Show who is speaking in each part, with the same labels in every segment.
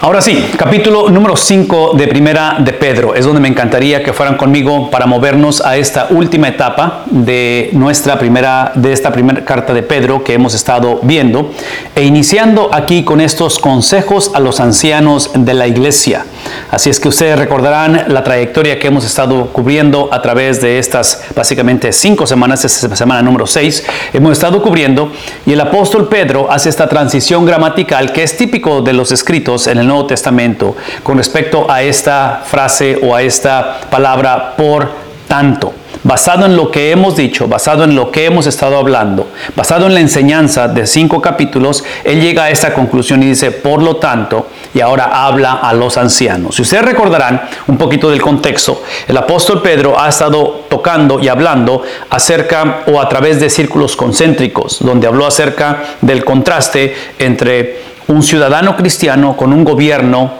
Speaker 1: Ahora sí, capítulo número 5 de Primera de Pedro. Es donde me encantaría que fueran conmigo para movernos a esta última etapa de nuestra primera, de esta primera carta de Pedro que hemos estado viendo. E iniciando aquí con estos consejos a los ancianos de la iglesia. Así es que ustedes recordarán la trayectoria que hemos estado cubriendo a través de estas básicamente cinco semanas, esta es semana número 6, hemos estado cubriendo y el apóstol Pedro hace esta transición gramatical que es típico de los escritos en el Nuevo Testamento con respecto a esta frase o a esta palabra por tanto. Basado en lo que hemos dicho, basado en lo que hemos estado hablando, basado en la enseñanza de cinco capítulos, él llega a esta conclusión y dice, por lo tanto, y ahora habla a los ancianos. Si ustedes recordarán un poquito del contexto, el apóstol Pedro ha estado tocando y hablando acerca o a través de círculos concéntricos, donde habló acerca del contraste entre un ciudadano cristiano con un gobierno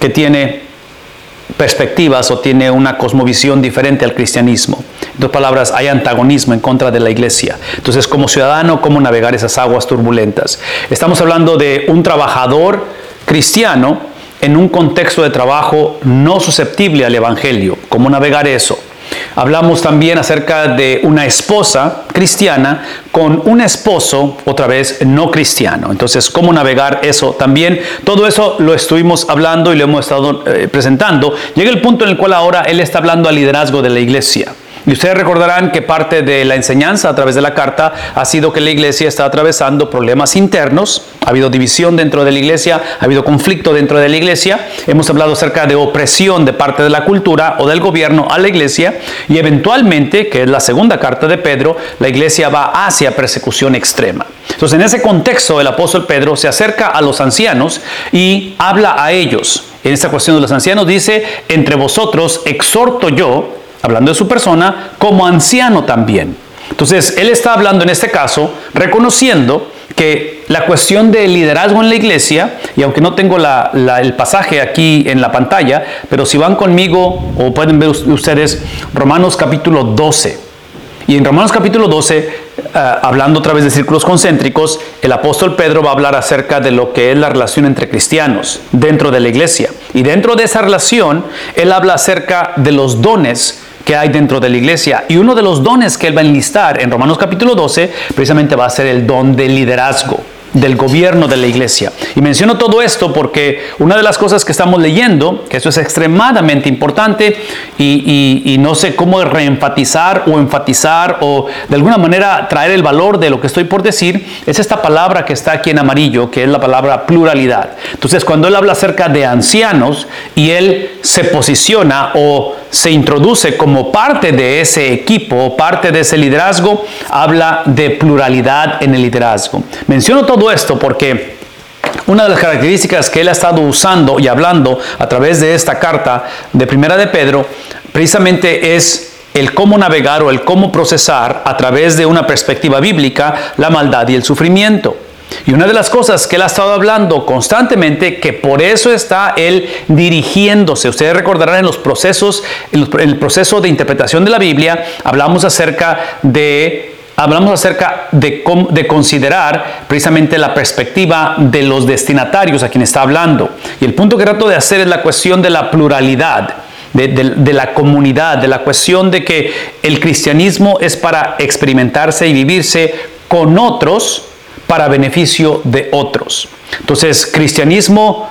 Speaker 1: que tiene perspectivas o tiene una cosmovisión diferente al cristianismo. En otras palabras, hay antagonismo en contra de la iglesia. Entonces, como ciudadano, ¿cómo navegar esas aguas turbulentas? Estamos hablando de un trabajador cristiano en un contexto de trabajo no susceptible al Evangelio. ¿Cómo navegar eso? Hablamos también acerca de una esposa cristiana con un esposo, otra vez, no cristiano. Entonces, ¿cómo navegar eso también? Todo eso lo estuvimos hablando y lo hemos estado eh, presentando. Llega el punto en el cual ahora él está hablando al liderazgo de la iglesia. Y ustedes recordarán que parte de la enseñanza a través de la carta ha sido que la iglesia está atravesando problemas internos, ha habido división dentro de la iglesia, ha habido conflicto dentro de la iglesia, hemos hablado acerca de opresión de parte de la cultura o del gobierno a la iglesia y eventualmente, que es la segunda carta de Pedro, la iglesia va hacia persecución extrema. Entonces en ese contexto el apóstol Pedro se acerca a los ancianos y habla a ellos. En esta cuestión de los ancianos dice, entre vosotros exhorto yo, hablando de su persona, como anciano también. Entonces, él está hablando en este caso, reconociendo que la cuestión del liderazgo en la iglesia, y aunque no tengo el pasaje aquí en la pantalla, pero si van conmigo o pueden ver ustedes Romanos capítulo 12. Y en Romanos capítulo 12, eh, hablando otra vez de círculos concéntricos, el apóstol Pedro va a hablar acerca de lo que es la relación entre cristianos dentro de la iglesia. Y dentro de esa relación, él habla acerca de los dones que hay dentro de la iglesia. Y uno de los dones que él va a enlistar en Romanos capítulo 12 precisamente va a ser el don de liderazgo del gobierno de la iglesia. Y menciono todo esto porque una de las cosas que estamos leyendo, que eso es extremadamente importante y, no sé cómo reenfatizar o enfatizar o de alguna manera traer el valor de lo que estoy por decir, es esta palabra que está aquí en amarillo, que es la palabra pluralidad. Entonces, cuando él habla acerca de ancianos y él se posiciona o se introduce como parte de ese equipo parte de ese liderazgo, habla de pluralidad en el liderazgo. Menciono todo esto porque una de las características que él ha estado usando y hablando a través de esta carta de Primera de Pedro, precisamente es el cómo navegar o el cómo procesar a través de una perspectiva bíblica la maldad y el sufrimiento. Y una de las cosas que él ha estado hablando constantemente, que por eso está él dirigiéndose, ustedes recordarán en los procesos, en el proceso de interpretación de la Biblia, hablamos acerca de hablamos acerca de, de, considerar precisamente la perspectiva de los destinatarios a quien está hablando. Y el punto que trato de hacer es la cuestión de la pluralidad. De, la comunidad, de la cuestión de que el cristianismo es para experimentarse y vivirse con otros, para beneficio de otros. Entonces, cristianismo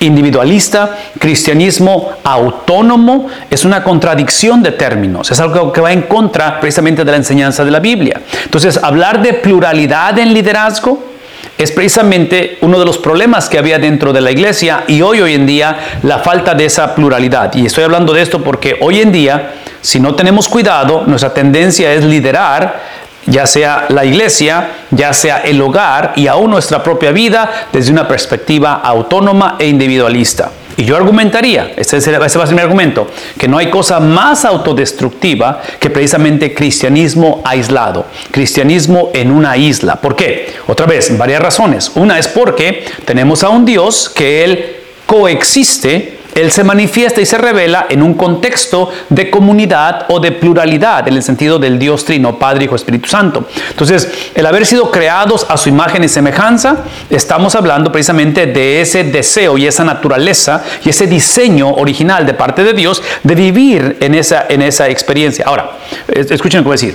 Speaker 1: individualista, cristianismo autónomo, es una contradicción de términos, es algo que va en contra precisamente de la enseñanza de la Biblia. Entonces, hablar de pluralidad en liderazgo es precisamente uno de los problemas que había dentro de la iglesia y hoy, hoy en día, la falta de esa pluralidad. Y estoy hablando de esto porque hoy en día, si no tenemos cuidado, nuestra tendencia es liderar ya sea la iglesia, ya sea el hogar y aún nuestra propia vida desde una perspectiva autónoma e individualista. Y yo argumentaría, ese, ese va a ser mi argumento, que no hay cosa más autodestructiva que precisamente cristianismo aislado, cristianismo en una isla. ¿Por qué? Otra vez, varias razones. Una es porque tenemos a un Dios que Él coexiste Él se manifiesta y se revela en un contexto de comunidad o de pluralidad, en el sentido del Dios Trino, Padre, Hijo, Espíritu Santo. Entonces, el haber sido creados a su imagen y semejanza, estamos hablando precisamente de ese deseo y esa naturaleza y ese diseño original de parte de Dios de vivir en esa, en esa experiencia. Ahora, escuchen lo que voy a decir.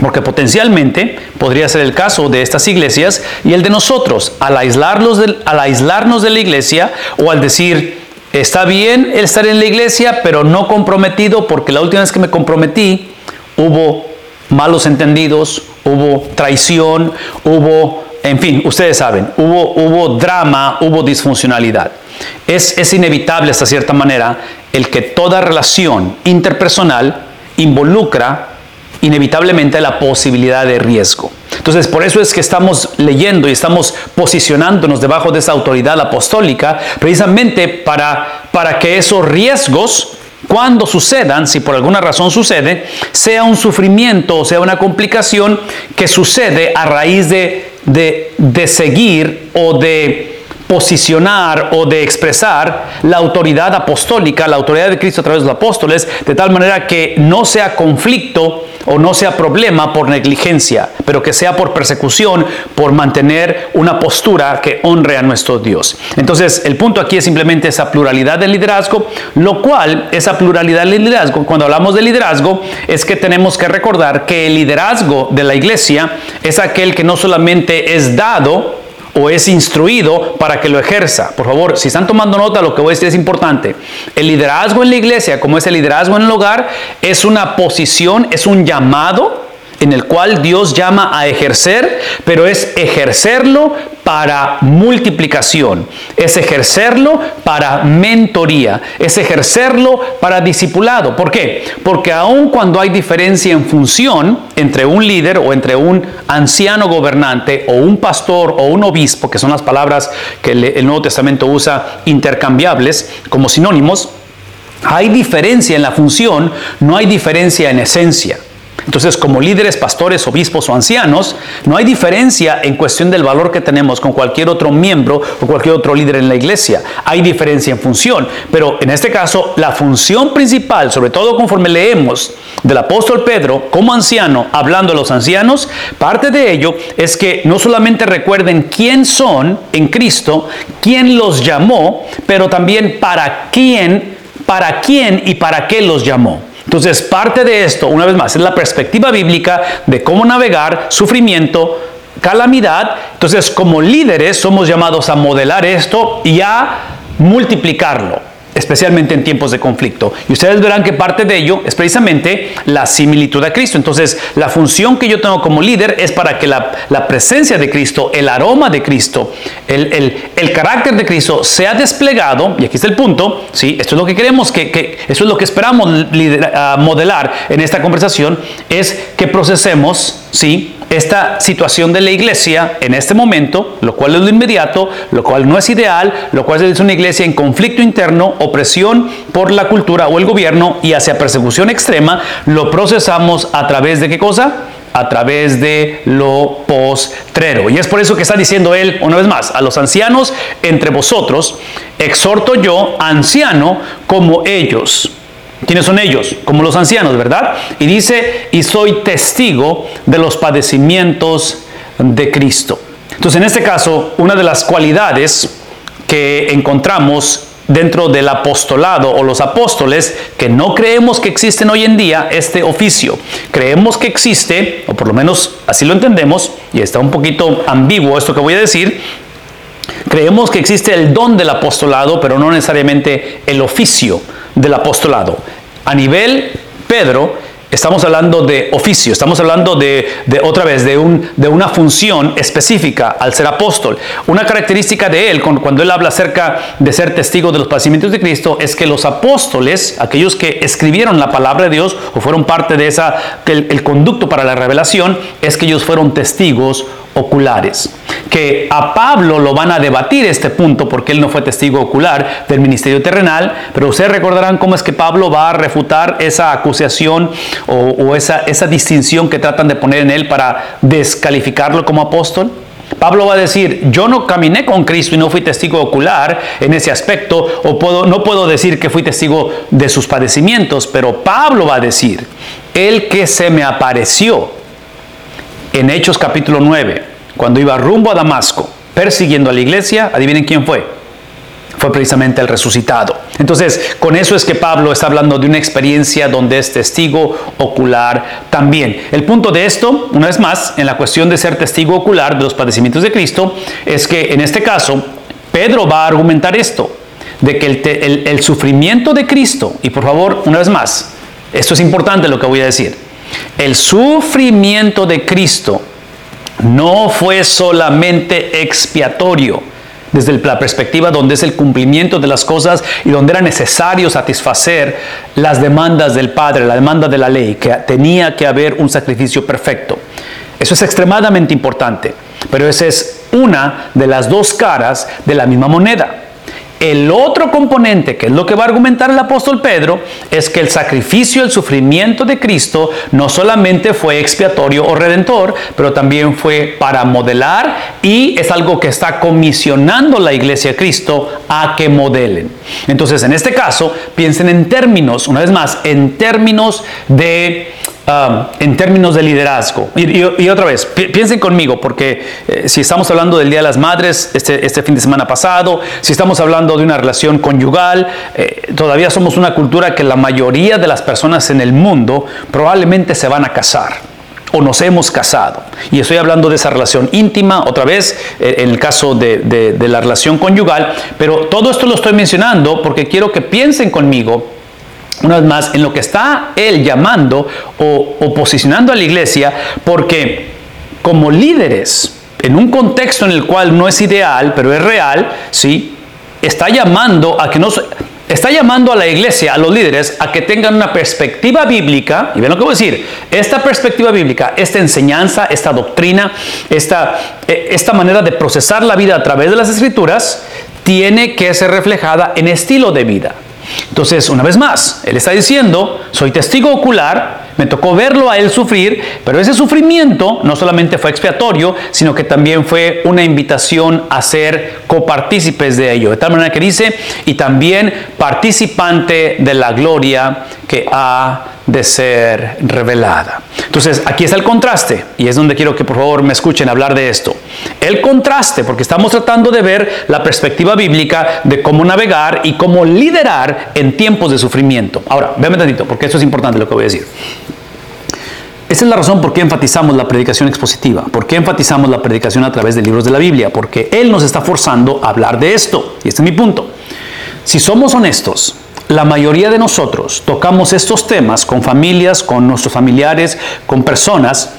Speaker 1: Porque potencialmente podría ser el caso de estas iglesias y el de nosotros, al aislarnos de, al aislarnos de la iglesia o al decir, está bien el estar en la iglesia, pero no comprometido porque la última vez que me comprometí hubo malos entendidos, hubo traición, hubo, en fin, ustedes saben, hubo, hubo drama, hubo disfuncionalidad. Es, es inevitable hasta cierta manera el que toda relación interpersonal involucra inevitablemente la posibilidad de riesgo. Entonces, por eso es que estamos leyendo y estamos posicionándonos debajo de esa autoridad apostólica, precisamente para, para que esos riesgos, cuando sucedan, si por alguna razón sucede, sea un sufrimiento o sea una complicación que sucede a raíz de, de, de seguir o de posicionar o de expresar la autoridad apostólica, la autoridad de Cristo a través de los apóstoles, de tal manera que no sea conflicto o no sea problema por negligencia, pero que sea por persecución, por mantener una postura que honre a nuestro Dios. Entonces, el punto aquí es simplemente esa pluralidad de liderazgo, lo cual, esa pluralidad de liderazgo, cuando hablamos de liderazgo, es que tenemos que recordar que el liderazgo de la iglesia es aquel que no solamente es dado, o es instruido para que lo ejerza. Por favor, si están tomando nota, lo que voy a decir es importante. El liderazgo en la iglesia, como es el liderazgo en el hogar, es una posición, es un llamado en el cual Dios llama a ejercer, pero es ejercerlo para multiplicación, es ejercerlo para mentoría, es ejercerlo para discipulado. ¿Por qué? Porque aun cuando hay diferencia en función entre un líder o entre un anciano gobernante o un pastor o un obispo, que son las palabras que el Nuevo Testamento usa intercambiables como sinónimos, hay diferencia en la función, no hay diferencia en esencia. Entonces, como líderes, pastores, obispos o ancianos, no hay diferencia en cuestión del valor que tenemos con cualquier otro miembro o cualquier otro líder en la iglesia. Hay diferencia en función, pero en este caso, la función principal, sobre todo conforme leemos del apóstol Pedro como anciano, hablando a los ancianos, parte de ello es que no solamente recuerden quién son en Cristo, quién los llamó, pero también para quién, para quién y para qué los llamó. Entonces, parte de esto, una vez más, es la perspectiva bíblica de cómo navegar sufrimiento, calamidad. Entonces, como líderes somos llamados a modelar esto y a multiplicarlo especialmente en tiempos de conflicto. Y ustedes verán que parte de ello es precisamente la similitud a Cristo. Entonces, la función que yo tengo como líder es para que la, presencia de Cristo, el aroma de Cristo, el, el, carácter de Cristo sea desplegado, y aquí está el punto, ¿sí? esto es lo que queremos, que, que es lo que esperamos modelar en esta conversación, es que procesemos, ¿sí? Esta situación de la iglesia en este momento, lo cual es lo inmediato, lo cual no es ideal, lo cual es una iglesia en conflicto interno, opresión por la cultura o el gobierno y hacia persecución extrema, lo procesamos a través de qué cosa? a través de lo postrero. Y es por eso que está diciendo él, una vez más, a los ancianos entre vosotros, exhorto yo, anciano, como ellos. ¿Quiénes son ellos? Como los ancianos, ¿verdad? Y dice, y soy testigo de los padecimientos de Cristo. Entonces, en este caso, una de las cualidades que encontramos dentro del apostolado o los apóstoles, que no creemos que existen hoy en día este oficio. Creemos que existe, o por lo menos así lo entendemos, y está un poquito ambiguo esto que voy a decir, creemos que existe el don del apostolado, pero no necesariamente el oficio del apostolado. A nivel Pedro, estamos hablando de oficio, estamos hablando de, otra vez, de, un, de, una función específica al ser apóstol. Una característica de él, cuando él habla acerca de ser testigo de los padecimientos de Cristo, es que los apóstoles, aquellos que escribieron la palabra de Dios o fueron parte de esa, el, el conducto para la revelación, es que ellos fueron testigos oculares. Que a Pablo lo van a debatir este punto porque él no fue testigo ocular del ministerio terrenal, pero ustedes recordarán cómo es que Pablo va a refutar esa acusación o, esa, esa distinción que tratan de poner en él para descalificarlo como apóstol. Pablo va a decir, yo no caminé con Cristo y no fui testigo ocular en ese aspecto, o puedo, no puedo decir que fui testigo de sus padecimientos, pero Pablo va a decir, el que se me apareció en Hechos capítulo 9, cuando iba rumbo a Damasco, persiguiendo a la iglesia, adivinen quién fue fue precisamente el resucitado. Entonces, con eso es que Pablo está hablando de una experiencia donde es testigo ocular también. El punto de esto, una vez más, en la cuestión de ser testigo ocular de los padecimientos de Cristo, es que en este caso, Pedro va a argumentar esto, de que el, el sufrimiento de Cristo, y por favor, una vez más, esto es importante lo que voy a decir, el sufrimiento de Cristo no fue solamente expiatorio, desde la perspectiva donde es el cumplimiento de las cosas y donde era necesario satisfacer las demandas del Padre, la demanda de la ley, que tenía que haber un sacrificio perfecto. Eso es extremadamente importante, pero esa es una de las dos caras de la misma moneda. El otro componente, que es lo que va a argumentar el apóstol Pedro, es que el sacrificio, el sufrimiento de Cristo no solamente fue expiatorio o redentor, pero también fue para modelar y es algo que está comisionando la iglesia de Cristo a que modelen. Entonces, en este caso, piensen en términos, una vez más, en términos de Um, en términos de liderazgo. Y, otra vez, piensen conmigo, porque eh, si estamos hablando del Día de las Madres este, este, fin de semana pasado, si estamos hablando de una relación conyugal, eh, todavía somos una cultura que la mayoría de las personas en el mundo probablemente se van a casar o nos hemos casado. Y estoy hablando de esa relación íntima, otra vez, eh, en el caso de, de, la relación conyugal, pero todo esto lo estoy mencionando porque quiero que piensen conmigo una vez más, en lo que está él llamando o, posicionando a la iglesia, porque como líderes, en un contexto en el cual no es ideal, pero es real, ¿sí? Está llamando a que no está llamando a la iglesia, a los líderes, a que tengan una perspectiva bíblica, y ven lo que voy a decir, esta perspectiva bíblica, esta enseñanza, esta doctrina, esta, e, esta manera de procesar la vida a través de las escrituras, tiene que ser reflejada en estilo de vida. Entonces, una vez más, él está diciendo, soy testigo ocular, me tocó verlo a él sufrir, pero ese sufrimiento no solamente fue expiatorio, sino que también fue una invitación a ser copartícipes de ello. De tal manera que dice, y también participante de la gloria que ha de ser revelada. Entonces, aquí está el contraste, y es donde quiero que por favor me escuchen hablar de esto. El contraste, porque estamos tratando de ver la perspectiva bíblica de cómo navegar y cómo liderar en tiempos de sufrimiento. Ahora, véanme tantito, porque esto es importante lo que voy a decir. Esa es la razón por qué enfatizamos la predicación expositiva, por qué enfatizamos la predicación a través de libros de la Biblia, porque Él nos está forzando a hablar de esto. Y este es mi punto. Si somos honestos, la mayoría de nosotros tocamos estos temas con familias, con nuestros familiares, con personas,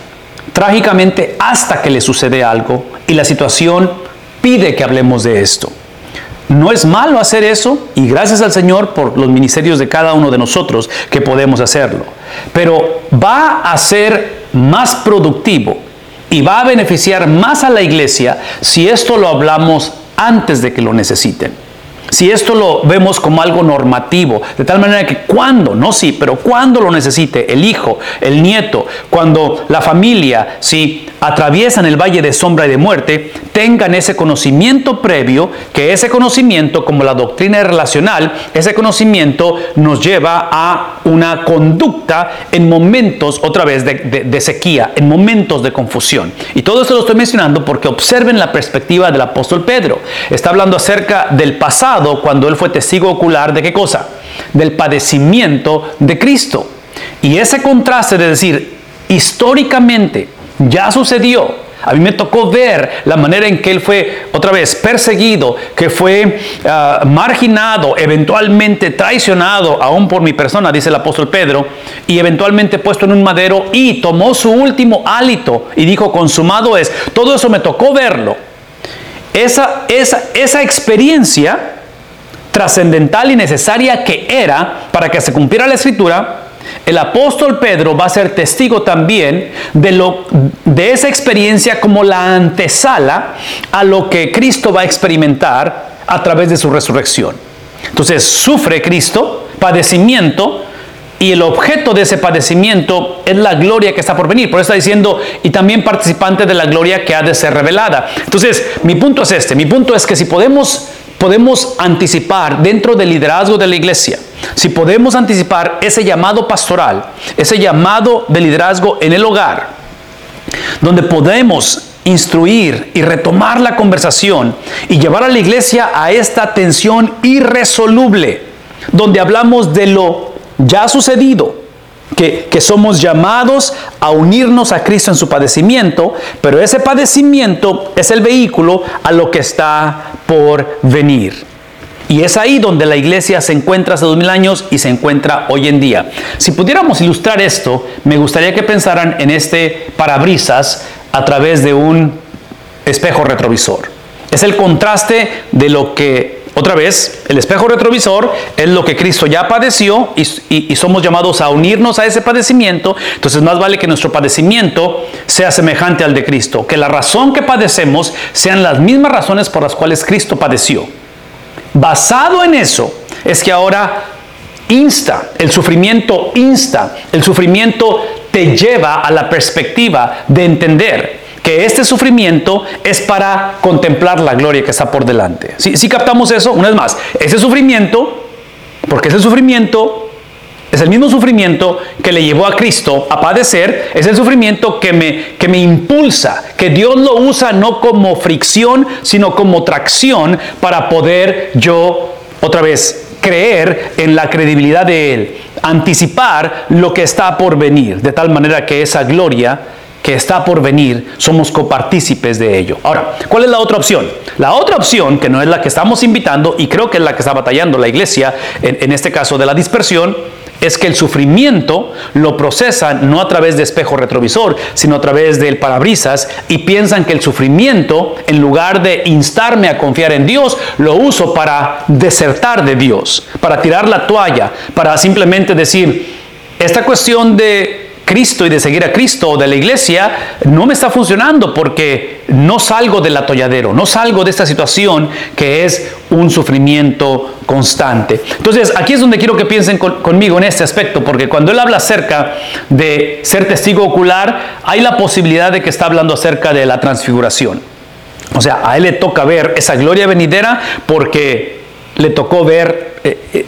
Speaker 1: trágicamente hasta que le sucede algo y la situación pide que hablemos de esto. No es malo hacer eso y gracias al Señor por los ministerios de cada uno de nosotros que podemos hacerlo. Pero va a ser más productivo y va a beneficiar más a la iglesia si esto lo hablamos antes de que lo necesiten. Si esto lo vemos como algo normativo, de tal manera que cuando, no sí, pero cuando lo necesite el hijo, el nieto, cuando la familia, si atraviesan el valle de sombra y de muerte, tengan ese conocimiento previo, que ese conocimiento, como la doctrina relacional, ese conocimiento nos lleva a una conducta en momentos, otra vez, de, sequía, en momentos de confusión. Y todo esto lo estoy mencionando porque observen la perspectiva del apóstol Pedro. Está hablando acerca del pasado, cuando él fue testigo ocular de qué cosa? Del padecimiento de Cristo. Y ese contraste de decir, históricamente, ya sucedió. A mí me tocó ver la manera en que él fue otra vez perseguido, que fue ah, marginado, eventualmente traicionado, aún por mi persona, dice el apóstol Pedro, y eventualmente puesto en un madero y tomó su último hálito y dijo, consumado es. Todo eso me tocó verlo. Esa, esa, esa experiencia trascendental y necesaria que era para que se cumpliera la escritura, el apóstol Pedro va a ser testigo también de, lo, de esa experiencia como la antesala a lo que Cristo va a experimentar a través de su resurrección. Entonces, sufre Cristo, padecimiento, y el objeto de ese padecimiento es la gloria que está por venir. Por eso está diciendo, y también participante de la gloria que ha de ser revelada. Entonces, mi punto es este, mi punto es que si podemos podemos anticipar dentro del liderazgo de la iglesia, si podemos anticipar ese llamado pastoral, ese llamado de liderazgo en el hogar, donde podemos instruir y retomar la conversación y llevar a la iglesia a esta tensión irresoluble, donde hablamos de lo ya sucedido, que, que, somos llamados a unirnos a Cristo en su padecimiento, pero ese padecimiento es el vehículo a lo que está por venir. Y es ahí donde la iglesia se encuentra hace dos mil años y se encuentra hoy en día. Si pudiéramos ilustrar esto, me gustaría que pensaran en este parabrisas a través de un espejo retrovisor. Es el contraste de lo que, otra vez, el espejo retrovisor es lo que Cristo ya padeció y, somos llamados a unirnos a ese padecimiento. Entonces más vale que nuestro padecimiento sea semejante al de Cristo, que la razón que padecemos sean las mismas razones por las cuales Cristo padeció. Basado en eso es que ahora insta, el sufrimiento insta, el sufrimiento te lleva a la perspectiva de entender que este sufrimiento es para contemplar la gloria que está por delante. Si, captamos eso, una vez más, ese sufrimiento, porque ese sufrimiento es el mismo sufrimiento que le llevó a Cristo a padecer, es el sufrimiento que me, que me impulsa, que Dios lo usa no como fricción, sino como tracción para poder yo, otra vez, creer en la credibilidad de Él, anticipar lo que está por venir, de tal manera que esa gloria que está por venir, somos copartícipes de ello. Ahora, ¿cuál es la otra opción? La otra opción, que no es la que estamos invitando, y creo que es la que está batallando la iglesia, en, en este caso de la dispersión, es que el sufrimiento lo procesan no a través de espejo retrovisor, sino a través del parabrisas y piensan que el sufrimiento, en lugar de instarme a confiar en Dios, lo uso para desertar de Dios, para tirar la toalla, para simplemente decir, esta cuestión de Cristo y de seguir a Cristo o de la iglesia no me está funcionando porque no salgo del atolladero, no salgo de esta situación que es un sufrimiento constante. Entonces, aquí es donde quiero que piensen conmigo en este aspecto, porque cuando él habla acerca de ser testigo ocular, hay la posibilidad de que está hablando acerca de la transfiguración. O sea, a él le toca ver esa gloria venidera porque le tocó ver... Eh, eh,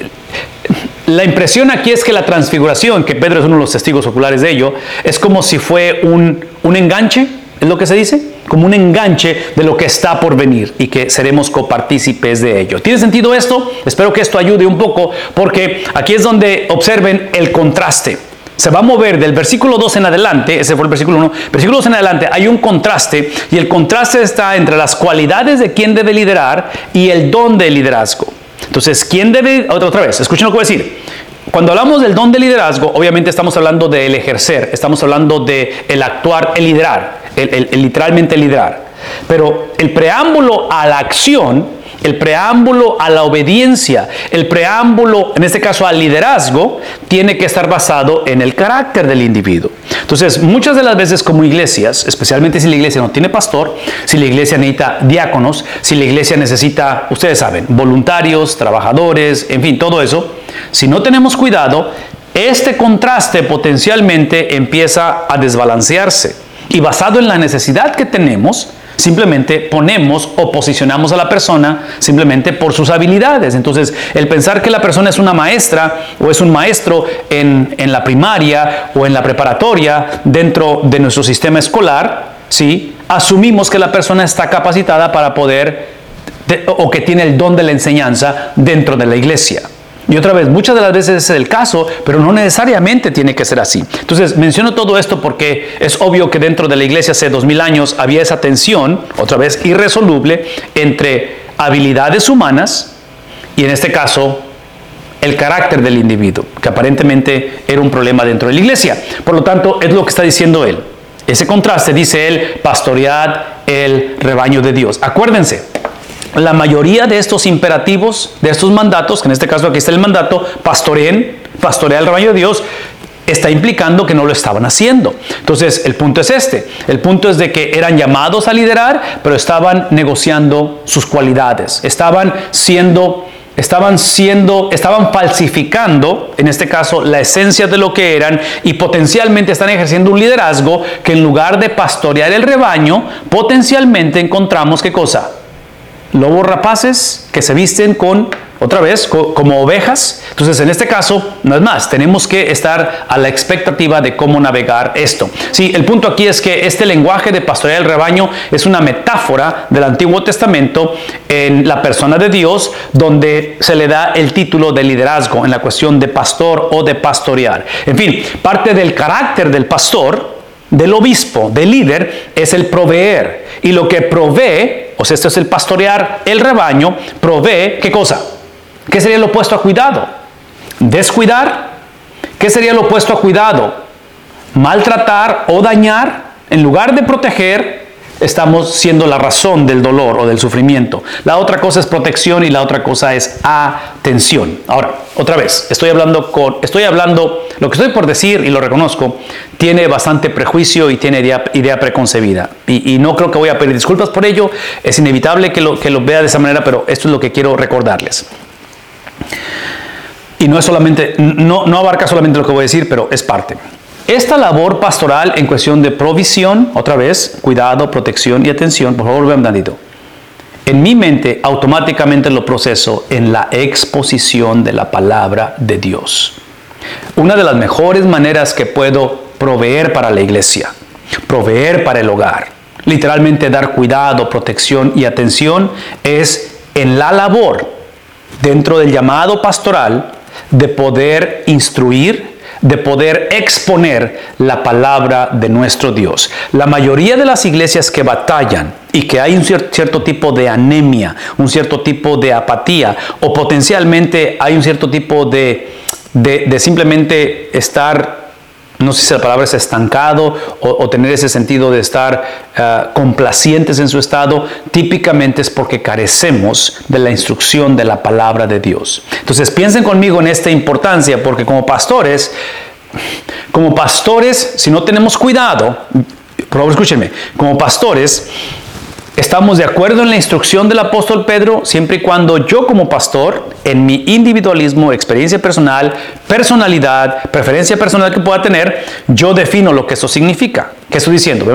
Speaker 1: la impresión aquí es que la transfiguración, que Pedro es uno de los testigos oculares de ello, es como si fue un, un enganche, es lo que se dice, como un enganche de lo que está por venir y que seremos copartícipes de ello. ¿Tiene sentido esto? Espero que esto ayude un poco porque aquí es donde observen el contraste. Se va a mover del versículo 2 en adelante, ese fue el versículo 1, versículo 2 en adelante hay un contraste y el contraste está entre las cualidades de quien debe liderar y el don de liderazgo. Entonces, ¿quién debe, otra, vez, escuchen lo que voy a decir. Cuando hablamos del don de liderazgo, obviamente estamos hablando del ejercer, estamos hablando el actuar, el liderar, el, literalmente liderar. Pero el preámbulo a la acción, el preámbulo a la obediencia, el preámbulo, en este caso al liderazgo, tiene que estar basado en el carácter del individuo. Entonces, muchas de las veces como iglesias, especialmente si la iglesia no tiene pastor, si la iglesia necesita diáconos, si la iglesia necesita, ustedes saben, voluntarios, trabajadores, en fin, todo eso, si no tenemos cuidado, este contraste potencialmente empieza a desbalancearse. Y basado en la necesidad que tenemos, Simplemente ponemos o posicionamos a la persona simplemente por sus habilidades. Entonces, el pensar que la persona es una maestra o es un maestro en, la primaria o en la preparatoria dentro de nuestro sistema escolar, ¿sí? asumimos que la persona está capacitada para poder o que tiene el don de la enseñanza dentro de la iglesia. Y otra vez, muchas de las veces es el caso, pero no necesariamente tiene que ser así. Entonces, menciono todo esto porque es obvio que dentro de la iglesia hace dos mil años había esa tensión, otra vez irresoluble, entre habilidades humanas y en este caso el carácter del individuo, que aparentemente era un problema dentro de la iglesia. Por lo tanto, es lo que está diciendo él. Ese contraste dice él, pastoread el rebaño de Dios. Acuérdense, la mayoría de estos imperativos, de estos mandatos, que en este caso aquí está el mandato, pastoreen, pastorea el rebaño de Dios, está implicando que no lo estaban haciendo. Entonces, el punto es este. El punto es de que eran llamados a liderar, pero estaban negociando sus cualidades. Estaban siendo estaban siendo, estaban falsificando, en este caso, la esencia de lo que eran y potencialmente están ejerciendo un liderazgo que en lugar de pastorear el rebaño, potencialmente encontramos qué cosa? Lobos rapaces que se visten con otra vez, como ovejas. Entonces, en este caso, no es más, tenemos que estar a la expectativa de cómo navegar esto. Sí, el punto aquí es que este lenguaje de pastorear el rebaño es una metáfora del Antiguo Testamento en la persona de Dios, donde se le da el título de liderazgo en la cuestión de pastor o de pastorear. En fin, parte del carácter del pastor del obispo, del líder, es el proveer. Y lo que provee, o sea, esto es el pastorear el rebaño, provee, ¿qué cosa? ¿Qué sería lo opuesto a cuidado? Descuidar. ¿Qué sería lo opuesto a cuidado? Maltratar o dañar. En lugar de proteger, estamos siendo la razón del dolor o del sufrimiento. La otra cosa es protección y la otra cosa es atención. Ahora, otra vez, estoy hablando con, estoy hablando, lo que estoy por decir y lo reconozco, tiene bastante prejuicio y tiene idea, preconcebida. Y, no creo que voy a pedir disculpas por ello, es inevitable que lo, que lo vea de esa manera, pero esto es lo que quiero recordarles. Y no es solamente, no, no abarca solamente lo que voy a decir, pero es parte. Esta labor pastoral en cuestión de provisión, otra vez, cuidado, protección y atención, por favor, vean tantito. En mi mente automáticamente lo proceso en la exposición de la palabra de Dios. Una de las mejores maneras que puedo proveer para la iglesia, proveer para el hogar, literalmente dar cuidado, protección y atención, es en la labor dentro del llamado pastoral de poder instruir, de poder exponer la palabra de nuestro Dios. La mayoría de las iglesias que batallan y que hay un cierto tipo de anemia, un cierto tipo de apatía o potencialmente hay un cierto tipo de, de, simplemente estar no sé si la palabra es estancado o, tener ese sentido de estar ah, complacientes en su estado, típicamente es porque carecemos de la instrucción de la palabra de Dios. Entonces piensen conmigo en esta importancia, porque como pastores, como pastores, si no tenemos cuidado, por favor escúchenme, como pastores, Estamos de acuerdo en la instrucción del apóstol Pedro siempre y cuando yo como pastor, en mi individualismo, experiencia personal, personalidad, preferencia personal que pueda tener, yo defino lo que eso significa. ¿Qué estoy diciendo?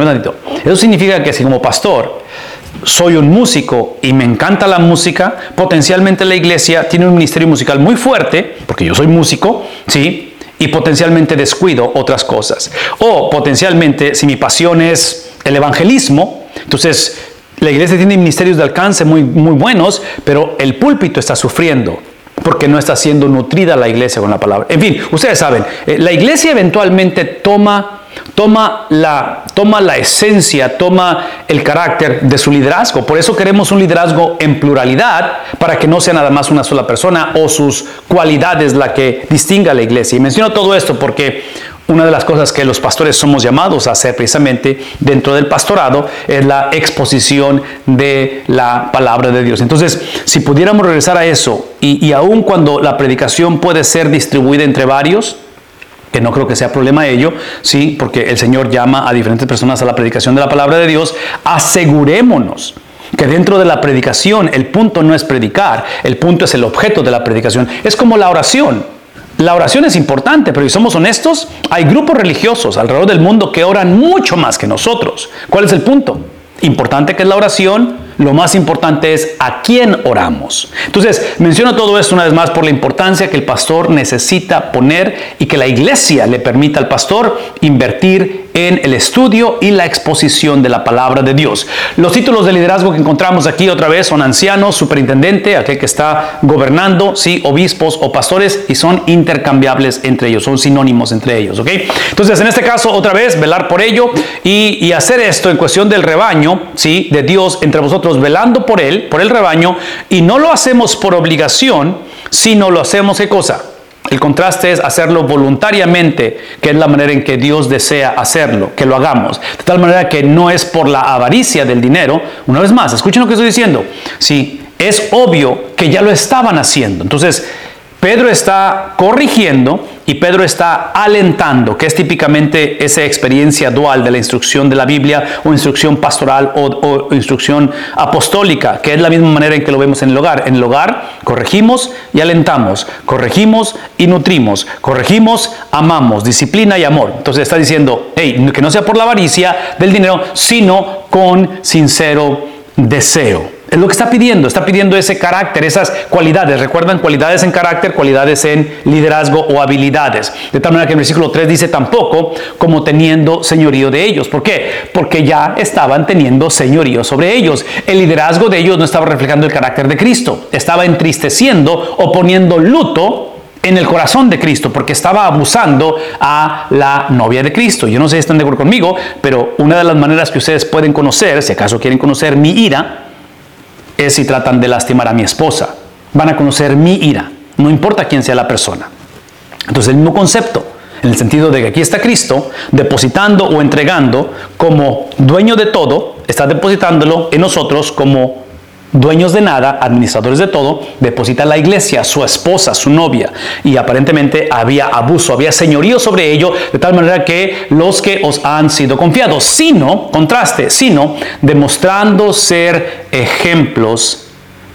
Speaker 1: Eso significa que si como pastor soy un músico y me encanta la música, potencialmente la iglesia tiene un ministerio musical muy fuerte, porque yo soy músico, ¿sí? Y potencialmente descuido otras cosas. O potencialmente, si mi pasión es el evangelismo, entonces la iglesia tiene ministerios de alcance muy, muy buenos, pero el púlpito está sufriendo porque no está siendo nutrida la iglesia con la palabra. En fin, ustedes saben, eh, la iglesia eventualmente toma, toma, la, toma la esencia, toma el carácter de su liderazgo. Por eso queremos un liderazgo en pluralidad, para que no sea nada más una sola persona o sus cualidades la que distinga a la iglesia. Y menciono todo esto porque una de las cosas que los pastores somos llamados a hacer precisamente dentro del pastorado es la exposición de la palabra de Dios. Entonces, si pudiéramos regresar a eso, y, y aun cuando la predicación puede ser distribuida entre varios, que no creo que sea problema ello, sí, porque el Señor llama a diferentes personas a la predicación de la palabra de Dios, asegurémonos que dentro de la predicación el punto no es predicar, el punto es el objeto de la predicación. Es como la oración. La oración es importante, pero si somos honestos, hay grupos religiosos alrededor del mundo que oran mucho más que nosotros. ¿Cuál es el punto? Importante que es la oración, lo más importante es a quién oramos. Entonces, menciono todo esto una vez más por la importancia que el pastor necesita poner y que la iglesia le permita al pastor invertir en el estudio y la exposición de la palabra de Dios. Los títulos de liderazgo que encontramos aquí otra vez son ancianos, superintendente, aquel que está gobernando, sí, obispos o pastores y son intercambiables entre ellos, son sinónimos entre ellos, ¿ok? Entonces, en este caso, otra vez, velar por ello y, y hacer esto en cuestión del rebaño, sí, de Dios entre vosotros, velando por él, por el rebaño, y no lo hacemos por obligación, sino lo hacemos, ¿qué cosa? El contraste es hacerlo voluntariamente, que es la manera en que Dios desea hacerlo, que lo hagamos. De tal manera que no es por la avaricia del dinero. Una vez más, escuchen lo que estoy diciendo. Sí, es obvio que ya lo estaban haciendo. Entonces, Pedro está corrigiendo y Pedro está alentando, que es típicamente esa experiencia dual de la instrucción de la Biblia o instrucción pastoral o, instrucción apostólica, que es la misma manera en que lo vemos en el hogar. En el hogar corregimos y alentamos, corregimos y nutrimos, corregimos, amamos, disciplina y amor. Entonces está diciendo, hey, que no sea por la avaricia del dinero, sino con sincero deseo. Es lo que está pidiendo, está pidiendo ese carácter, esas cualidades. Recuerdan cualidades en carácter, cualidades en liderazgo o habilidades. De tal manera que el versículo 3 dice tampoco como teniendo señorío de ellos. ¿Por qué? Porque ya estaban teniendo señorío sobre ellos. El liderazgo de ellos no estaba reflejando el carácter de Cristo, estaba entristeciendo o poniendo luto en el corazón de Cristo, porque estaba abusando a la novia de Cristo. Yo no sé si están de acuerdo conmigo, pero una de las maneras que ustedes pueden conocer, si acaso quieren conocer mi ira, si tratan de lastimar a mi esposa. Van a conocer mi ira, no importa quién sea la persona. Entonces el mismo concepto, en el sentido de que aquí está Cristo depositando o entregando como dueño de todo, está depositándolo en nosotros como dueños de nada, administradores de todo, deposita la iglesia, su esposa, su novia, y aparentemente había abuso, había señorío sobre ello, de tal manera que los que os han sido confiados, sino, contraste, sino demostrando ser ejemplos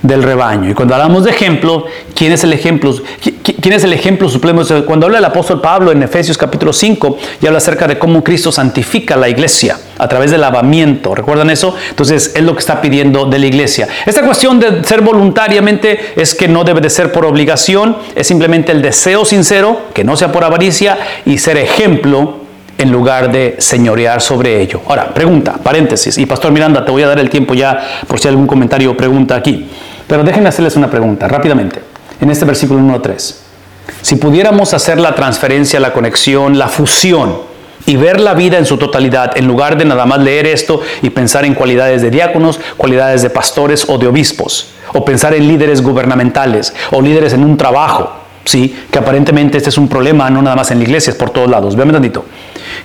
Speaker 1: del rebaño. Y cuando hablamos de ejemplo, ¿quién es el ejemplo? ¿Quién es el ejemplo supremo? Cuando habla el apóstol Pablo en Efesios capítulo 5 y habla acerca de cómo Cristo santifica la iglesia a través del lavamiento. ¿Recuerdan eso? Entonces es lo que está pidiendo de la iglesia. Esta cuestión de ser voluntariamente es que no debe de ser por obligación, es simplemente el deseo sincero, que no sea por avaricia y ser ejemplo en lugar de señorear sobre ello. Ahora, pregunta, paréntesis, y Pastor Miranda, te voy a dar el tiempo ya por si hay algún comentario o pregunta aquí. Pero déjenme hacerles una pregunta rápidamente. En este versículo 1.3. Si pudiéramos hacer la transferencia, la conexión, la fusión y ver la vida en su totalidad, en lugar de nada más leer esto y pensar en cualidades de diáconos, cualidades de pastores o de obispos, o pensar en líderes gubernamentales o líderes en un trabajo, ¿sí? que aparentemente este es un problema no nada más en la iglesia, es por todos lados. Vean tantito.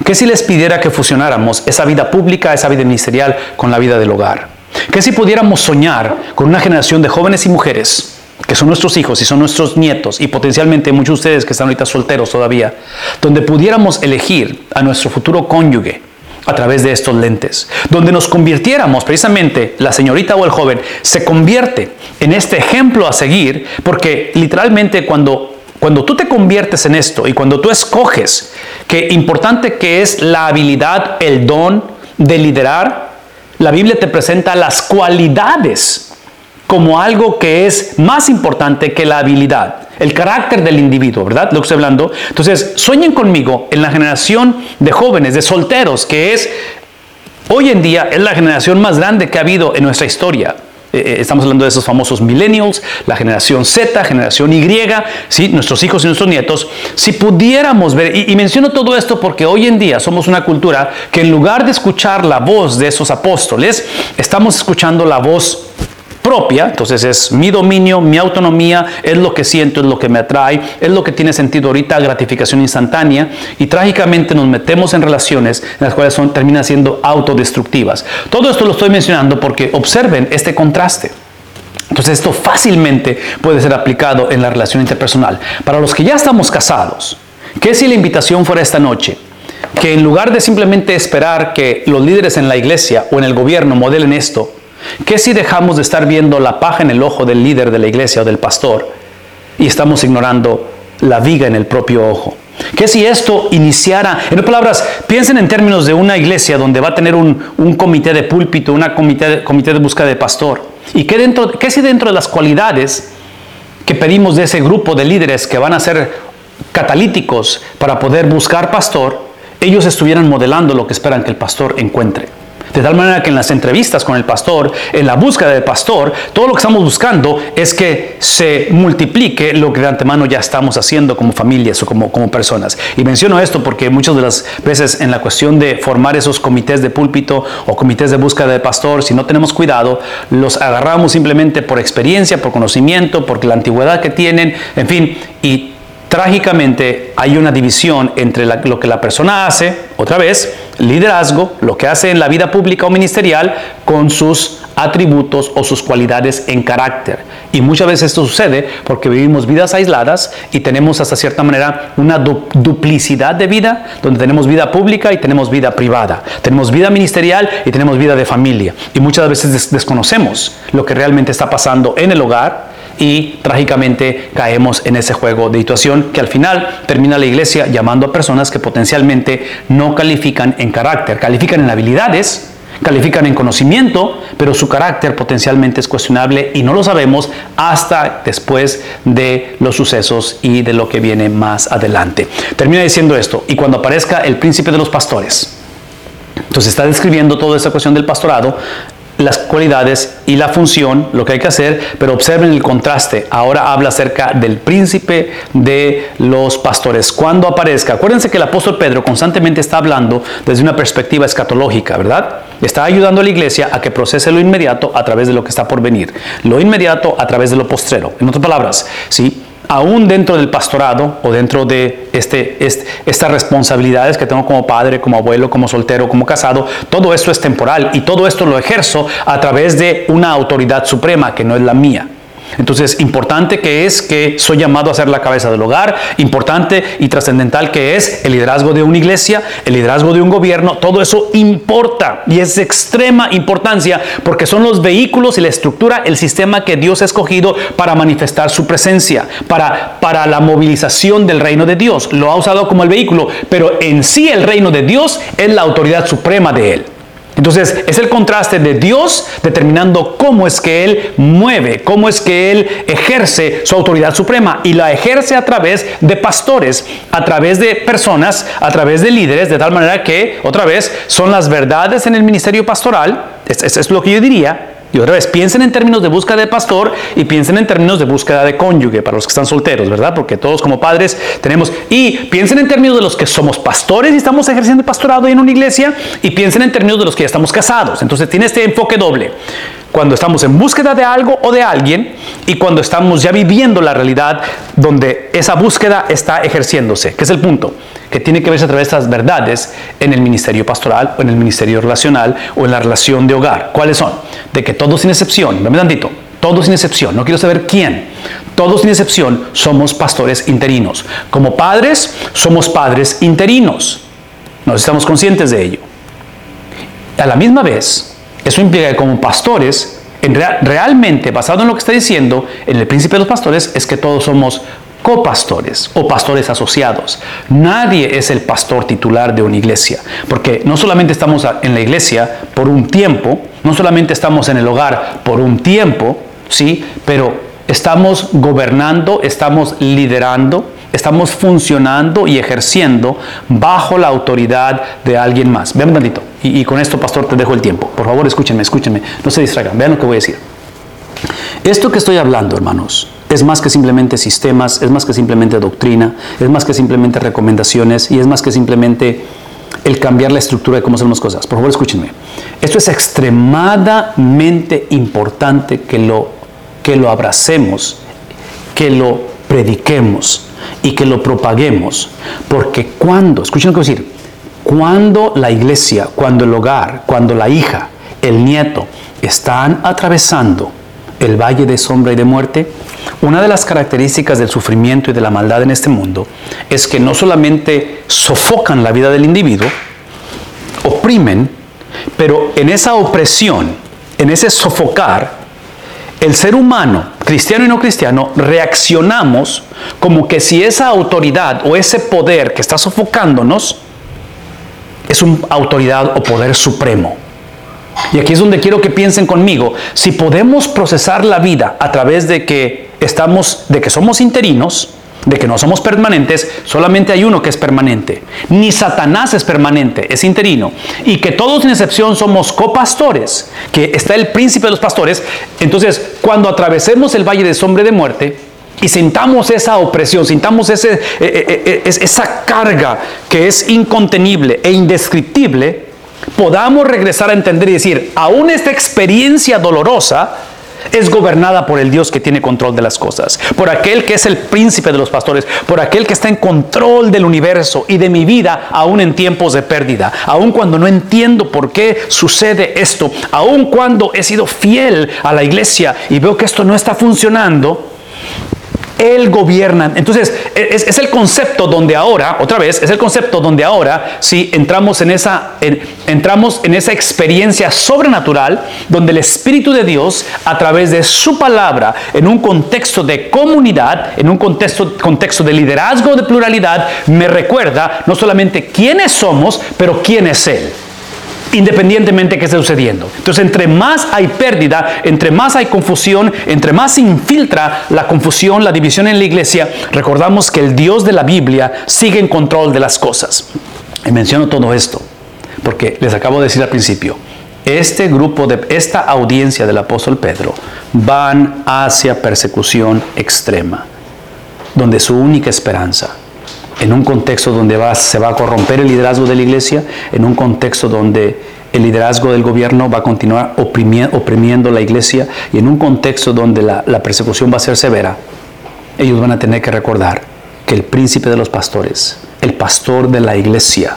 Speaker 1: ¿Qué si les pidiera que fusionáramos esa vida pública, esa vida ministerial con la vida del hogar? ¿Qué si pudiéramos soñar con una generación de jóvenes y mujeres que son nuestros hijos y son nuestros nietos y potencialmente muchos de ustedes que están ahorita solteros todavía, donde pudiéramos elegir a nuestro futuro cónyuge a través de estos lentes, donde nos convirtiéramos precisamente, la señorita o el joven se convierte en este ejemplo a seguir, porque literalmente cuando cuando tú te conviertes en esto y cuando tú escoges que importante que es la habilidad, el don de liderar, la Biblia te presenta las cualidades como algo que es más importante que la habilidad, el carácter del individuo, ¿verdad? Lo que estoy hablando. Entonces, sueñen conmigo en la generación de jóvenes, de solteros, que es hoy en día es la generación más grande que ha habido en nuestra historia. Eh, eh, estamos hablando de esos famosos millennials, la generación Z, generación Y, ¿sí? nuestros hijos y nuestros nietos. Si pudiéramos ver, y, y menciono todo esto porque hoy en día somos una cultura que en lugar de escuchar la voz de esos apóstoles, estamos escuchando la voz propia, entonces es mi dominio, mi autonomía, es lo que siento, es lo que me atrae, es lo que tiene sentido ahorita, gratificación instantánea, y trágicamente nos metemos en relaciones en las cuales son, terminan siendo autodestructivas. Todo esto lo estoy mencionando porque observen este contraste. Entonces esto fácilmente puede ser aplicado en la relación interpersonal. Para los que ya estamos casados, ¿qué si la invitación fuera esta noche? Que en lugar de simplemente esperar que los líderes en la iglesia o en el gobierno modelen esto, ¿Qué si dejamos de estar viendo la paja en el ojo del líder de la iglesia o del pastor y estamos ignorando la viga en el propio ojo? ¿Qué si esto iniciara, en otras palabras, piensen en términos de una iglesia donde va a tener un, comité de púlpito, una comité comité de búsqueda de pastor? ¿Y qué, dentro, qué si dentro de las cualidades que pedimos de ese grupo de líderes que van a ser catalíticos para poder buscar pastor, ellos estuvieran modelando lo que esperan que el pastor encuentre? De tal manera que en las entrevistas con el pastor, en la búsqueda del pastor, todo lo que estamos buscando es que se multiplique lo que de antemano ya estamos haciendo como familias o como, como personas. Y menciono esto porque muchas de las veces en la cuestión de formar esos comités de púlpito o comités de búsqueda del pastor, si no tenemos cuidado, los agarramos simplemente por experiencia, por conocimiento, por la antigüedad que tienen, en fin, y trágicamente hay una división entre lo que la persona hace, otra vez, liderazgo, lo que hace en la vida pública o ministerial, con sus atributos o sus cualidades en carácter. Y muchas veces esto sucede porque vivimos vidas aisladas y tenemos hasta cierta manera una duplicidad de vida, donde tenemos vida pública y tenemos vida privada. Tenemos vida ministerial y tenemos vida de familia. Y muchas veces desconocemos lo que realmente está pasando en el hogar y trágicamente caemos en ese juego de situación que al final termina la iglesia llamando a personas que potencialmente no califican en carácter, califican en habilidades, califican en conocimiento, pero su carácter potencialmente es cuestionable y no lo sabemos hasta después de los sucesos y de lo que viene más adelante. Termina diciendo esto, y cuando aparezca el príncipe de los pastores, entonces está describiendo toda esta cuestión del pastorado, las cualidades y la función, lo que hay que hacer, pero observen el contraste. Ahora habla acerca del príncipe de los pastores. Cuando aparezca, acuérdense que el apóstol Pedro constantemente está hablando desde una perspectiva escatológica, ¿verdad? Está ayudando a la iglesia a que procese lo inmediato a través de lo que está por venir, lo inmediato a través de lo postrero. En otras palabras, ¿sí? Aún dentro del pastorado o dentro de este, estas responsabilidades que tengo como padre, como abuelo, como soltero, como casado, todo esto es temporal y todo esto lo ejerzo a través de una autoridad suprema que no es la mía. Entonces, importante que es que soy llamado a ser la cabeza del hogar, importante y trascendental que es el liderazgo de una iglesia, el liderazgo de un gobierno, todo eso importa y es de extrema importancia porque son los vehículos y la estructura, el sistema que Dios ha escogido para manifestar su presencia, para, para la movilización del reino de Dios. Lo ha usado como el vehículo, pero en sí el reino de Dios es la autoridad suprema de él. Entonces es el contraste de Dios determinando cómo es que Él mueve, cómo es que Él ejerce su autoridad suprema y la ejerce a través de pastores, a través de personas, a través de líderes, de tal manera que, otra vez, son las verdades en el ministerio pastoral, es lo que yo diría, y otra vez, piensen en términos de búsqueda de pastor y piensen en términos de búsqueda de cónyuge para los que están solteros, ¿verdad? Porque todos como padres tenemos... Y piensen en términos de los que somos pastores y estamos ejerciendo pastorado en una iglesia y piensen en términos de los que ya estamos casados. Entonces tiene este enfoque doble. Cuando estamos en búsqueda de algo o de alguien y cuando estamos ya viviendo la realidad donde esa búsqueda está ejerciéndose, que es el punto que tiene que verse a través de estas verdades en el ministerio pastoral o en el ministerio relacional o en la relación de hogar. ¿Cuáles son? De que todos sin excepción, dame tantito, todos sin excepción, no quiero saber quién, todos sin excepción somos pastores interinos. Como padres, somos padres interinos. Nos estamos conscientes de ello. A la misma vez, eso implica que como pastores, en realmente, basado en lo que está diciendo, en el príncipe de los pastores, es que todos somos copastores o pastores asociados. Nadie es el pastor titular de una iglesia, porque no solamente estamos en la iglesia por un tiempo, no solamente estamos en el hogar por un tiempo, sí, pero estamos gobernando, estamos liderando, estamos funcionando y ejerciendo bajo la autoridad de alguien más. Vean un tantito. Y, con esto, pastor, te dejo el tiempo. Por favor, escúchenme, escúchenme. No se distraigan. Vean lo que voy a decir. Esto que estoy hablando, hermanos, es más que simplemente sistemas, es más que simplemente doctrina, es más que simplemente recomendaciones y es más que simplemente el cambiar la estructura de cómo hacemos las cosas. Por favor, escúchenme. Esto es extremadamente importante que lo, que lo abracemos, que lo prediquemos y que lo propaguemos. Porque cuando, escuchen lo que voy a decir, cuando la iglesia, cuando el hogar, cuando la hija, el nieto están atravesando el valle de sombra y de muerte, una de las características del sufrimiento y de la maldad en este mundo es que no solamente sofocan la vida del individuo, oprimen, pero en esa opresión, en ese sofocar, el ser humano, cristiano y no cristiano, reaccionamos como que si esa autoridad o ese poder que está sofocándonos es una autoridad o poder supremo. Y aquí es donde quiero que piensen conmigo, si podemos procesar la vida a través de que estamos, de que somos interinos, de que no somos permanentes, solamente hay uno que es permanente. Ni Satanás es permanente, es interino. Y que todos sin excepción somos copastores, que está el príncipe de los pastores. Entonces, cuando atravesemos el valle de sombra de muerte y sintamos esa opresión, sintamos ese, eh, eh, eh, esa carga que es incontenible e indescriptible, podamos regresar a entender y decir, aún esta experiencia dolorosa es gobernada por el Dios que tiene control de las cosas, por aquel que es el príncipe de los pastores, por aquel que está en control del universo y de mi vida, aún en tiempos de pérdida, aún cuando no entiendo por qué sucede esto, aún cuando he sido fiel a la iglesia y veo que esto no está funcionando, él gobierna. Entonces, es, el concepto donde ahora, otra vez, es el concepto donde ahora, si entramos en esa, entramos en esa experiencia sobrenatural, donde el Espíritu de Dios, a través de su palabra, en un contexto de comunidad, en un contexto, contexto de liderazgo, de pluralidad, me recuerda no solamente quiénes somos, pero quién es Él independientemente de qué esté sucediendo. Entonces, entre más hay pérdida, entre más hay confusión, entre más se infiltra la confusión, la división en la iglesia, recordamos que el Dios de la Biblia sigue en control de las cosas. Y menciono todo esto porque les acabo de decir al principio, este grupo de esta audiencia del apóstol Pedro van hacia persecución extrema, donde su única esperanza en un contexto donde se va a corromper el liderazgo de la iglesia, en un contexto donde el liderazgo del gobierno va a continuar oprimiendo, la iglesia y en un contexto donde la persecución va a ser severa, ellos van a tener que recordar que el príncipe de los pastores, el pastor de la iglesia,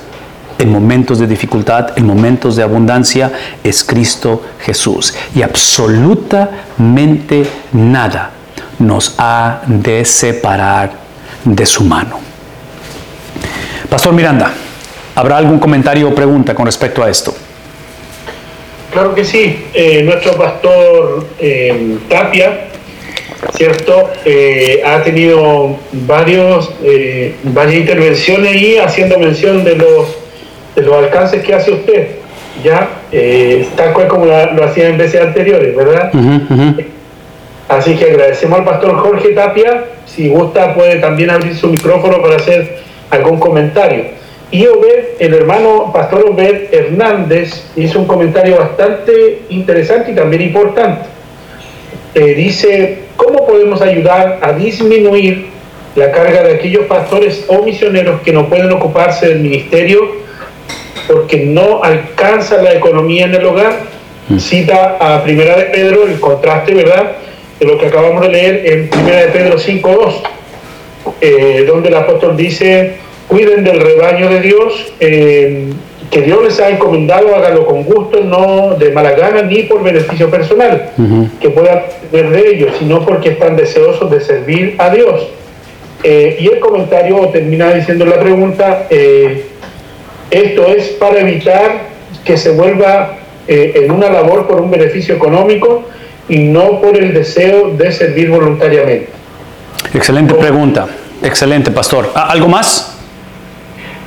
Speaker 1: en momentos de dificultad, en momentos de abundancia, es Cristo Jesús. Y absolutamente nada nos ha de separar de su mano. Pastor Miranda, ¿habrá algún comentario o pregunta con respecto a esto?
Speaker 2: Claro que sí. Eh, nuestro pastor eh, Tapia, ¿cierto? Eh, ha tenido varios, varias intervenciones y haciendo mención de los, de los alcances que hace usted, ¿ya? tal cual como lo hacía en veces anteriores, ¿verdad? Así que agradecemos al pastor Jorge Tapia. Si gusta, puede también abrir su micrófono para hacer algún comentario. Y Obed, el hermano pastor Obed Hernández, hizo un comentario bastante interesante y también importante. Eh, dice, ¿cómo podemos ayudar a disminuir la carga de aquellos pastores o misioneros que no pueden ocuparse del ministerio porque no alcanza la economía en el hogar? Mm. Cita a Primera de Pedro el contraste, ¿verdad?, de lo que acabamos de leer en Primera de Pedro 5.2, eh, donde el apóstol dice, cuiden del rebaño de Dios, eh, que Dios les ha encomendado, háganlo con gusto, no de mala gana ni por beneficio personal, que puedan ver de ellos, sino porque están deseosos de servir a Dios. Eh, y el comentario termina diciendo la pregunta, esto es para evitar que se vuelva en una labor por un beneficio económico y no por el deseo de servir voluntariamente.
Speaker 1: Excelente pregunta, excelente pastor. ¿Algo más?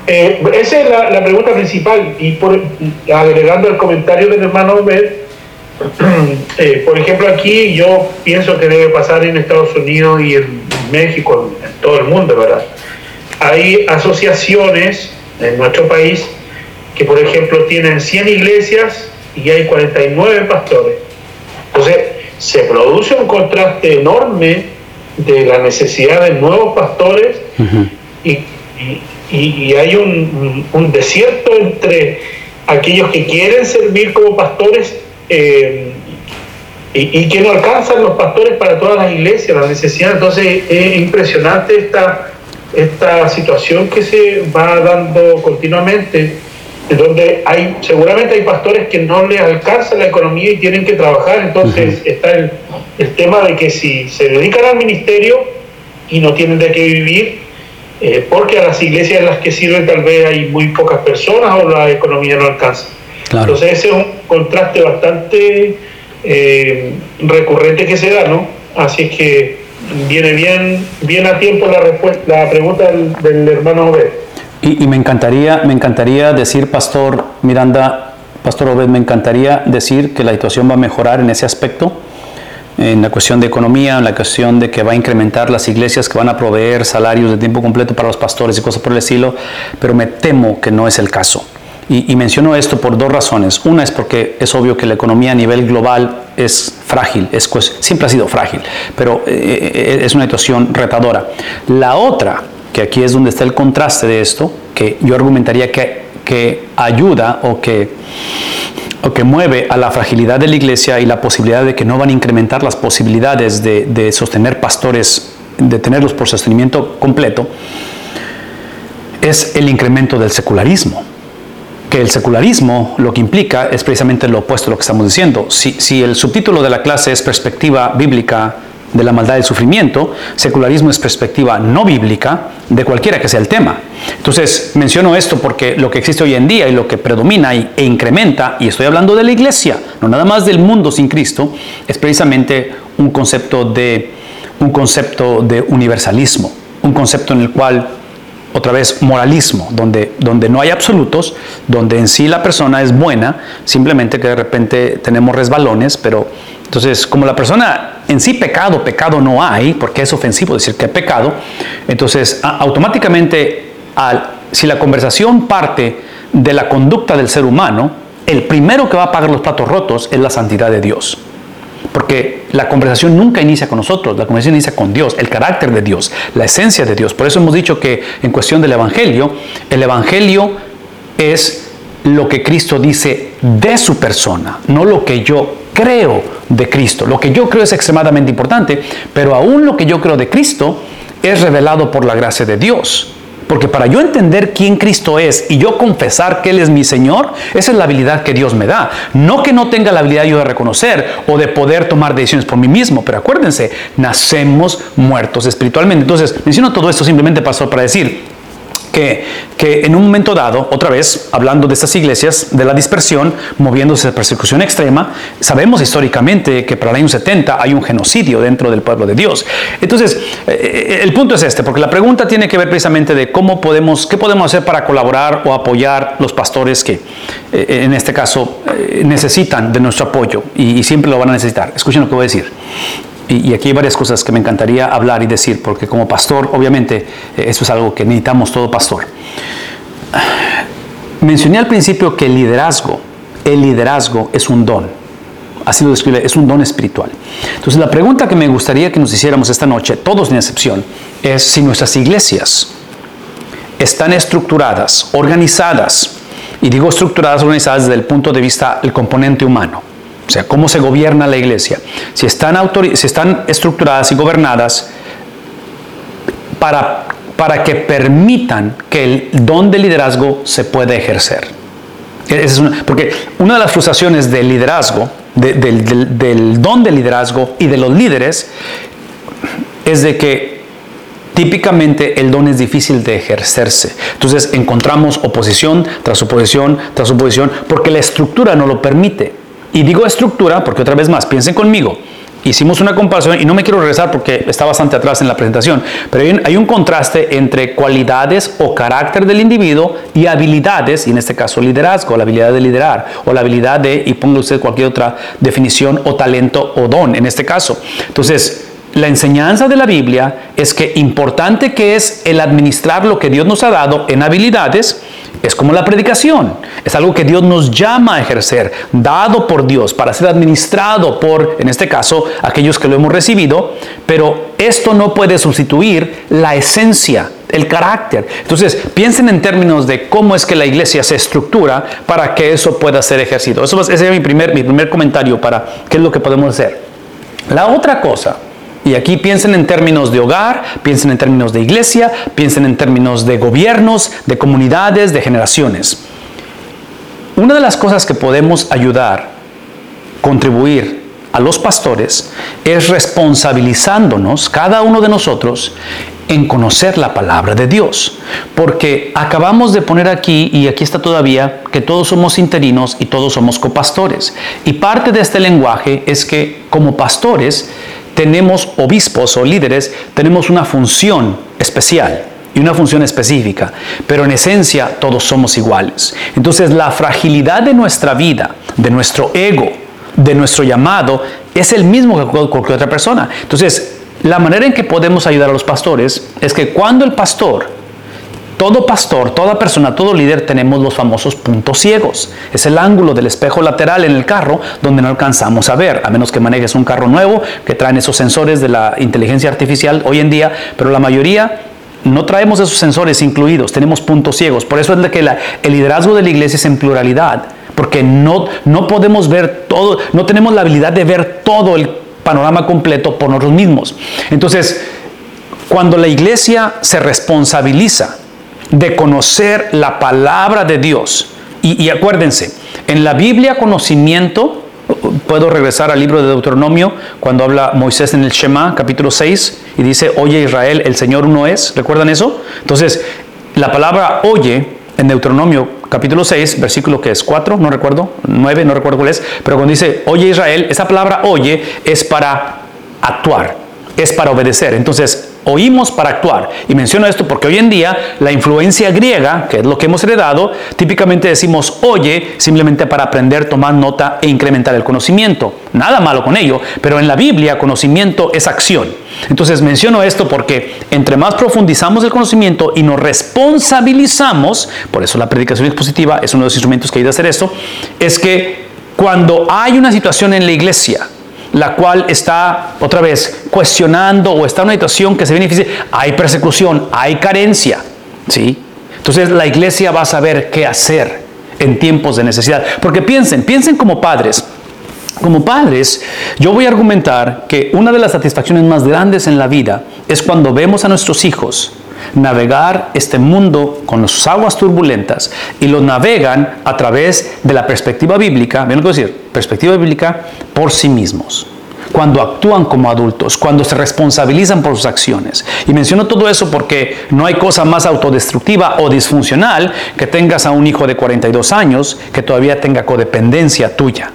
Speaker 2: Eh, esa es la, pregunta principal y por, agregando el comentario del hermano Obed, eh, por ejemplo aquí yo pienso que debe pasar en Estados Unidos y en México, en todo el mundo, ¿verdad? Hay asociaciones en nuestro país que por ejemplo tienen 100 iglesias y hay 49 pastores. Entonces se produce un contraste enorme de la necesidad de nuevos pastores y y, hay un, desierto entre aquellos que quieren servir como pastores eh, y, que no alcanzan los pastores para todas las iglesias, las necesidades. Entonces es impresionante esta, esta situación que se va dando continuamente, en donde hay, seguramente hay pastores que no les alcanza la economía y tienen que trabajar. Entonces está el, el tema de que si se dedican al ministerio y no tienen de qué vivir, eh, porque a las iglesias en las que sirven tal vez hay muy pocas personas o la economía no alcanza. Entonces ese es un contraste bastante eh, recurrente que se da, ¿no? Así es que viene bien, bien a tiempo la, respuesta, la pregunta del, hermano Obed.
Speaker 1: Y, y, me encantaría, me encantaría decir, Pastor Miranda, Pastor Obed, me encantaría decir que la situación va a mejorar en ese aspecto en la cuestión de economía, en la cuestión de que va a incrementar las iglesias que van a proveer salarios de tiempo completo para los pastores y cosas por el estilo, pero me temo que no es el caso. Y, menciono esto por dos razones. Una es porque es obvio que la economía a nivel global es frágil, es, siempre ha sido frágil, pero eh, eh, es una situación retadora. La otra, que aquí es donde está el contraste de esto, que yo argumentaría que, que ayuda o que o que mueve a la fragilidad de la iglesia y la posibilidad de que no van a incrementar las posibilidades de, de sostener pastores, de tenerlos por sostenimiento completo, es el incremento del secularismo. Que el secularismo lo que implica es precisamente lo opuesto a lo que estamos diciendo. Si, si el subtítulo de la clase es perspectiva bíblica de la maldad y el sufrimiento, secularismo es perspectiva no bíblica de cualquiera que sea el tema. Entonces, menciono esto porque lo que existe hoy en día y lo que predomina e incrementa, y estoy hablando de la iglesia, no nada más del mundo sin Cristo, es precisamente un concepto de, un concepto de universalismo, un concepto en el cual otra vez moralismo, donde, donde no hay absolutos, donde en sí la persona es buena, simplemente que de repente tenemos resbalones, pero entonces como la persona en sí pecado, pecado no hay, porque es ofensivo decir que hay pecado, entonces automáticamente si la conversación parte de la conducta del ser humano, el primero que va a pagar los platos rotos es la santidad de Dios. Porque la conversación nunca inicia con nosotros, la conversación inicia con Dios, el carácter de Dios, la esencia de Dios. Por eso hemos dicho que en cuestión del Evangelio, el Evangelio es lo que Cristo dice de su persona, no lo que yo creo de Cristo. Lo que yo creo es extremadamente importante, pero aún lo que yo creo de Cristo es revelado por la gracia de Dios. Porque para yo entender quién Cristo es y yo confesar que Él es mi Señor, esa es la habilidad que Dios me da. No que no tenga la habilidad yo de reconocer o de poder tomar decisiones por mí mismo, pero acuérdense, nacemos muertos espiritualmente. Entonces, menciono todo esto simplemente, pasó para decir, que, en un momento dado, otra vez, hablando de estas iglesias, de la dispersión, moviéndose a persecución extrema, sabemos históricamente que para el año 70 hay un genocidio dentro del pueblo de Dios. Entonces, eh, el punto es este, porque la pregunta tiene que ver precisamente de cómo podemos, qué podemos hacer para colaborar o apoyar los pastores que, eh, en este caso, eh, necesitan de nuestro apoyo y, y siempre lo van a necesitar. Escuchen lo que voy a decir. Y, aquí hay varias cosas que me encantaría hablar y decir, porque como pastor, obviamente, eh, eso es algo que necesitamos todo pastor. Mencioné al principio que el liderazgo, el liderazgo es un don. Así lo describe, es un don espiritual. Entonces la pregunta que me gustaría que nos hiciéramos esta noche, todos sin excepción, es si nuestras iglesias están estructuradas, organizadas, y digo estructuradas, organizadas desde el punto de vista del componente humano o sea, cómo se gobierna la iglesia, si están, si están estructuradas y gobernadas para, para que permitan que el don de liderazgo se pueda ejercer. Es porque una de las frustraciones del liderazgo, del, del don de liderazgo y de los líderes, es de que típicamente el don es difícil de ejercerse. Entonces encontramos oposición tras oposición tras oposición porque la estructura no lo permite. Y digo estructura porque otra vez más, piensen conmigo. Hicimos una comparación y no me quiero regresar porque está bastante atrás en la presentación, pero hay un, contraste entre cualidades o carácter del individuo y habilidades, y en este caso liderazgo, la habilidad de liderar o la habilidad de, y ponga usted cualquier otra definición o talento o don en este caso. Entonces, la enseñanza de la Biblia es que importante que es el administrar lo que Dios nos ha dado en habilidades, es como la predicación. Es algo que Dios nos llama a ejercer, dado por Dios, para ser administrado por, en este caso, aquellos que lo hemos recibido. Pero esto no puede sustituir la esencia, el carácter. Entonces, piensen en términos de cómo es que la iglesia se estructura para que eso pueda ser ejercido. Eso, ese es mi primer, mi primer comentario para qué es lo que podemos hacer. La otra cosa y aquí piensen en términos de hogar, piensen en términos de iglesia, piensen en términos de gobiernos, de comunidades, de generaciones. Una de las cosas que podemos ayudar, contribuir a los pastores, es responsabilizándonos, cada uno de nosotros, en conocer la palabra de Dios. Porque acabamos de poner aquí, y aquí está todavía, que todos somos interinos y todos somos copastores. Y parte de este lenguaje es que como pastores tenemos obispos o líderes, tenemos una función especial y una función específica, pero en esencia todos somos iguales. Entonces la fragilidad de nuestra vida, de nuestro ego, de nuestro llamado, es el mismo que cualquier otra persona. Entonces, la manera en que podemos ayudar a los pastores es que cuando el pastor todo pastor, toda persona, todo líder tenemos los famosos puntos ciegos. Es el ángulo del espejo lateral en el carro donde no alcanzamos a ver, a menos que manejes un carro nuevo que traen esos sensores de la inteligencia artificial hoy en día, pero la mayoría no traemos esos sensores incluidos, tenemos puntos ciegos. Por eso es que el liderazgo de la iglesia es en pluralidad, porque no, no podemos ver todo, no tenemos la habilidad de ver todo el panorama completo por nosotros mismos. Entonces, cuando la iglesia se responsabiliza de conocer la palabra de Dios, y, acuérdense, en la Biblia conocimiento Puedo regresar al libro de Deuteronomio cuando habla Moisés en el Shema, capítulo 6, y dice, oye Israel, el Señor uno es. ¿Recuerdan eso? Entonces, la palabra oye en Deuteronomio capítulo 6, versículo que es 4, no recuerdo, 9, no recuerdo cuál es, pero cuando dice, oye Israel, esa palabra oye es para actuar, es para obedecer. Entonces, oímos para actuar. Y menciono esto porque hoy en día la influencia griega, que es lo que hemos heredado, típicamente decimos oye simplemente para aprender, tomar nota e incrementar el conocimiento. Nada malo con ello, pero en la Biblia conocimiento es acción. Entonces menciono esto porque entre más profundizamos el conocimiento y nos responsabilizamos, por eso la predicación expositiva es uno de los instrumentos que ayuda a hacer esto, es que cuando hay una situación en la iglesia, la cual está otra vez cuestionando o está en una situación que se beneficia, hay persecución, hay carencia, ¿sí? Entonces la iglesia va a saber qué hacer en tiempos de necesidad. Porque piensen, piensen como padres. Como padres, yo voy a argumentar que una de las satisfacciones más grandes en la vida es cuando vemos a nuestros hijos navegar este mundo con sus aguas turbulentas y lo navegan a través de la perspectiva bíblica, ¿ven lo que decir? Perspectiva bíblica por sí mismos. Cuando actúan como adultos, cuando se responsabilizan por sus acciones. Y menciono todo eso porque no hay cosa más autodestructiva o disfuncional que tengas a un hijo de 42 años que todavía tenga codependencia tuya,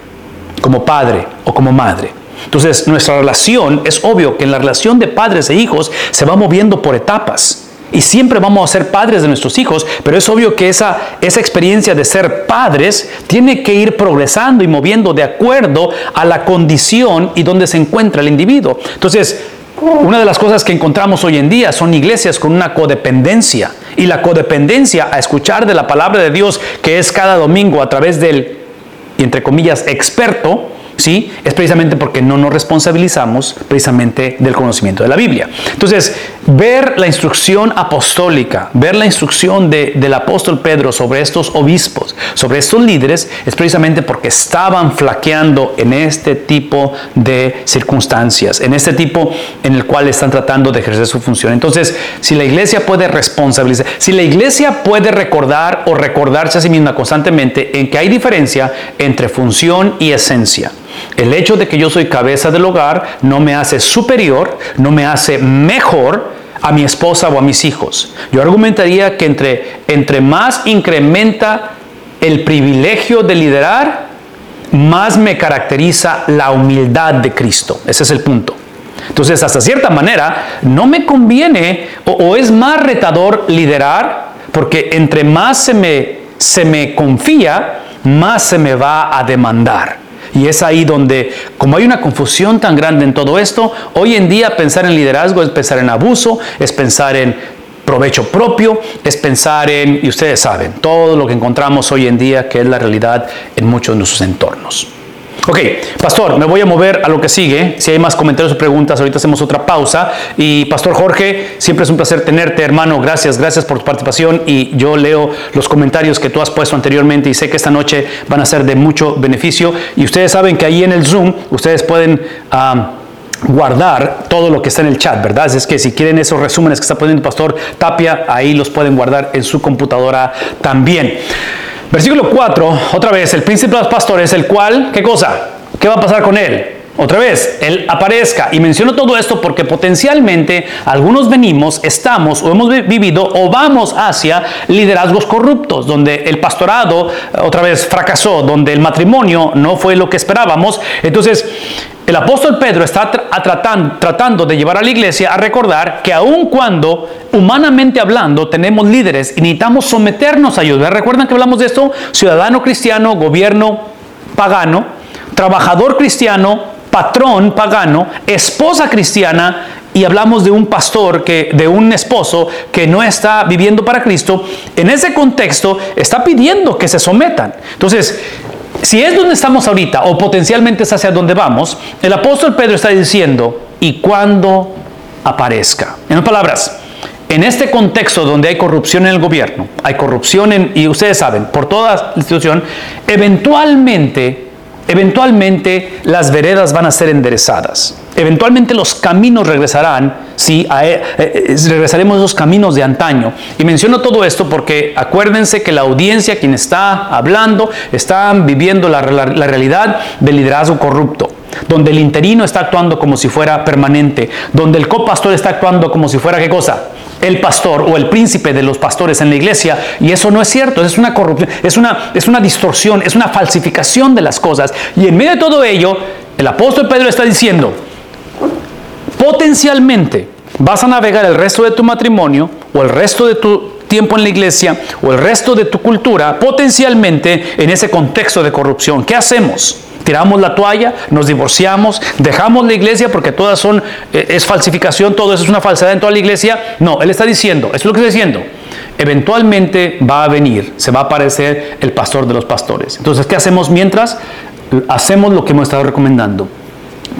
Speaker 1: como padre o como madre. Entonces, nuestra relación, es obvio que en la relación de padres e hijos se va moviendo por etapas. Y siempre vamos a ser padres de nuestros hijos, pero es obvio que esa, esa experiencia de ser padres tiene que ir progresando y moviendo de acuerdo a la condición y donde se encuentra el individuo. Entonces, una de las cosas que encontramos hoy en día son iglesias con una codependencia. Y la codependencia a escuchar de la palabra de Dios, que es cada domingo a través del, entre comillas, experto, ¿sí? Es precisamente porque no nos responsabilizamos precisamente del conocimiento de la Biblia. Entonces, ver la instrucción apostólica, ver la instrucción del apóstol Pedro sobre estos obispos, sobre estos líderes, es precisamente porque estaban flaqueando en este tipo de circunstancias, en este tipo en el cual están tratando de ejercer su función. Entonces, si la iglesia puede responsabilizar, si la iglesia puede recordar o recordarse a sí misma constantemente en que hay diferencia entre función y esencia, el hecho de que yo soy cabeza del hogar no me hace superior, no me hace mejor a mi esposa o a mis hijos. Yo argumentaría que entre, entre más incrementa el privilegio de liderar, más me caracteriza la humildad de Cristo. Ese es el punto. Entonces, hasta cierta manera, no me conviene o, es más retador liderar, porque entre más se me, se me confía, más se me va a demandar. Y es ahí donde, como hay una confusión tan grande en todo esto, hoy en día pensar en liderazgo es pensar en abuso, es pensar en provecho propio, es pensar en, y ustedes saben, todo lo que encontramos hoy en día que es la realidad en muchos de nuestros entornos. Ok, pastor, me voy a mover a lo que sigue. Si hay más comentarios o preguntas, ahorita hacemos otra pausa. Y pastor Jorge, siempre es un placer tenerte, hermano. Gracias, gracias por tu participación. Y yo leo los comentarios que tú has puesto anteriormente y sé que esta noche van a ser de mucho beneficio. Y ustedes saben que ahí en el Zoom ustedes pueden... guardar todo lo que está en el chat, ¿verdad? Es que si quieren esos resúmenes que está poniendo el pastor Tapia, ahí los pueden guardar en su computadora también. Versículo 4, otra vez, el príncipe de los pastores, el cual, ¿qué cosa? ¿Qué va a pasar con él? Otra vez, él aparezca. Y menciono todo esto porque potencialmente algunos venimos, estamos o hemos vivido o vamos hacia liderazgos corruptos, donde el pastorado otra vez fracasó, donde el matrimonio no fue lo que esperábamos. Entonces, el apóstol Pedro está tratando de llevar a la iglesia a recordar que aun cuando humanamente hablando tenemos líderes y necesitamos someternos a ellos, ¿recuerdan que hablamos de esto? Ciudadano cristiano, gobierno pagano, trabajador cristiano, patrón pagano, esposa cristiana y hablamos de un pastor que de un esposo que no está viviendo para Cristo, en ese contexto está pidiendo que se sometan. Entonces, si es donde estamos ahorita o potencialmente es hacia donde vamos, el apóstol Pedro está diciendo, y cuando aparezca. En otras palabras, en este contexto donde hay corrupción en el gobierno, hay corrupción y ustedes saben, por toda la institución, eventualmente, eventualmente las veredas van a ser enderezadas. Eventualmente los caminos regresarán, sí, eh, eh, regresaremos a esos caminos de antaño. Y menciono todo esto porque acuérdense que la audiencia, quien está hablando, está viviendo la realidad del liderazgo corrupto donde el interino está actuando como si fuera permanente, donde el copastor está actuando como si fuera qué cosa? El pastor o el príncipe de los pastores en la iglesia, y eso no es cierto, es una corrupción, es una, es una distorsión, es una falsificación de las cosas. Y en medio de todo ello, el apóstol Pedro está diciendo, potencialmente vas a navegar el resto de tu matrimonio o el resto de tu tiempo en la iglesia o el resto de tu cultura potencialmente en ese contexto de corrupción. ¿Qué hacemos? Tiramos la toalla, nos divorciamos, dejamos la iglesia porque todas son, eh, es falsificación, todo eso es una falsedad en toda la iglesia. No, él está diciendo, eso es lo que está diciendo. Eventualmente va a venir, se va a aparecer el pastor de los pastores. Entonces, ¿qué hacemos mientras? Hacemos lo que hemos estado recomendando.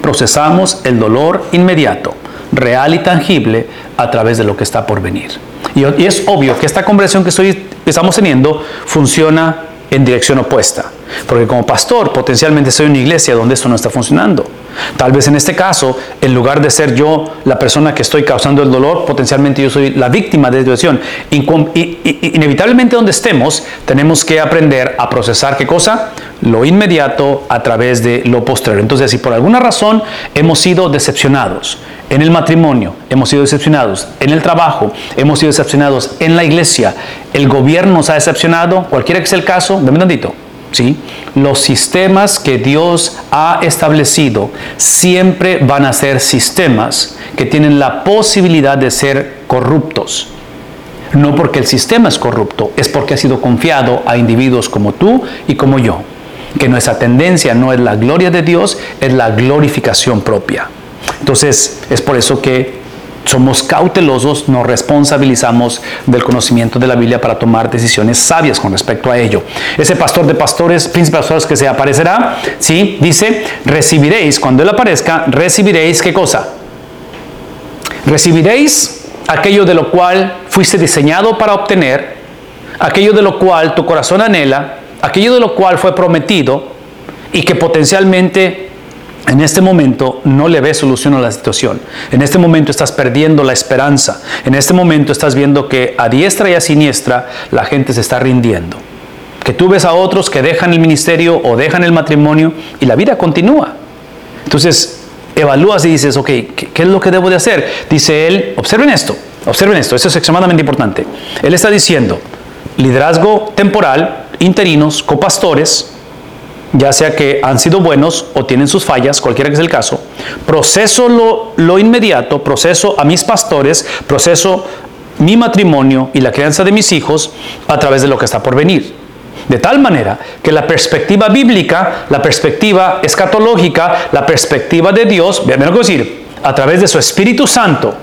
Speaker 1: Procesamos el dolor inmediato, real y tangible, a través de lo que está por venir. Y, es obvio que esta conversación que, estoy, estamos teniendo funciona en dirección opuesta. Porque como pastor potencialmente soy una iglesia donde esto no está funcionando. Tal vez en este caso, en lugar de ser yo la persona que estoy causando el dolor, potencialmente yo soy la víctima de situación. Inevitablemente donde estemos, tenemos que aprender a procesar qué cosa? Lo inmediato a través de lo posterior. Entonces, si por alguna razón hemos sido decepcionados, en el matrimonio hemos sido decepcionados, en el trabajo hemos sido decepcionados, en la iglesia el gobierno nos ha decepcionado, cualquiera que sea el caso, dame un tantito. ¿sí? Los sistemas que Dios ha establecido siempre van a ser sistemas que tienen la posibilidad de ser corruptos. No porque el sistema es corrupto, es porque ha sido confiado a individuos como tú y como yo. Que nuestra tendencia no es la gloria de Dios, es la glorificación propia. Entonces, es por eso que somos cautelosos, nos responsabilizamos del conocimiento de la Biblia para tomar decisiones sabias con respecto a ello. Ese pastor de pastores, príncipe de pastores que se aparecerá, ¿sí? dice, recibiréis, cuando Él aparezca, recibiréis qué cosa? Recibiréis aquello de lo cual fuiste diseñado para obtener, aquello de lo cual tu corazón anhela, aquello de lo cual fue prometido y que potencialmente en este momento no le ves solución a la situación. En este momento estás perdiendo la esperanza. En este momento estás viendo que a diestra y a siniestra la gente se está rindiendo. Que tú ves a otros que dejan el ministerio o dejan el matrimonio y la vida continúa. Entonces, evalúas y dices, ok, ¿qué, es lo que debo de hacer? Dice él, observen esto, observen esto, esto es extremadamente importante. Él está diciendo, liderazgo temporal, interinos, copastores, ya sea que han sido buenos o tienen sus fallas, cualquiera que sea el caso, proceso lo, lo inmediato, proceso a mis pastores, proceso mi matrimonio y la crianza de mis hijos a través de lo que está por venir. De tal manera que la perspectiva bíblica, la perspectiva escatológica, la perspectiva de Dios, vean lo que decir, a través de su Espíritu Santo,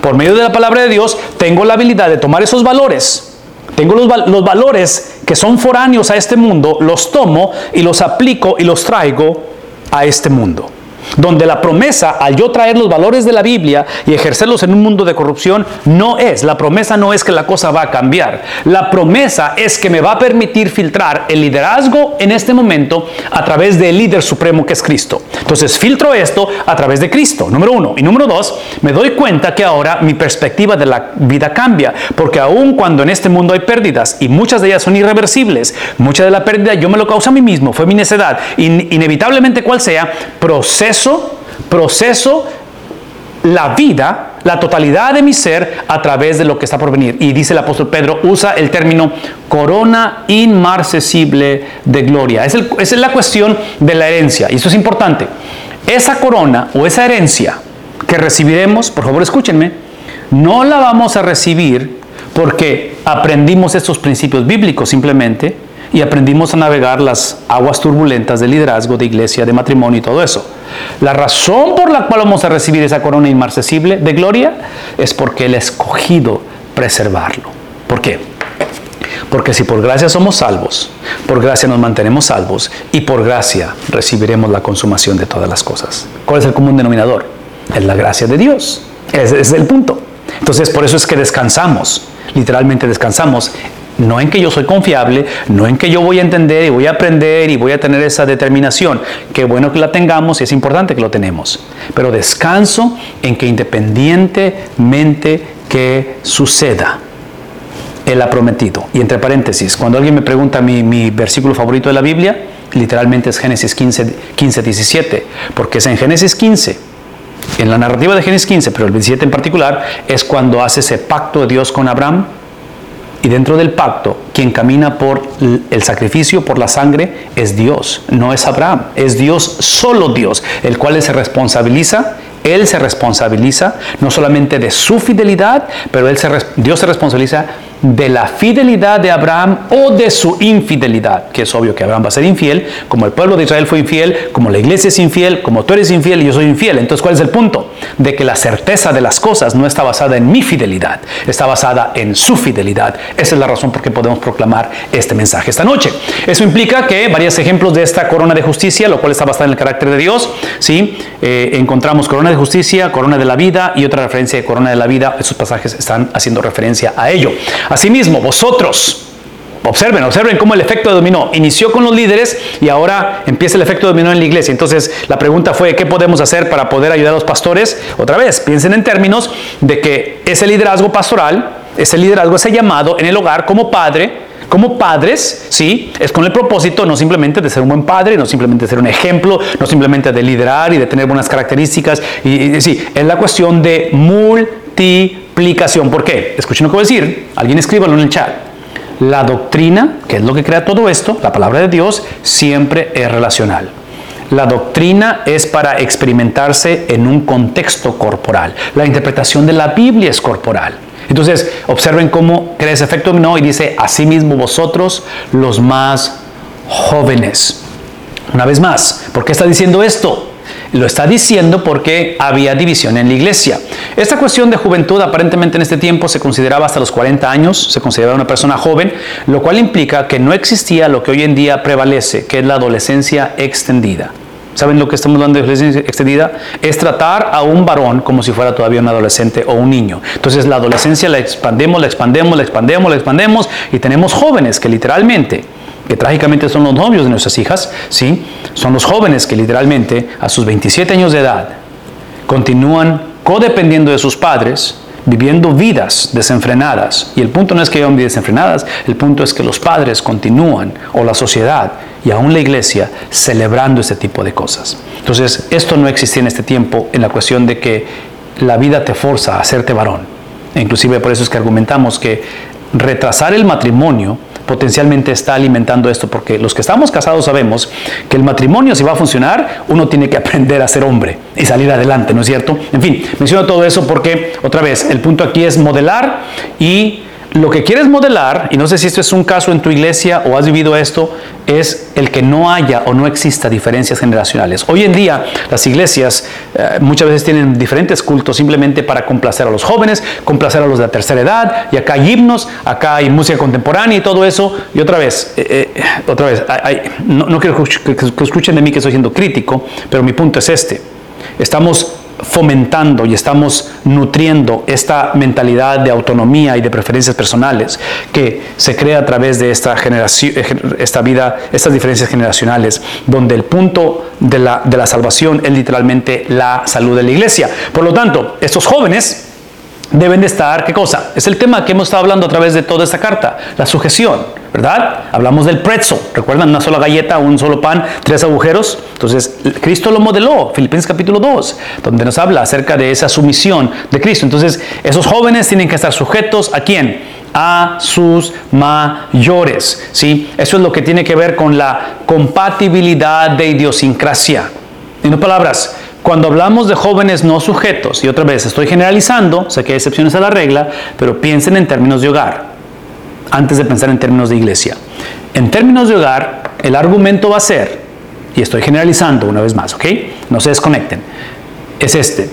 Speaker 1: por medio de la palabra de Dios, tengo la habilidad de tomar esos valores tengo los, los, valores que son foráneos a este mundo, los tomo y los aplico y los traigo a este mundo donde la promesa, al yo traer los valores de la Biblia y ejercerlos en un mundo de corrupción, no es, la promesa no es que la cosa va a cambiar, la promesa es que me va a permitir filtrar el liderazgo en este momento a través del líder supremo que es Cristo. Entonces filtro esto a través de Cristo, número uno. Y número dos, me doy cuenta que ahora mi perspectiva de la vida cambia, porque aun cuando en este mundo hay pérdidas y muchas de ellas son irreversibles, mucha de la pérdida yo me lo causo a mí mismo, fue mi necedad, inevitablemente cual sea, proceso proceso, la vida, la totalidad de mi ser a través de lo que está por venir. Y dice el apóstol Pedro, usa el término corona inmarcesible de gloria. Es esa es la cuestión de la herencia. Y esto es importante. Esa corona o esa herencia que recibiremos, por favor escúchenme, no la vamos a recibir porque aprendimos estos principios bíblicos simplemente y aprendimos a navegar las aguas turbulentas de liderazgo, de iglesia, de matrimonio y todo eso. La razón por la cual vamos a recibir esa corona inmarcesible de gloria es porque Él ha escogido preservarlo. ¿Por qué? Porque si por gracia somos salvos, por gracia nos mantenemos salvos y por gracia recibiremos la consumación de todas las cosas. ¿Cuál es el común denominador? Es la gracia de Dios. Ese es el punto. Entonces, por eso es que descansamos, literalmente descansamos no en que yo soy confiable, no en que yo voy a entender y voy a aprender y voy a tener esa determinación. Qué bueno que la tengamos y es importante que lo tenemos. Pero descanso en que independientemente que suceda, Él ha prometido. Y entre paréntesis, cuando alguien me pregunta mi, mi versículo favorito de la Biblia, literalmente es Génesis 15, 15, 17, porque es en Génesis 15 en la narrativa de Génesis 15, pero el 17 en particular, es cuando hace ese pacto de Dios con Abraham y dentro del pacto, quien camina por el sacrificio, por la sangre, es Dios, no es Abraham, es Dios, solo Dios, el cual se responsabiliza él se responsabiliza no solamente de su fidelidad, pero él se, Dios se responsabiliza de la fidelidad de Abraham o de su infidelidad, que es obvio que Abraham va a ser infiel, como el pueblo de Israel fue infiel, como la iglesia es infiel, como tú eres infiel y yo soy infiel. Entonces, ¿cuál es el punto? De que la certeza de las cosas no está basada en mi fidelidad, está basada en su fidelidad. Esa es la razón por qué podemos proclamar este mensaje esta noche. Eso implica que varios ejemplos de esta corona de justicia, lo cual está basada en el carácter de Dios, ¿sí? Eh, encontramos corona de justicia, corona de la vida y otra referencia de corona de la vida. Esos pasajes están haciendo referencia a ello. Asimismo, vosotros, Observen, observen cómo el efecto dominó inició con los líderes y ahora empieza el efecto dominó en la iglesia. Entonces, la pregunta fue, ¿qué podemos hacer para poder ayudar a los pastores? Otra vez, piensen en términos de que ese liderazgo pastoral, ese liderazgo, ese llamado en el hogar como padre, como padres, ¿sí? Es con el propósito no simplemente de ser un buen padre, no simplemente de ser un ejemplo, no simplemente de liderar y de tener buenas características. Sí, es la cuestión de multiplicación. ¿Por qué? Escuchen lo que voy a decir. Alguien escríbalo en el chat. La doctrina, que es lo que crea todo esto, la palabra de Dios, siempre es relacional. La doctrina es para experimentarse en un contexto corporal. La interpretación de la Biblia es corporal. Entonces, observen cómo crea ese efecto dominó y dice, asimismo vosotros los más jóvenes. Una vez más, ¿por qué está diciendo esto? Lo está diciendo porque había división en la iglesia. Esta cuestión de juventud aparentemente en este tiempo se consideraba hasta los 40 años, se consideraba una persona joven, lo cual implica que no existía lo que hoy en día prevalece, que es la adolescencia extendida. ¿Saben lo que estamos hablando de adolescencia extendida? Es tratar a un varón como si fuera todavía un adolescente o un niño. Entonces la adolescencia la expandemos, la expandemos, la expandemos, la expandemos y tenemos jóvenes que literalmente, que trágicamente son los novios de nuestras hijas, ¿sí? Son los jóvenes que literalmente a sus 27 años de edad continúan codependiendo de sus padres, viviendo vidas desenfrenadas. Y el punto no es que vivan vidas desenfrenadas, el punto es que los padres continúan, o la sociedad, y aún la iglesia, celebrando este tipo de cosas. Entonces, esto no existía en este tiempo en la cuestión de que la vida te forza a hacerte varón. E inclusive por eso es que argumentamos que retrasar el matrimonio potencialmente está alimentando esto, porque los que estamos casados sabemos que el matrimonio, si va a funcionar, uno tiene que aprender a ser hombre y salir adelante, ¿no es cierto? En fin, menciono todo eso porque, otra vez, el punto aquí es modelar y lo que quieres modelar, y no sé si esto es un caso en tu iglesia o has vivido esto, es el que no haya o no exista diferencias generacionales. Hoy en día las iglesias eh, muchas veces tienen diferentes cultos simplemente para complacer a los jóvenes, complacer a los de la tercera edad, y acá hay himnos, acá hay música contemporánea y todo eso. Y otra vez, eh, eh, otra vez, no, quiero que, que escuchen de mí que estoy siendo crítico, pero mi punto es este. Estamos fomentando y estamos nutriendo esta mentalidad de autonomía y de preferencias personales que se crea a través de esta generación, esta vida, estas diferencias generacionales, donde el punto de la, de la salvación es literalmente la salud de la iglesia. Por lo tanto, estos jóvenes deben de estar, ¿qué cosa? Es el tema que hemos estado hablando a través de toda esta carta, la sujeción, ¿verdad? Hablamos del pretzel, ¿recuerdan? Una sola galleta, un solo pan, tres agujeros. Entonces, Cristo lo modeló, Filipenses capítulo 2, donde nos habla acerca de esa sumisión de Cristo. Entonces, esos jóvenes tienen que estar sujetos a quién? A sus mayores, ¿sí? Eso es lo que tiene que ver con la compatibilidad de idiosincrasia. En otras palabras, cuando hablamos de jóvenes no sujetos, y otra vez estoy generalizando, sé que hay excepciones a la regla, pero piensen en términos de hogar, antes de pensar en términos de iglesia. En términos de hogar, el argumento va a ser, y estoy generalizando una vez más, ¿ok? No se desconecten, es este.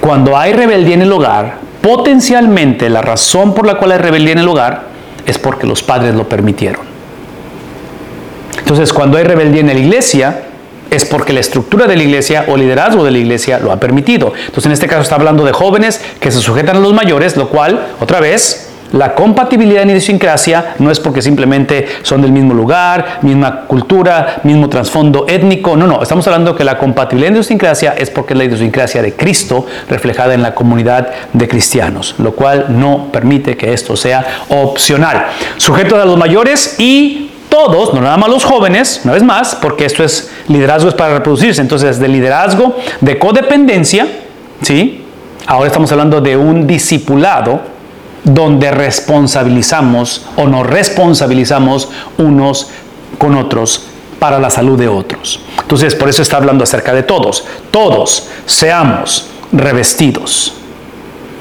Speaker 1: Cuando hay rebeldía en el hogar, potencialmente la razón por la cual hay rebeldía en el hogar es porque los padres lo permitieron. Entonces, cuando hay rebeldía en la iglesia, es porque la estructura de la iglesia o liderazgo de la iglesia lo ha permitido. Entonces, en este caso está hablando de jóvenes que se sujetan a los mayores, lo cual, otra vez, la compatibilidad en idiosincrasia no es porque simplemente son del mismo lugar, misma cultura, mismo trasfondo étnico. No, no, estamos hablando que la compatibilidad en idiosincrasia es porque es la idiosincrasia de Cristo reflejada en la comunidad de cristianos, lo cual no permite que esto sea opcional. Sujeto a los mayores y todos, no nada más los jóvenes, una vez más, porque esto es liderazgo es para reproducirse. Entonces, de liderazgo, de codependencia, ¿sí? Ahora estamos hablando de un discipulado donde responsabilizamos o nos responsabilizamos unos con otros para la salud de otros. Entonces, por eso está hablando acerca de todos. Todos seamos revestidos.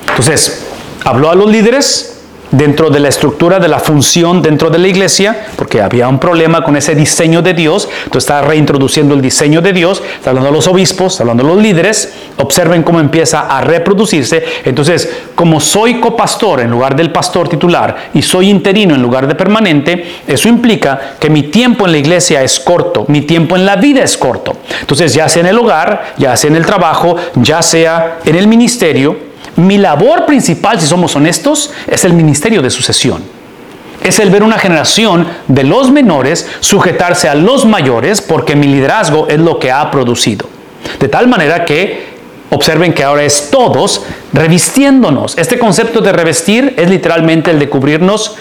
Speaker 1: Entonces, habló a los líderes, dentro de la estructura de la función dentro de la iglesia, porque había un problema con ese diseño de Dios, entonces está reintroduciendo el diseño de Dios, está hablando a los obispos, está hablando a los líderes, observen cómo empieza a reproducirse, entonces como soy copastor en lugar del pastor titular y soy interino en lugar de permanente, eso implica que mi tiempo en la iglesia es corto, mi tiempo en la vida es corto, entonces ya sea en el hogar, ya sea en el trabajo, ya sea en el ministerio, mi labor principal, si somos honestos, es el ministerio de sucesión. Es el ver una generación de los menores sujetarse a los mayores porque mi liderazgo es lo que ha producido. De tal manera que observen que ahora es todos revistiéndonos. Este concepto de revestir es literalmente el de cubrirnos,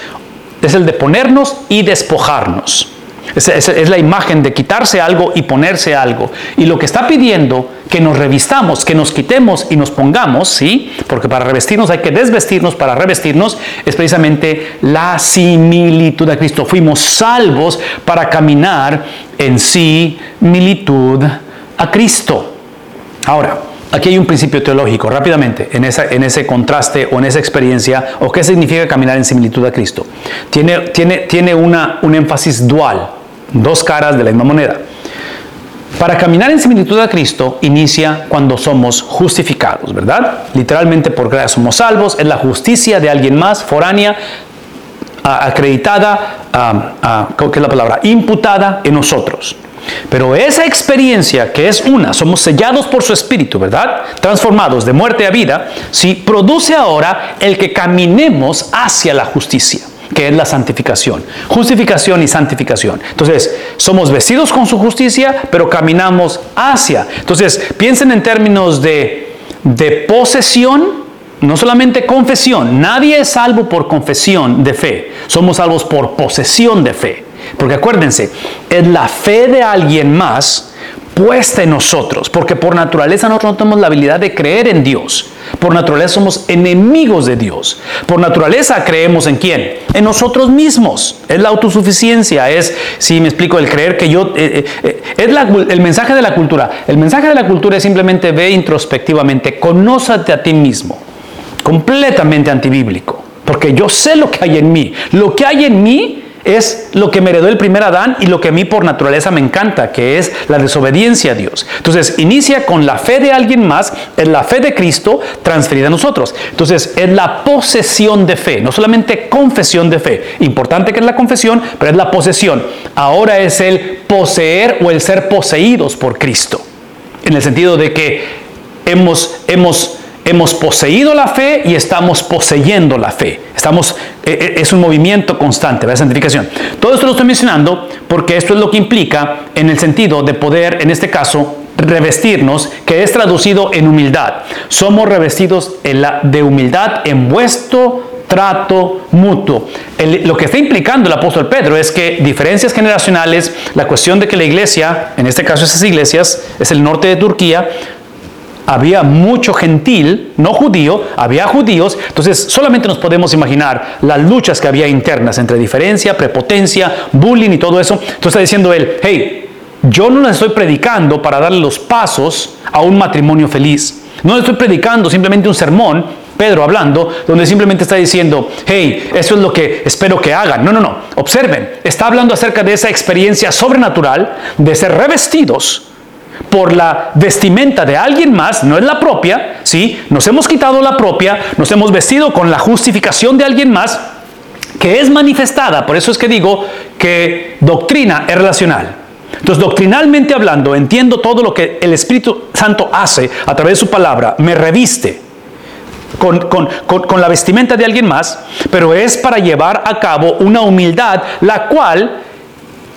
Speaker 1: es el de ponernos y despojarnos. Es, la imagen de quitarse algo y ponerse algo. Y lo que está pidiendo que nos revistamos, que nos quitemos y nos pongamos, ¿sí? Porque para revestirnos hay que desvestirnos para revestirnos, es precisamente la similitud a Cristo. Fuimos salvos para caminar en similitud a Cristo. Ahora, aquí hay un principio teológico, rápidamente, en, en ese contraste o en esa experiencia, o qué significa caminar en similitud a Cristo. Tiene, tiene, tiene una, un énfasis dual dos caras de la misma moneda. Para caminar en similitud a Cristo inicia cuando somos justificados, ¿verdad? Literalmente por gracia somos salvos, es la justicia de alguien más, foránea, acreditada, ¿qué es la palabra? Imputada en nosotros. Pero esa experiencia que es una, somos sellados por su espíritu, ¿verdad? Transformados de muerte a vida, sí, produce ahora el que caminemos hacia la justicia que es la santificación. Justificación y santificación. Entonces, somos vestidos con su justicia, pero caminamos hacia. Entonces, piensen en términos de, de posesión, no solamente confesión. Nadie es salvo por confesión de fe. Somos salvos por posesión de fe. Porque acuérdense, es la fe de alguien más puesta en nosotros, porque por naturaleza nosotros no tenemos la habilidad de creer en Dios. Por naturaleza somos enemigos de Dios. Por naturaleza creemos en quién? En nosotros mismos. Es la autosuficiencia, es, si me explico, el creer que yo... Eh, eh, eh, es el mensaje de la cultura. El mensaje de la cultura es simplemente ve introspectivamente, conózate a ti mismo. Completamente antibíblico. Porque yo sé lo que hay en mí. Lo que hay en mí es lo que me heredó el primer Adán y lo que a mí por naturaleza me encanta, que es la desobediencia a Dios. Entonces, inicia con la fe de alguien más, es la fe de Cristo transferida a nosotros. Entonces, es la posesión de fe, no solamente confesión de fe. Importante que es la confesión, pero es la posesión. Ahora es el poseer o el ser poseídos por Cristo. En el sentido de que hemos, hemos hemos poseído la fe y estamos poseyendo la fe. Estamos, eh, eh, es un movimiento constante, la santificación. Todo esto lo estoy mencionando porque esto es lo que implica en el sentido de poder, en este caso, revestirnos, que es traducido en humildad. Somos revestidos de humildad en vuestro trato mutuo. lo que está implicando el apóstol Pedro es que diferencias generacionales, la cuestión de que la iglesia, en este caso esas iglesias, es el norte de Turquía, había mucho gentil, no judío, había judíos, entonces solamente nos podemos imaginar las luchas que había internas entre diferencia, prepotencia, bullying y todo eso. Entonces está diciendo él, hey, yo no les estoy predicando para darle los pasos a un matrimonio feliz. No les estoy predicando simplemente un sermón Pedro hablando, donde simplemente está diciendo, hey, eso es lo que espero que hagan. No, no, no. Observen, está hablando acerca de esa experiencia sobrenatural de ser revestidos por la vestimenta de alguien más, no es la propia, ¿sí? Nos hemos quitado la propia, nos hemos vestido con la justificación de alguien más, que es manifestada, por eso es que digo que doctrina es relacional. Entonces, doctrinalmente hablando, entiendo todo lo que el Espíritu Santo hace a través de su palabra, me reviste con, con, la vestimenta de alguien más, pero es para llevar a cabo una humildad, la cual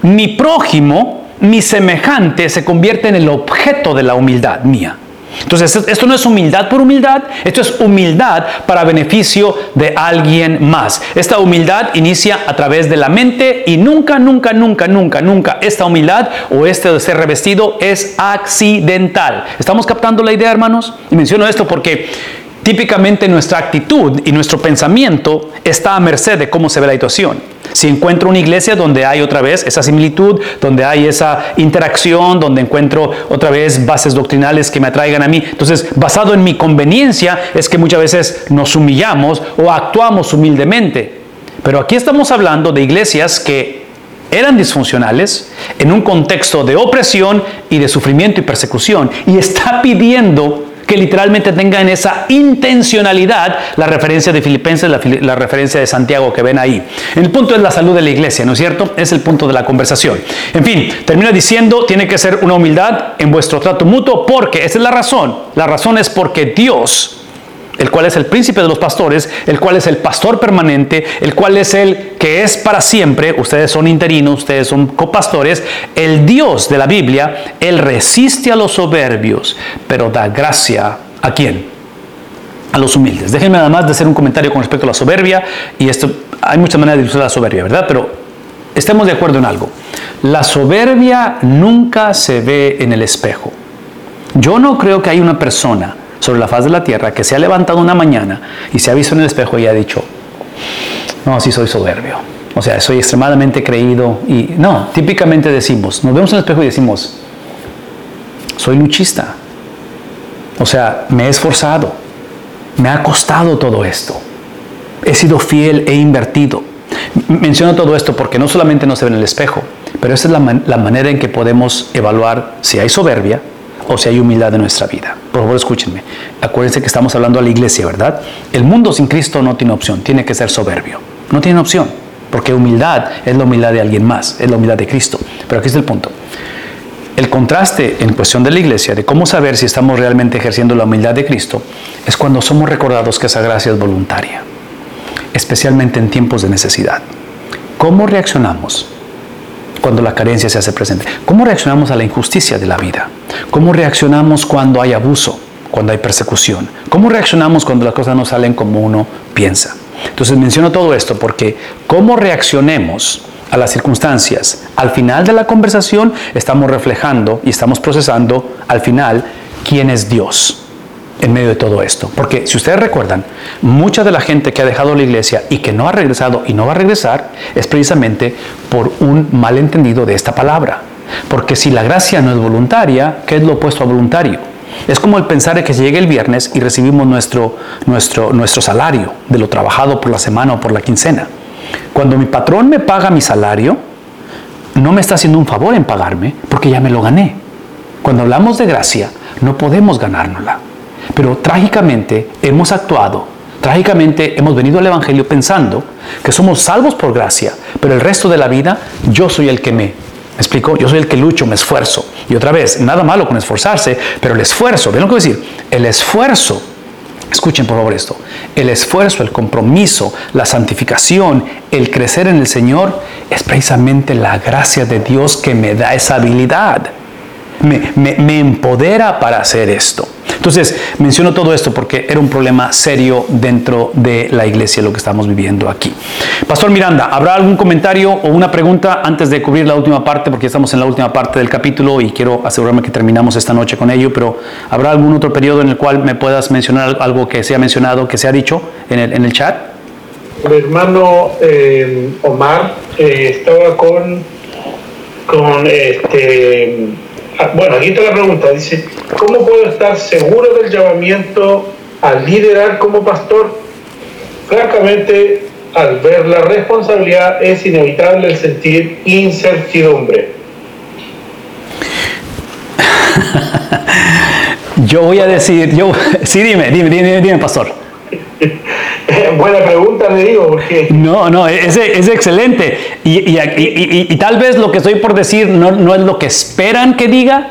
Speaker 1: mi prójimo, mi semejante, se convierte en el objeto de la humildad mía. Entonces, esto no es humildad por humildad, esto es humildad para beneficio de alguien más. Esta humildad inicia a través de la mente y nunca, nunca, nunca, nunca, nunca esta humildad o este ser revestido es accidental. ¿Estamos captando la idea, hermanos? Y menciono esto porque típicamente nuestra actitud y nuestro pensamiento está a merced de cómo se ve la situación. Si encuentro una iglesia donde hay otra vez esa similitud, donde hay esa interacción, donde encuentro otra vez bases doctrinales que me atraigan a mí, entonces basado en mi conveniencia es que muchas veces nos humillamos o actuamos humildemente. Pero aquí estamos hablando de iglesias que eran disfuncionales en un contexto de opresión y de sufrimiento y persecución y está pidiendo que literalmente tengan esa intencionalidad, la referencia de Filipenses, la, referencia de Santiago que ven ahí. El punto es la salud de la iglesia, ¿no es cierto? Es el punto de la conversación. En fin, termina diciendo, tiene que ser una humildad en vuestro trato mutuo, porque esa es la razón. La razón es porque Dios el cual es el príncipe de los pastores, el cual es el pastor permanente, el cual es el que es para siempre, ustedes son interinos, ustedes son copastores, el Dios de la Biblia, Él resiste a los soberbios, pero da gracia a quién? A los humildes. Déjenme nada más de hacer un comentario con respecto a la soberbia, y esto, hay muchas maneras de usar la soberbia, ¿verdad? Pero estemos de acuerdo en algo. La soberbia nunca se ve en el espejo. Yo no creo que hay una persona sobre la faz de la tierra que se ha levantado una mañana y se ha visto en el espejo y ha dicho, no, sí soy soberbio. O sea, soy extremadamente creído y no, típicamente decimos, nos vemos en el espejo y decimos, soy luchista. O sea, me he esforzado, me ha costado todo esto. He sido fiel, he invertido. Menciono todo esto porque no solamente no se ve en el espejo, pero esa es la, la manera en que podemos evaluar si hay soberbia o si hay humildad en nuestra vida. Por favor, escúchenme. Acuérdense que estamos hablando a la iglesia, ¿verdad? El mundo sin Cristo no tiene opción, tiene que ser soberbio. No tiene opción, porque humildad es la humildad de alguien más, es la humildad de Cristo. Pero aquí está el punto. El contraste en cuestión de la iglesia, de cómo saber si estamos realmente ejerciendo la humildad de Cristo, es cuando somos recordados que esa gracia es voluntaria, especialmente en tiempos de necesidad. ¿Cómo reaccionamos cuando la carencia se hace presente? ¿Cómo reaccionamos a la injusticia de la vida? ¿Cómo reaccionamos cuando hay abuso, cuando hay persecución? ¿Cómo reaccionamos cuando las cosas no salen como uno piensa? Entonces menciono todo esto porque cómo reaccionemos a las circunstancias al final de la conversación estamos reflejando y estamos procesando al final quién es Dios en medio de todo esto. Porque si ustedes recuerdan, mucha de la gente que ha dejado la iglesia y que no ha regresado y no va a regresar es precisamente por un malentendido de esta palabra. Porque si la gracia no es voluntaria, ¿qué es lo opuesto a voluntario? Es como el pensar de que llegue el viernes y recibimos nuestro, nuestro, nuestro salario de lo trabajado por la semana o por la quincena. Cuando mi patrón me paga mi salario, no me está haciendo un favor en pagarme porque ya me lo gané. Cuando hablamos de gracia, no podemos ganárnosla. Pero trágicamente hemos actuado, trágicamente hemos venido al Evangelio pensando que somos salvos por gracia, pero el resto de la vida yo soy el que me ¿Me explico? Yo soy el que lucho, me esfuerzo. Y otra vez, nada malo con esforzarse, pero el esfuerzo, ¿ven lo que voy decir? El esfuerzo, escuchen por favor esto, el esfuerzo, el compromiso, la santificación, el crecer en el Señor, es precisamente la gracia de Dios que me da esa habilidad. Me, empodera para hacer esto. Entonces, menciono todo esto porque era un problema serio dentro de la iglesia lo que estamos viviendo aquí. Pastor Miranda, ¿habrá algún comentario o una pregunta antes de cubrir la última parte? Porque estamos en la última parte del capítulo y quiero asegurarme que terminamos esta noche con ello, pero ¿habrá algún otro periodo en el cual me puedas mencionar algo que se ha mencionado, que se ha dicho en el, el chat?
Speaker 2: Mi hermano eh, Omar eh, estaba con, con este bueno, aquí está la pregunta, dice, ¿cómo puedo estar seguro del llamamiento a liderar como pastor? Francamente, al ver la responsabilidad es inevitable el sentir incertidumbre.
Speaker 1: yo voy a decir, yo, sí, dime, dime, dime, dime, pastor.
Speaker 2: Buena pregunta, le digo, porque...
Speaker 1: No, no, es, es excelente. Y, y, tal vez lo que estoy por decir no, no es lo que esperan que diga.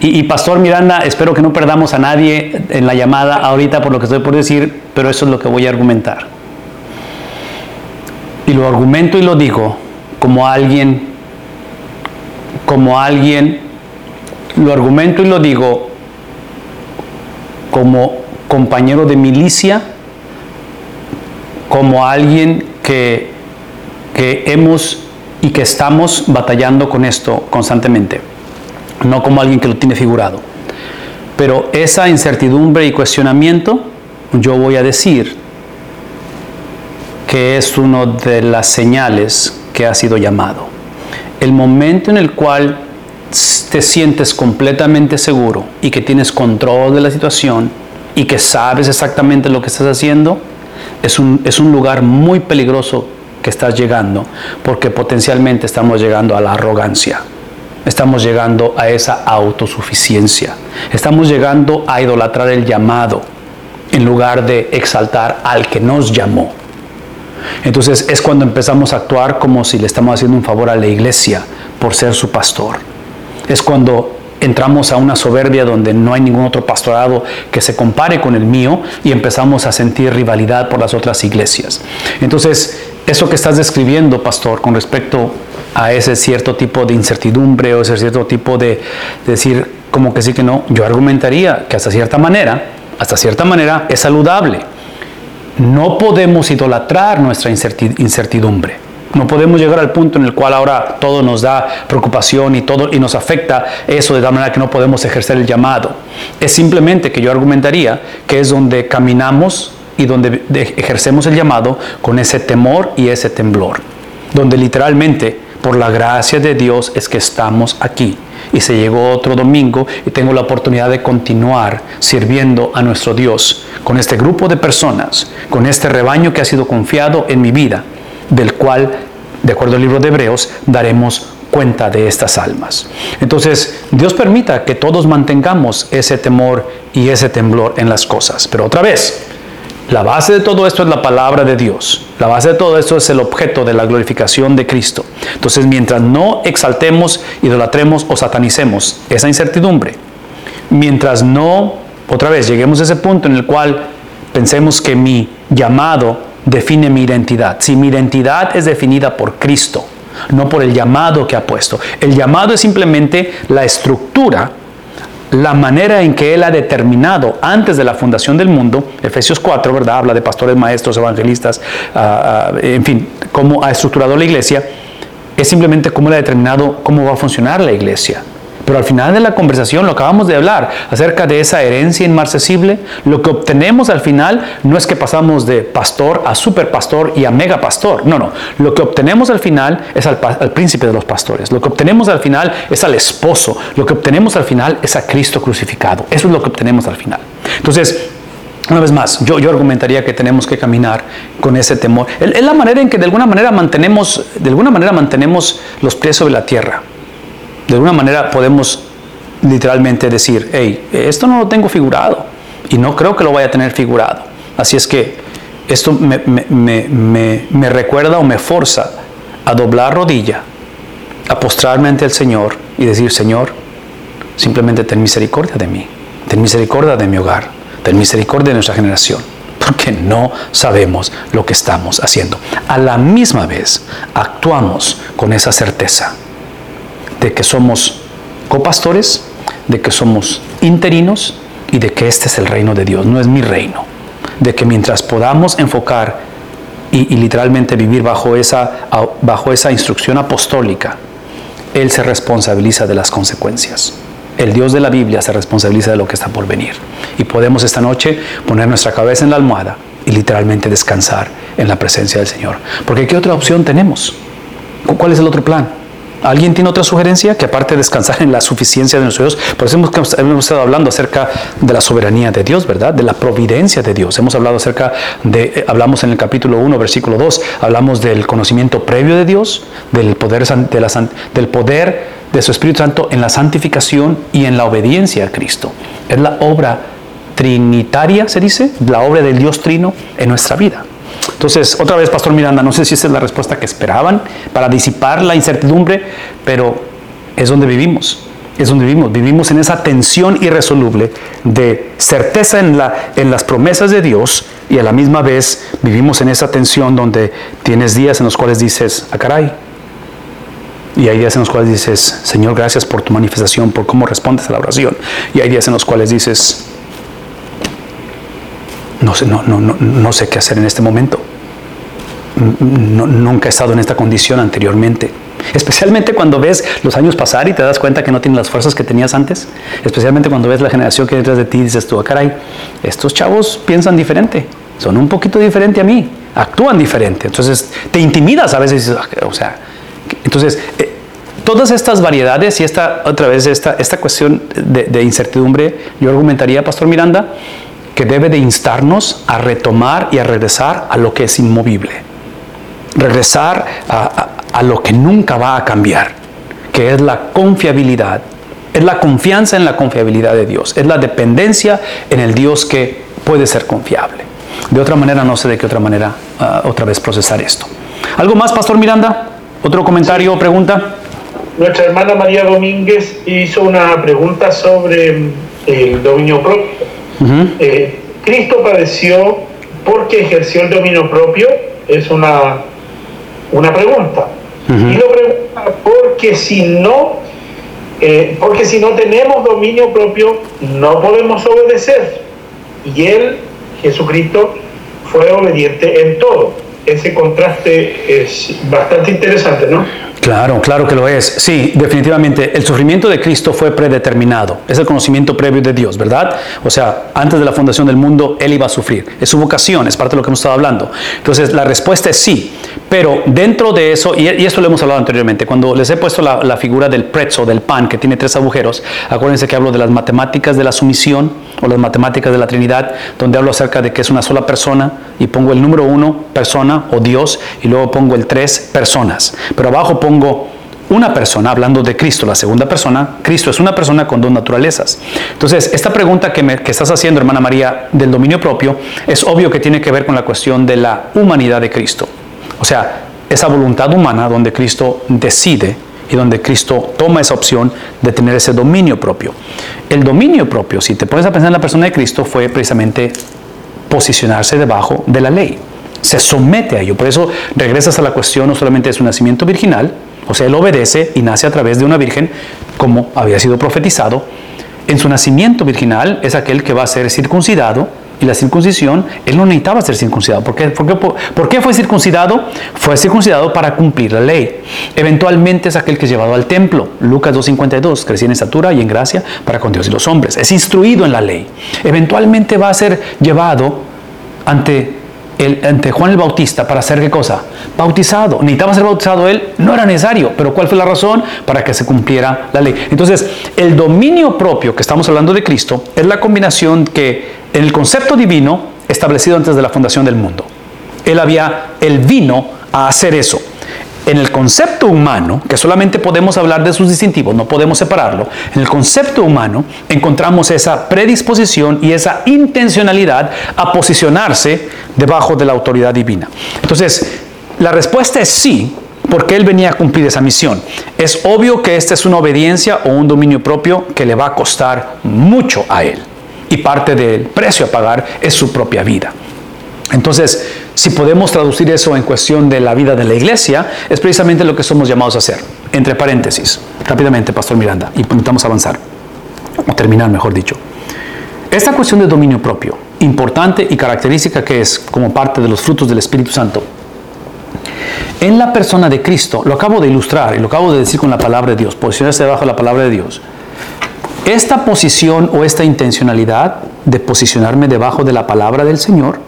Speaker 1: Y, Pastor Miranda, espero que no perdamos a nadie en la llamada ahorita por lo que estoy por decir, pero eso es lo que voy a argumentar. Y lo argumento y lo digo como alguien, como alguien, lo argumento y lo digo como compañero de milicia como alguien que, que hemos y que estamos batallando con esto constantemente, no como alguien que lo tiene figurado. Pero esa incertidumbre y cuestionamiento, yo voy a decir que es una de las señales que ha sido llamado. El momento en el cual te sientes completamente seguro y que tienes control de la situación y que sabes exactamente lo que estás haciendo, es un, es un lugar muy peligroso que estás llegando, porque potencialmente estamos llegando a la arrogancia, estamos llegando a esa autosuficiencia, estamos llegando a idolatrar el llamado en lugar de exaltar al que nos llamó. Entonces es cuando empezamos a actuar como si le estamos haciendo un favor a la iglesia por ser su pastor. Es cuando entramos a una soberbia donde no hay ningún otro pastorado que se compare con el mío y empezamos a sentir rivalidad por las otras iglesias. Entonces, eso que estás describiendo, pastor, con respecto a ese cierto tipo de incertidumbre o ese cierto tipo de, decir como que sí que no, yo argumentaría que hasta cierta manera, hasta cierta manera es saludable. No podemos idolatrar nuestra incertidumbre. No podemos llegar al punto en el cual ahora todo nos da preocupación y todo y nos afecta eso de tal manera que no podemos ejercer el llamado. Es simplemente que yo argumentaría que es donde caminamos y donde ejercemos el llamado con ese temor y ese temblor. Donde literalmente por la gracia de Dios es que estamos aquí. Y se llegó otro domingo y tengo la oportunidad de continuar sirviendo a nuestro Dios con este grupo de personas, con este rebaño que ha sido confiado en mi vida del cual, de acuerdo al libro de Hebreos, daremos cuenta de estas almas. Entonces, Dios permita que todos mantengamos ese temor y ese temblor en las cosas. Pero otra vez, la base de todo esto es la palabra de Dios. La base de todo esto es el objeto de la glorificación de Cristo. Entonces, mientras no exaltemos, idolatremos o satanicemos esa incertidumbre, mientras no, otra vez, lleguemos a ese punto en el cual pensemos que mi llamado define mi identidad. Si mi identidad es definida por Cristo, no por el llamado que ha puesto. El llamado es simplemente la estructura, la manera en que Él ha determinado antes de la fundación del mundo, Efesios 4, ¿verdad? Habla de pastores, maestros, evangelistas, ah, ah, en fin, cómo ha estructurado la iglesia, es simplemente cómo Él ha determinado cómo va a funcionar la iglesia. Pero al final de la conversación lo acabamos de hablar acerca de esa herencia inmarcesible. Lo que obtenemos al final no es que pasamos de pastor a superpastor y a megapastor. No, no. Lo que obtenemos al final es al, príncipe de los pastores. Lo que obtenemos al final es al esposo. Lo que obtenemos al final es a Cristo crucificado. Eso es lo que obtenemos al final. Entonces, una vez más, yo, yo argumentaría que tenemos que caminar con ese temor. Es la manera en que de alguna manera mantenemos, de alguna manera mantenemos los pies sobre la tierra de alguna manera podemos literalmente decir, hey, esto no lo tengo figurado y no creo que lo vaya a tener figurado. Así es que esto me, me recuerda o me forza a doblar rodilla, a postrarme ante el Señor y decir, Señor, simplemente ten misericordia de mí, ten misericordia de mi hogar, ten misericordia de nuestra generación, porque no sabemos lo que estamos haciendo. A la misma vez actuamos con esa certeza de que somos copastores, de que somos interinos y de que este es el reino de Dios, no es mi reino. De que mientras podamos enfocar y, literalmente vivir bajo esa, bajo esa instrucción apostólica, Él se responsabiliza de las consecuencias. El Dios de la Biblia se responsabiliza de lo que está por venir. Y podemos esta noche poner nuestra cabeza en la almohada y literalmente descansar en la presencia del Señor. Porque ¿qué otra opción tenemos? ¿Cuál es el otro plan? ¿Alguien tiene otra sugerencia? Que aparte de descansar en la suficiencia de nuestros Dios, por eso hemos, estado hablando acerca de la soberanía de Dios, ¿verdad? De la providencia de Dios. Hemos hablado acerca de, eh, hablamos en el capítulo 1, versículo 2, hablamos del conocimiento previo de Dios, del poder de, la, del poder de su Espíritu Santo en la santificación y en la obediencia a Cristo. Es la obra trinitaria, se dice, la obra del Dios Trino en nuestra vida. Entonces, otra vez, Pastor Miranda, no sé si esa es la respuesta que esperaban para disipar la incertidumbre, pero es donde vivimos. Es donde vivimos. Vivimos en esa tensión irresoluble de certeza en, la, en las promesas de Dios y a la misma vez vivimos en esa tensión donde tienes días en los cuales dices, ah, caray. Y hay días en los cuales dices, Señor, gracias por tu manifestación, por cómo respondes a la oración. Y hay días en los cuales dices, no sé, no, no, no, no sé qué hacer en este momento. nunca he estado en esta condición anteriormente. Especialmente cuando ves los años pasar y te das cuenta que no tienes las fuerzas que tenías antes. Especialmente cuando ves la generación que hay detrás de ti y dices tú, ah, estos chavos piensan diferente, son un poquito diferente a mí, actúan diferente. Entonces te intimidas a veces, ah, o sea, entonces eh, todas estas variedades y esta, otra vez, esta, esta cuestión de incertidumbre, yo argumentaría, Pastor Miranda, que debe de instarnos a retomar y a regresar a lo que es inmovible. Regresar a, lo que nunca va a cambiar, que es la confiabilidad. Es la confianza en la confiabilidad de Dios. Es la dependencia en el Dios que puede ser confiable. De otra manera, no sé de qué otra manera ah, otra vez procesar esto. ¿Algo más, Pastor Miranda? ¿Otro comentario o pregunta?
Speaker 2: Nuestra hermana María Domínguez hizo una pregunta sobre el dominio propio. Eh, Cristo padeció porque ejerció el dominio propio, es una, una pregunta. Y lo pregunta porque si no, eh, porque si no tenemos dominio propio, no podemos obedecer. Y él, Jesucristo, fue obediente en todo. Ese contraste es bastante interesante, ¿no?
Speaker 1: Claro, claro que lo es. Sí, definitivamente. El sufrimiento de Cristo fue predeterminado. Es el conocimiento previo de Dios, ¿verdad? O sea, antes de la fundación del mundo, Él iba a sufrir. Es su vocación, es parte de lo que hemos estado hablando. Entonces, la respuesta es sí. Pero dentro de eso, y, esto lo hemos hablado anteriormente, cuando les he puesto la, figura del pretzo, del pan, que tiene tres agujeros, acuérdense que hablo de las matemáticas de la sumisión o las matemáticas de la Trinidad, donde hablo acerca de que es una sola persona y pongo el número uno, persona o Dios, y luego pongo el tres, personas. Pero abajo pongo una persona, hablando de Cristo, la segunda persona, Cristo es una persona con dos naturalezas. Entonces, esta pregunta que, me, que, estás haciendo, hermana María, del dominio propio, es obvio que tiene que ver con la cuestión de la humanidad de Cristo. O sea, esa voluntad humana donde Cristo decide y donde Cristo toma esa opción de tener ese dominio propio. El dominio propio, si te pones a pensar en la persona de Cristo, fue precisamente posicionarse debajo de la ley. Se somete a ello. Por eso regresas a la cuestión no solamente de su nacimiento virginal, o sea, él obedece y nace a través de una virgen, como había sido profetizado. En su nacimiento virginal es aquel que va a ser circuncidado y la circuncisión, él no necesitaba ser circuncidado. ¿Por qué, por fue circuncidado? Fue circuncidado para cumplir la ley. Eventualmente es aquel que es llevado al templo. Lucas 2.52, crecía en estatura y en gracia para con Dios y los hombres. Es instruido en la ley. Eventualmente va a ser llevado ante ante Juan el Bautista para hacer qué cosa? Bautizado. Necesitaba ser bautizado él, no era necesario, pero ¿cuál fue la razón? Para que se cumpliera la ley. Entonces, el dominio propio que estamos hablando de Cristo es la combinación que en el concepto divino establecido antes de la fundación del mundo. Él había, él vino a hacer eso en el concepto humano, que solamente podemos hablar de sus distintivos, no podemos separarlo, en el concepto humano encontramos esa predisposición y esa intencionalidad a posicionarse debajo de la autoridad divina. Entonces, la respuesta es sí, porque Él venía a cumplir esa misión. Es obvio que esta es una obediencia o un dominio propio que le va a costar mucho a Él. Y parte del precio a pagar es su propia vida. Entonces, si podemos traducir eso en cuestión de la vida de la iglesia, es precisamente lo que somos llamados a hacer. Entre paréntesis, rápidamente, Pastor Miranda, y intentamos avanzar, o terminar, mejor dicho. Esta cuestión de dominio propio, importante y característica que es como parte de los frutos del Espíritu Santo, en la persona de Cristo, lo acabo de ilustrar y lo acabo de decir con la palabra de Dios, posicionarse debajo de la palabra de Dios. Esta posición o esta intencionalidad de posicionarme debajo de la palabra del Señor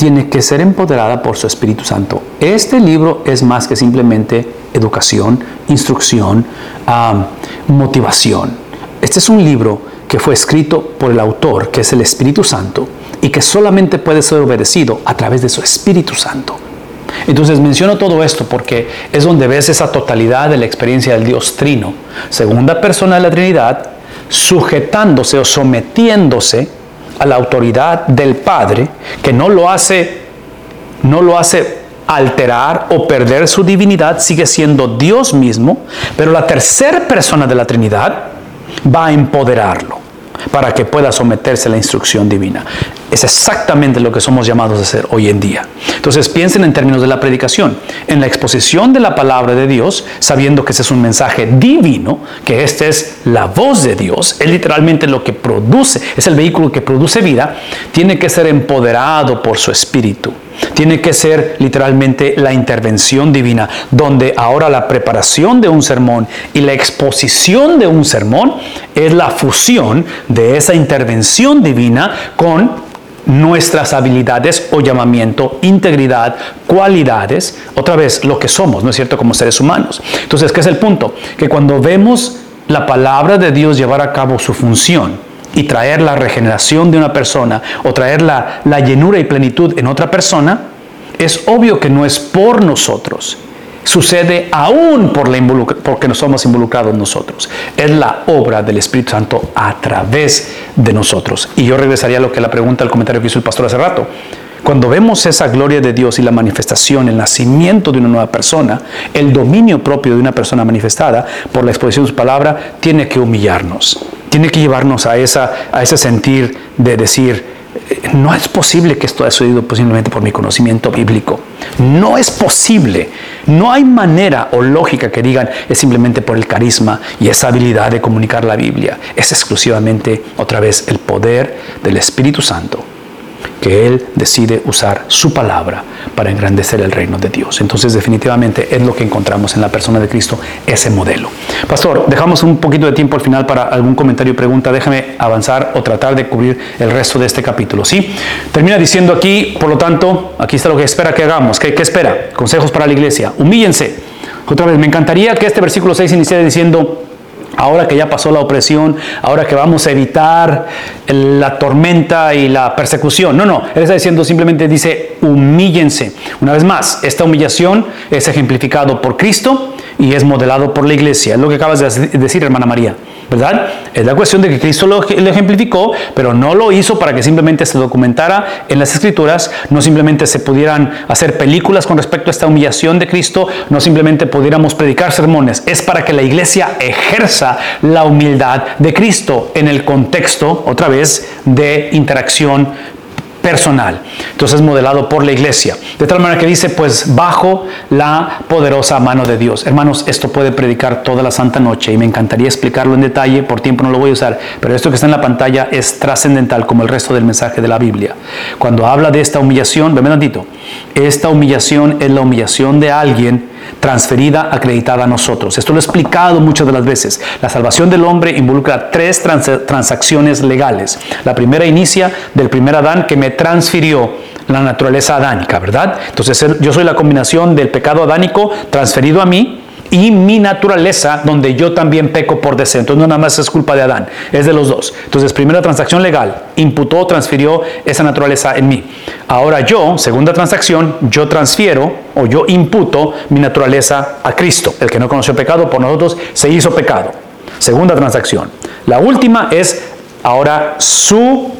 Speaker 1: tiene que ser empoderada por su Espíritu Santo. Este libro es más que simplemente educación, instrucción, motivación. Este es un libro que fue escrito por el autor, que es el Espíritu Santo, y que solamente puede ser obedecido a través de su Espíritu Santo. Entonces menciono todo esto porque es donde ves esa totalidad de la experiencia del Dios Trino, segunda persona de la Trinidad, sujetándose o sometiéndose a la autoridad del Padre, que no lo hace, no lo hace alterar o perder su divinidad, sigue siendo Dios mismo, pero la tercera persona de la Trinidad va a empoderarlo para que pueda someterse a la instrucción divina. Es exactamente lo que somos llamados a hacer hoy en día. Entonces piensen en términos de la predicación, en la exposición de la palabra de Dios, sabiendo que ese es un mensaje divino, que esta es la voz de Dios, es literalmente lo que produce, es el vehículo que produce vida, tiene que ser empoderado por su espíritu. Tiene que ser literalmente la intervención divina, donde ahora la preparación de un sermón y la exposición de un sermón es la fusión de esa intervención divina con nuestras habilidades o llamamiento, integridad, cualidades, otra vez lo que somos, ¿no es cierto?, como seres humanos. Entonces, ¿qué es el punto? Que cuando vemos la palabra de Dios llevar a cabo su función y traer la regeneración de una persona o traer la, la llenura y plenitud en otra persona, es obvio que no es por nosotros, sucede aún por la porque nos somos involucrados nosotros. Es la obra del Espíritu Santo a través de nosotros. Y yo regresaría a lo que la pregunta, el comentario que hizo el pastor hace rato. Cuando vemos esa gloria de Dios y la manifestación, el nacimiento de una nueva persona, el dominio propio de una persona manifestada por la exposición de su palabra, tiene que humillarnos, tiene que llevarnos a, esa, a ese sentir de decir, no es posible que esto haya sucedido posiblemente por mi conocimiento bíblico. No es posible. No hay manera o lógica que digan es simplemente por el carisma y esa habilidad de comunicar la Biblia. Es exclusivamente, otra vez, el poder del Espíritu Santo que Él decide usar su palabra para engrandecer el reino de Dios. Entonces definitivamente es lo que encontramos en la persona de Cristo, ese modelo. Pastor, dejamos un poquito de tiempo al final para algún comentario o pregunta. Déjame avanzar o tratar de cubrir el resto de este capítulo. ¿sí? Termina diciendo aquí, por lo tanto, aquí está lo que espera que hagamos. ¿Qué, qué espera? Consejos para la iglesia. Humíllense. Otra vez, me encantaría que este versículo 6 iniciara diciendo, ahora que ya pasó la opresión, ahora que vamos a evitar la tormenta y la persecución. No, no, él está diciendo simplemente, dice, humíllense. Una vez más, esta humillación es ejemplificado por Cristo y es modelado por la iglesia. Es lo que acabas de decir, hermana María. ¿Verdad? Es la cuestión de que Cristo lo, ejemplificó, pero no lo hizo para que simplemente se documentara en las escrituras, no simplemente se pudieran hacer películas con respecto a esta humillación de Cristo, no simplemente pudiéramos predicar sermones, es para que la iglesia ejerza la humildad de Cristo en el contexto, otra vez, de interacción personal. Entonces modelado por la iglesia. De tal manera que dice, pues bajo la poderosa mano de Dios. Hermanos, esto puede predicar toda la santa noche y me encantaría explicarlo en detalle, por tiempo no lo voy a usar, pero esto que está en la pantalla es trascendental como el resto del mensaje de la Biblia. Cuando habla de esta humillación, ven tantito, esta humillación es la humillación de alguien transferida, acreditada a nosotros. Esto lo he explicado muchas de las veces. La salvación del hombre involucra tres transacciones legales. La primera inicia del primer Adán que me transfirió la naturaleza adánica, ¿verdad? Entonces yo soy la combinación del pecado adánico transferido a mí y mi naturaleza donde yo también peco por deseo. Entonces no nada más es culpa de Adán, es de los dos. Entonces primera transacción legal, imputó, transfirió esa naturaleza en mí. Ahora yo, segunda transacción, yo transfiero o yo imputo mi naturaleza a Cristo. El que no conoció pecado por nosotros se hizo pecado. Segunda transacción. La última es ahora su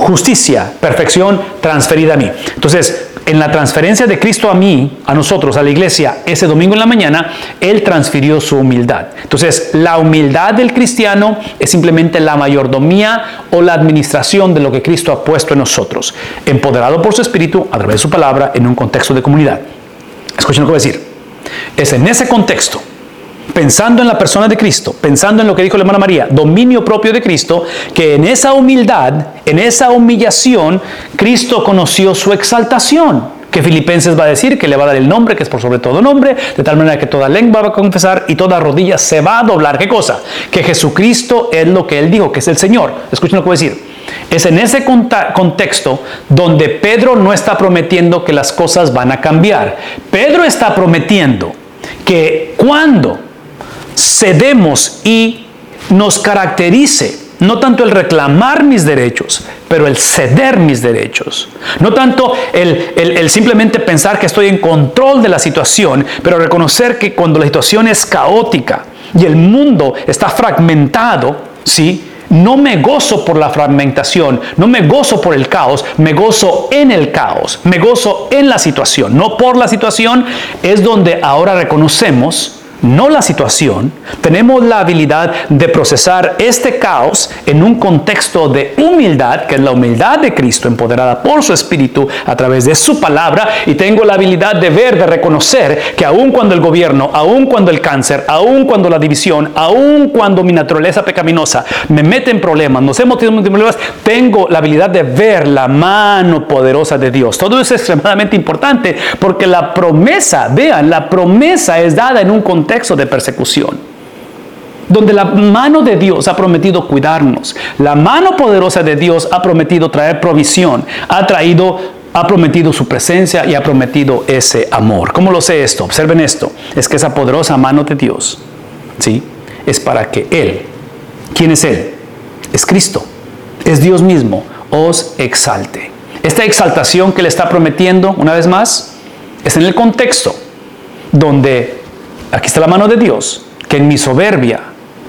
Speaker 1: justicia, perfección transferida a mí. Entonces, en la transferencia de Cristo a mí, a nosotros, a la iglesia, ese domingo en la mañana, Él transfirió su humildad. Entonces, la humildad del cristiano es simplemente la mayordomía o la administración de lo que Cristo ha puesto en nosotros, empoderado por su Espíritu a través de su palabra en un contexto de comunidad. Escuchen lo que voy a decir. Es en ese contexto pensando en la persona de Cristo, pensando en lo que dijo la hermana María, dominio propio de Cristo, que en esa humildad, en esa humillación, Cristo conoció su exaltación que Filipenses va a decir que le va a dar el nombre, que es por sobre todo nombre, de tal manera que toda lengua va a confesar y toda rodilla se va a doblar. ¿Qué cosa? Que Jesucristo es lo que él dijo, que es el Señor. Escuchen lo que voy a decir. Es en ese contexto donde Pedro no está prometiendo que las cosas van a cambiar. Pedro está prometiendo que cuando cedemos y nos caracterice no tanto el reclamar mis derechos, pero el ceder mis derechos. No tanto el, el, simplemente pensar que estoy en control de la situación, pero reconocer que cuando la situación es caótica y el mundo está fragmentado, ¿sí? no me gozo por la fragmentación, no me gozo por el caos, me gozo en el caos, me gozo en la situación, no por la situación, es donde ahora reconocemos no la situación, tenemos la habilidad de procesar este caos en un contexto de humildad, que es la humildad de Cristo empoderada por su Espíritu a través de su palabra, y tengo la habilidad de ver, de reconocer que aun cuando el gobierno, aun cuando el cáncer, aun cuando la división, aun cuando mi naturaleza pecaminosa me mete en problemas, nos hemos tenido problemas, tengo la habilidad de ver la mano poderosa de Dios. Todo eso es extremadamente importante porque la promesa, vean, la promesa es dada en un contexto de persecución, donde la mano de Dios ha prometido cuidarnos, la mano poderosa de Dios ha prometido traer provisión, ha traído ha prometido su presencia y ha prometido ese amor. ¿Cómo lo sé esto? Observen esto. Es que esa poderosa mano de Dios, ¿sí? Es para que Él, ¿quién es Él? Es Cristo, es Dios mismo, os exalte. Esta exaltación que le está prometiendo, una vez más, es en el contexto donde Aquí está la mano de Dios, que en mi soberbia,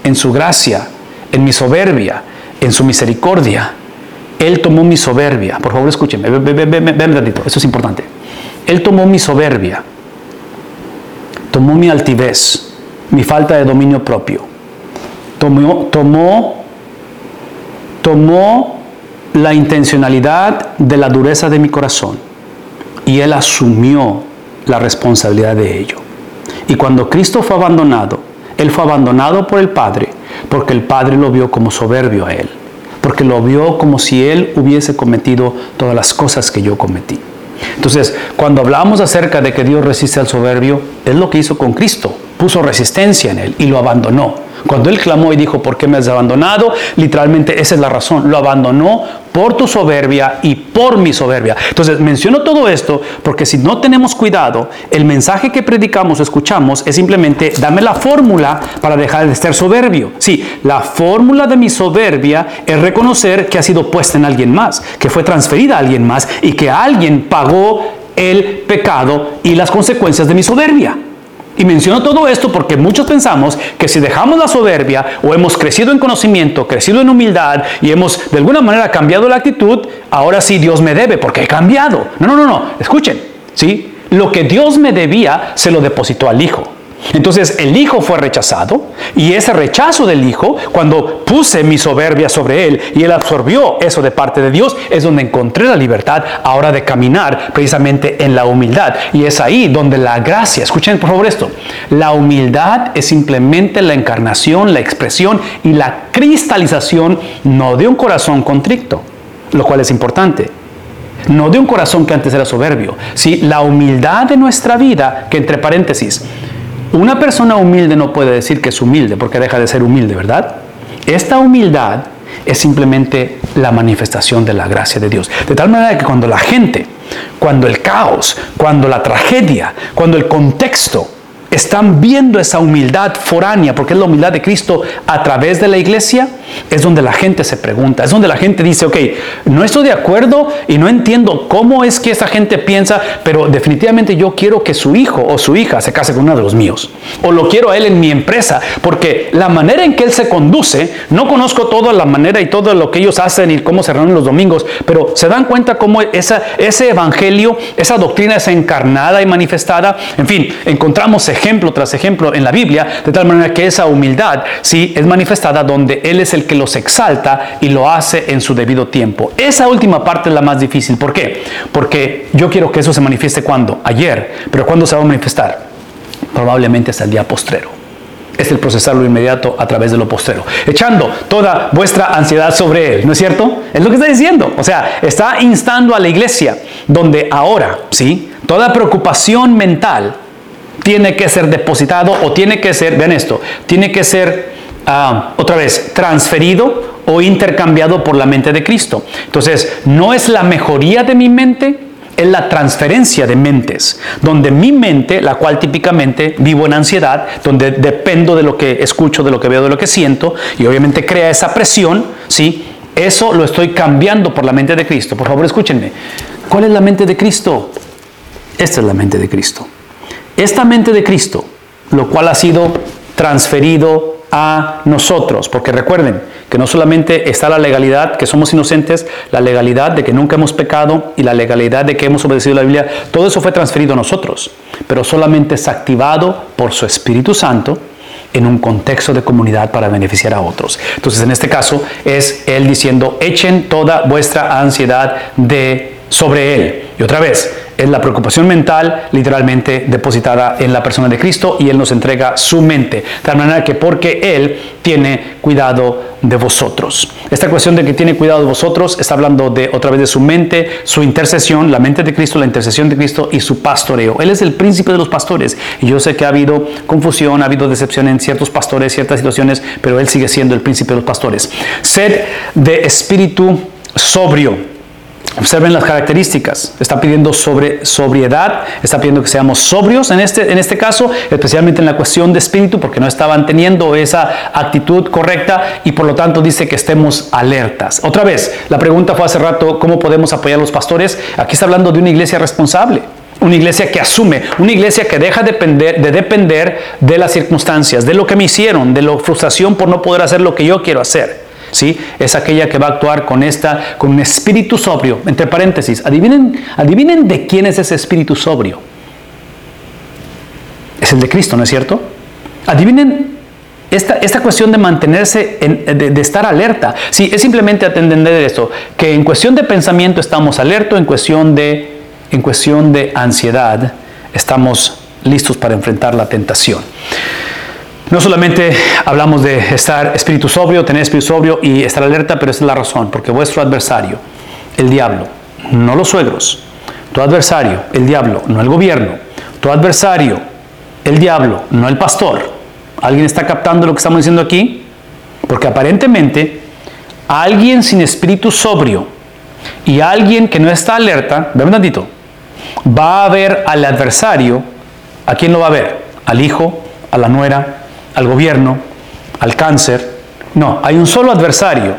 Speaker 1: en su gracia, en mi soberbia, en su misericordia, Él tomó mi soberbia. Por favor, escúchenme, ven, ratito, eso es importante. Él tomó mi soberbia, tomó mi altivez, mi falta de dominio propio, tomó, tomó la intencionalidad de la dureza de mi corazón y Él asumió la responsabilidad de ello. Y cuando Cristo fue abandonado, Él fue abandonado por el Padre, porque el Padre lo vio como soberbio a Él, porque lo vio como si Él hubiese cometido todas las cosas que yo cometí. Entonces, cuando hablamos acerca de que Dios resiste al soberbio, es lo que hizo con Cristo, puso resistencia en Él y lo abandonó. Cuando él clamó y dijo, ¿por qué me has abandonado? Literalmente esa es la razón. Lo abandonó por tu soberbia y por mi soberbia. Entonces menciono todo esto porque si no tenemos cuidado, el mensaje que predicamos o escuchamos es simplemente, dame la fórmula para dejar de ser soberbio. Sí, la fórmula de mi soberbia es reconocer que ha sido puesta en alguien más, que fue transferida a alguien más y que alguien pagó el pecado y las consecuencias de mi soberbia. Y menciono todo esto porque muchos pensamos que si dejamos la soberbia o hemos crecido en conocimiento, crecido en humildad y hemos de alguna manera cambiado la actitud, ahora sí Dios me debe porque he cambiado. No, no, no, no. Escuchen, ¿sí? Lo que Dios me debía se lo depositó al Hijo. Entonces el hijo fue rechazado y ese rechazo del hijo, cuando puse mi soberbia sobre él y él absorbió eso de parte de Dios, es donde encontré la libertad ahora de caminar precisamente en la humildad. Y es ahí donde la gracia, escuchen por favor esto, la humildad es simplemente la encarnación, la expresión y la cristalización no de un corazón contrito, lo cual es importante. No de un corazón que antes era soberbio, sí, la humildad de nuestra vida, que entre paréntesis, una persona humilde no puede decir que es humilde porque deja de ser humilde, ¿verdad? Esta humildad es simplemente la manifestación de la gracia de Dios. De tal manera que cuando la gente, cuando el caos, cuando la tragedia, cuando el contexto están viendo esa humildad foránea, porque es la humildad de Cristo a través de la iglesia, es donde la gente se pregunta, es donde la gente dice, ok, no estoy de acuerdo y no entiendo cómo es que esa gente piensa, pero definitivamente yo quiero que su hijo o su hija se case con uno de los míos, o lo quiero a él en mi empresa, porque la manera en que él se conduce, no conozco toda la manera y todo lo que ellos hacen y cómo se reúnen los domingos, pero se dan cuenta cómo ese evangelio, esa doctrina es encarnada y manifestada, en fin, encontramos ejemplos ejemplo tras ejemplo en la Biblia, de tal manera que esa humildad sí es manifestada donde Él es el que los exalta y lo hace en su debido tiempo. Esa última parte es la más difícil. ¿Por qué? Porque yo quiero que eso se manifieste cuando? Ayer. Pero ¿cuándo se va a manifestar? Probablemente hasta el día postrero es el procesarlo inmediato a través de lo postrero, echando toda vuestra ansiedad sobre él, ¿no es cierto? Es lo que está diciendo, o sea, está instando a la iglesia donde ahora, ¿sí? Toda preocupación mental tiene que ser depositado o tiene que ser, vean esto, tiene que ser ah, otra vez transferido o intercambiado por la mente de Cristo. Entonces, no es la mejoría de mi mente, es la transferencia de mentes, donde mi mente, la cual típicamente vivo en ansiedad, donde dependo de lo que escucho, de lo que veo, de lo que siento, y obviamente crea esa presión, ¿sí? Eso lo estoy cambiando por la mente de Cristo. Por favor, escúchenme. ¿Cuál es la mente de Cristo? Esta es la mente de Cristo. Esta mente de Cristo, lo cual ha sido transferido a nosotros, porque recuerden que no solamente está la legalidad, que somos inocentes, la legalidad de que nunca hemos pecado y la legalidad de que hemos obedecido la Biblia, todo eso fue transferido a nosotros, pero solamente es activado por su Espíritu Santo en un contexto de comunidad para beneficiar a otros. Entonces, en este caso es Él diciendo, echen toda vuestra ansiedad de sobre Él. Y otra vez, es la preocupación mental literalmente depositada en la persona de Cristo y Él nos entrega su mente. De manera que porque Él tiene cuidado de vosotros. Esta cuestión de que tiene cuidado de vosotros está hablando de otra vez de su mente, su intercesión, la mente de Cristo, la intercesión de Cristo y su pastoreo. Él es el príncipe de los pastores. Y yo sé que ha habido confusión, ha habido decepción en ciertos pastores, ciertas situaciones, pero Él sigue siendo el príncipe de los pastores. Sed de espíritu sobrio Observen las características. Está pidiendo sobre, sobriedad, está pidiendo que seamos sobrios en este, en este caso, especialmente en la cuestión de espíritu, porque no estaban teniendo esa actitud correcta y por lo tanto dice que estemos alertas. Otra vez, la pregunta fue hace rato, ¿cómo podemos apoyar a los pastores? Aquí está hablando de una iglesia responsable. Una iglesia que asume, una iglesia que deja de depender, de depender de las circunstancias, de lo que me hicieron, de la frustración por no poder hacer lo que yo quiero hacer. ¿Sí? Es aquella que va a actuar con esta, con un espíritu sobrio. Entre paréntesis, adivinen, adivinen de quién es ese espíritu sobrio. Es el de Cristo, ¿no es cierto? Adivinen esta, esta, cuestión de mantenerse, de, estar alerta. Sí, es simplemente entender esto, que en cuestión de pensamiento estamos alertos, en cuestión de, en cuestión de ansiedad estamos listos para enfrentar la tentación. No solamente hablamos de estar espíritu sobrio, tener espíritu sobrio y estar alerta, pero esa es la razón, porque vuestro adversario, el diablo, no los suegros, tu adversario, el diablo, no el gobierno, tu adversario, el diablo, no el pastor. ¿Alguien está captando lo que estamos diciendo aquí? Porque aparentemente alguien sin espíritu sobrio y alguien que no está alerta, ve un tantito, va a ver al adversario, ¿a quién lo va a ver? Al hijo, a la nuera, al gobierno, al cáncer. No, hay un solo adversario.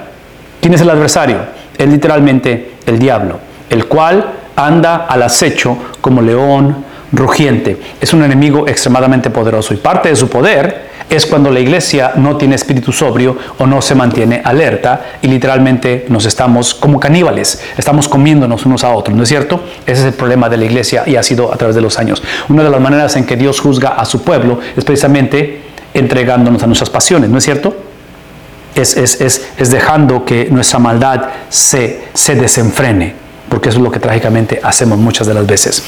Speaker 1: ¿Quién es el adversario? Es literalmente el diablo, el cual anda al acecho como león rugiente. Es un enemigo extremadamente poderoso y parte de su poder es cuando la iglesia no tiene espíritu sobrio o no se mantiene alerta y literalmente nos estamos como caníbales, estamos comiéndonos unos a otros, ¿no es cierto? Ese es el problema de la iglesia y ha sido a través de los años. Una de las maneras en que Dios juzga a su pueblo es precisamente entregándonos a nuestras pasiones, ¿no es cierto? Es, es, dejando que nuestra maldad se, se desenfrene, porque es lo que trágicamente hacemos muchas de las veces.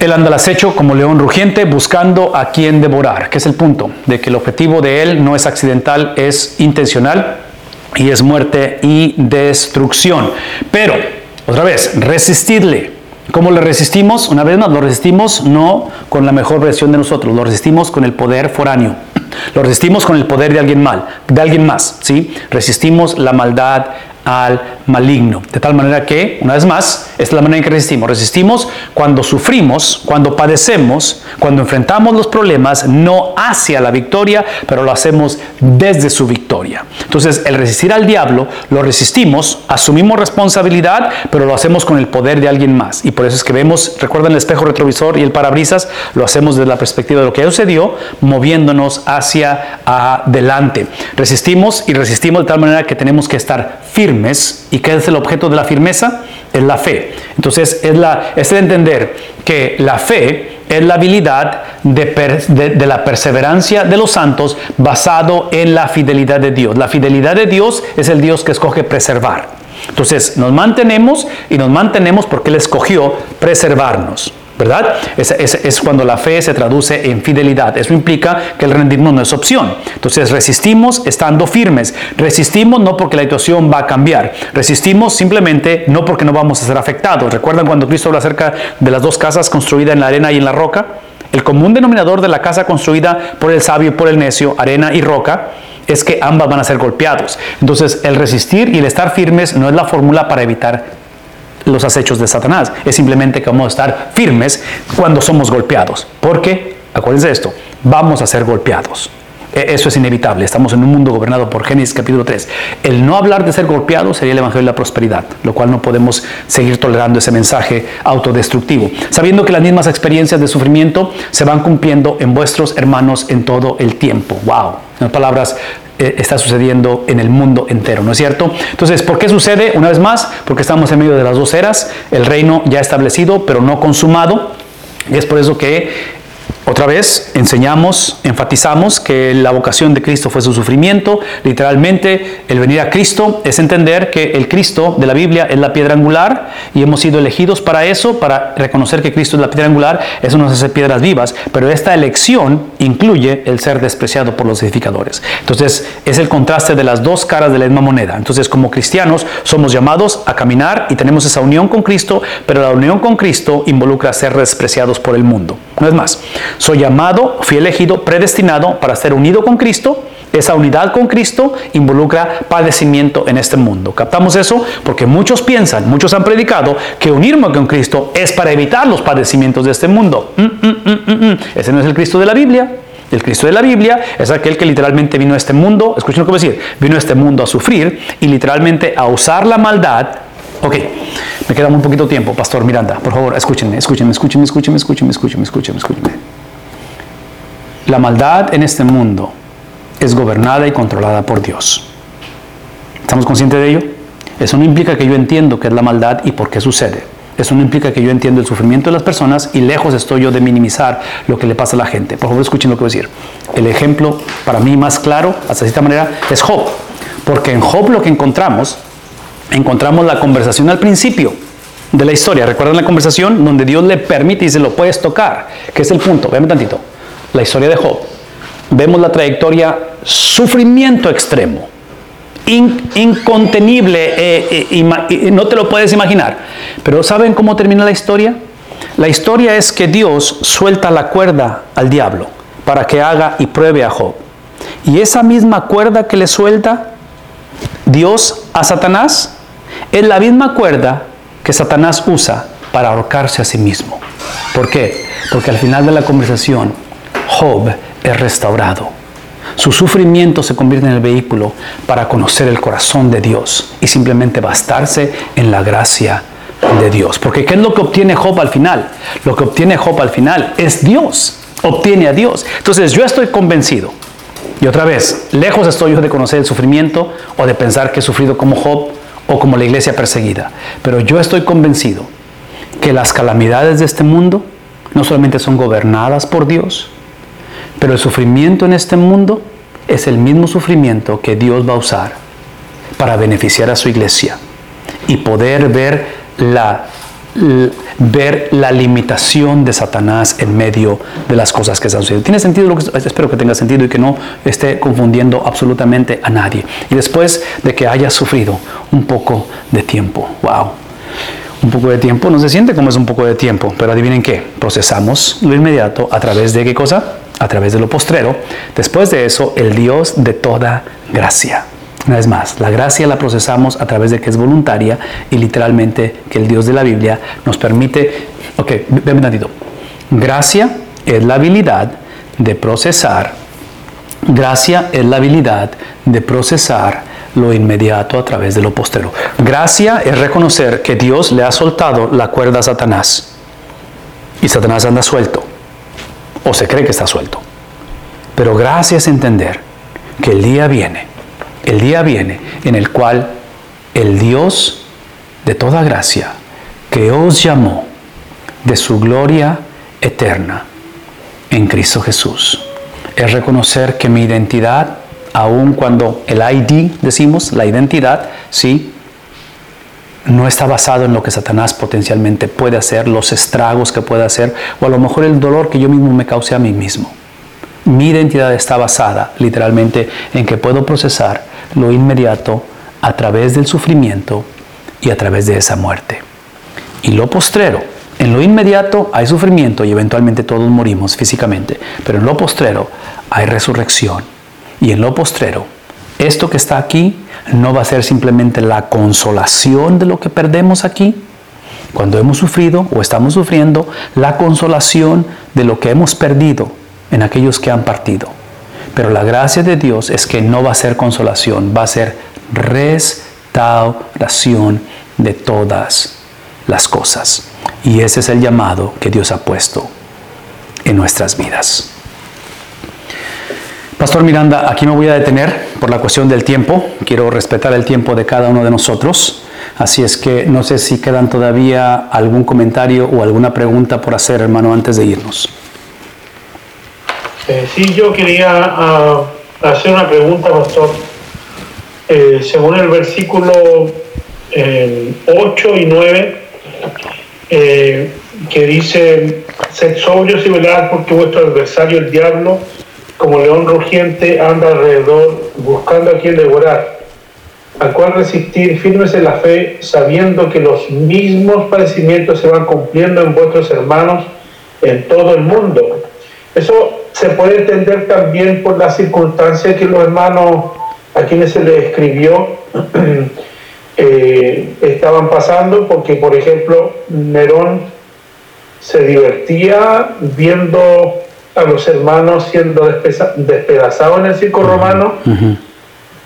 Speaker 1: Él anda al acecho como león rugiente buscando a quien devorar, que es el punto, de que el objetivo de él no es accidental, es intencional y es muerte y destrucción. Pero, otra vez, resistidle, ¿Cómo le resistimos? Una vez más, lo resistimos no con la mejor versión de nosotros, lo resistimos con el poder foráneo. Lo resistimos con el poder de alguien mal, de alguien más, ¿sí? Resistimos la maldad al maligno. De tal manera que, una vez más, esta es la manera en que resistimos. Resistimos cuando sufrimos, cuando padecemos, cuando enfrentamos los problemas, no hacia la victoria, pero lo hacemos desde su victoria. Entonces, el resistir al diablo, lo resistimos, asumimos responsabilidad, pero lo hacemos con el poder de alguien más. Y por eso es que vemos, recuerdan el espejo retrovisor y el parabrisas, lo hacemos desde la perspectiva de lo que sucedió, moviéndonos hacia adelante. Resistimos y resistimos de tal manera que tenemos que estar firmes ¿Y qué es el objeto de la firmeza? Es la fe. Entonces, es, la, es de entender que la fe es la habilidad de, de, la perseverancia de los santos basado en la fidelidad de Dios. La fidelidad de Dios es el Dios que escoge preservar. Entonces, nos mantenemos y nos mantenemos porque Él escogió preservarnos. ¿Verdad? Es, cuando la fe se traduce en fidelidad. Eso implica que el rendirnos no es opción. Entonces resistimos estando firmes. Resistimos no porque la situación va a cambiar. Resistimos simplemente no porque no vamos a ser afectados. ¿Recuerdan cuando Cristo habla acerca de las dos casas construidas en la arena y en la roca? El común denominador de la casa construida por el sabio y por el necio, arena y roca, es que ambas van a ser golpeados. Entonces, el resistir y el estar firmes no es la fórmula para evitar los acechos de Satanás. Es simplemente que vamos a estar firmes cuando somos golpeados. Porque, acuérdense de esto, vamos a ser golpeados. E, eso es inevitable. Estamos en un mundo gobernado por Génesis capítulo 3. El no hablar de ser golpeado sería el Evangelio de la prosperidad, lo cual no podemos seguir tolerando ese mensaje autodestructivo. Sabiendo que las mismas experiencias de sufrimiento se van cumpliendo en vuestros hermanos en todo el tiempo. ¡Wow! En palabras, eh, está sucediendo en el mundo entero, ¿no es cierto? Entonces, ¿por qué sucede? Una vez más, porque estamos en medio de las dos eras, el reino ya establecido, pero no consumado. Y es por eso que otra vez enseñamos, enfatizamos que la vocación de Cristo fue su sufrimiento. Literalmente, el venir a Cristo es entender que el Cristo de la Biblia es la piedra angular y hemos sido elegidos para eso, para reconocer que Cristo es la piedra angular. Eso nos hace piedras vivas, pero esta elección incluye el ser despreciado por los edificadores. Entonces, es el contraste de las dos caras de la misma moneda. Entonces, como cristianos, somos llamados a caminar y tenemos esa unión con Cristo, pero la unión con Cristo involucra ser despreciados por el mundo. No es más. Soy llamado, fui elegido, predestinado para ser unido con Cristo. Esa unidad con Cristo involucra padecimiento en este mundo. ¿Captamos eso? Porque muchos piensan, muchos han predicado que unirme con Cristo es para evitar los padecimientos de este mundo. Mm, mm, mm, Ese no es el Cristo de la Biblia. El Cristo de la Biblia es aquel que literalmente vino a este mundo, escuchen lo que voy a decir, vino a este mundo a sufrir y literalmente a usar la maldad Ok, me queda un poquito tiempo, Pastor Miranda. Por favor, escúchenme, escúchenme, escúchenme, escúchenme, escúchenme, escúchenme, escúchenme. La maldad en este mundo es gobernada y controlada por Dios. ¿Estamos conscientes de ello? Eso no implica que yo entiendo qué es la maldad y por qué sucede. Eso no implica que yo entiendo el sufrimiento de las personas y lejos estoy yo de minimizar lo que le pasa a la gente. Por favor, escuchen lo que voy a decir. El ejemplo para mí más claro, hasta cierta manera, es Job. Porque en Job lo que encontramos encontramos la conversación al principio de la historia. ¿Recuerdan la conversación donde Dios le permite y se lo puedes tocar? Que es el punto. Veamos tantito. La historia de Job. Vemos la trayectoria sufrimiento extremo, incontenible, eh, eh, no te lo puedes imaginar. Pero ¿saben cómo termina la historia? La historia es que Dios suelta la cuerda al diablo para que haga y pruebe a Job. Y esa misma cuerda que le suelta Dios a Satanás es la misma cuerda que Satanás usa para ahorcarse a sí mismo. ¿Por qué? Porque al final de la conversación, Job es restaurado. Su sufrimiento se convierte en el vehículo para conocer el corazón de Dios y simplemente bastarse en la gracia de Dios. Porque ¿qué es lo que obtiene Job al final? Lo que obtiene Job al final es Dios. Obtiene a Dios. Entonces yo estoy convencido. Y otra vez, lejos estoy yo de conocer el sufrimiento o de pensar que he sufrido como Job o como la iglesia perseguida. Pero yo estoy convencido que las calamidades de este mundo no solamente son gobernadas por Dios, pero el sufrimiento en este mundo es el mismo sufrimiento que Dios va a usar para beneficiar a su iglesia y poder ver la ver la limitación de Satanás en medio de las cosas que están sucediendo. ¿Tiene sentido lo que espero que tenga sentido y que no esté confundiendo absolutamente a nadie? Y después de que haya sufrido un poco de tiempo, wow. Un poco de tiempo, no se siente como es un poco de tiempo, pero adivinen qué, procesamos lo inmediato a través de qué cosa? A través de lo postrero. Después de eso, el Dios de toda gracia una vez más, la gracia la procesamos a través de que es voluntaria y literalmente que el Dios de la Biblia nos permite, ok, ven tantito. Gracia es la habilidad de procesar, gracia es la habilidad de procesar lo inmediato a través de lo postero. Gracia es reconocer que Dios le ha soltado la cuerda a Satanás y Satanás anda suelto o se cree que está suelto. Pero gracia es entender que el día viene el día viene en el cual el Dios de toda gracia, que os llamó de su gloria eterna en Cristo Jesús, es reconocer que mi identidad, aun cuando el ID, decimos, la identidad, sí, no está basado en lo que Satanás potencialmente puede hacer, los estragos que puede hacer, o a lo mejor el dolor que yo mismo me cause a mí mismo. Mi identidad está basada literalmente en que puedo procesar lo inmediato a través del sufrimiento y a través de esa muerte. Y lo postrero, en lo inmediato hay sufrimiento y eventualmente todos morimos físicamente, pero en lo postrero hay resurrección. Y en lo postrero, esto que está aquí no va a ser simplemente la consolación de lo que perdemos aquí, cuando hemos sufrido o estamos sufriendo, la consolación de lo que hemos perdido en aquellos que han partido. Pero la gracia de Dios es que no va a ser consolación, va a ser restauración de todas las cosas. Y ese es el llamado que Dios ha puesto en nuestras vidas. Pastor Miranda, aquí me voy a detener por la cuestión del tiempo. Quiero respetar el tiempo de cada uno de nosotros. Así es que no sé si quedan todavía algún comentario o alguna pregunta por hacer, hermano, antes de irnos.
Speaker 2: Eh, sí, yo quería ah, hacer una pregunta, pastor. Eh, según el versículo 8 eh, y 9, que dice, sed sobrios y velad porque vuestro adversario, el diablo, como león rugiente, anda alrededor buscando a quien devorar, al cual resistir firmes en la fe, sabiendo que los mismos padecimientos se van cumpliendo en vuestros hermanos en todo el mundo. Eso se puede entender también por la circunstancia que los hermanos a quienes se les escribió eh, estaban pasando, porque por ejemplo Nerón se divertía viendo a los hermanos siendo despedazados en el circo romano.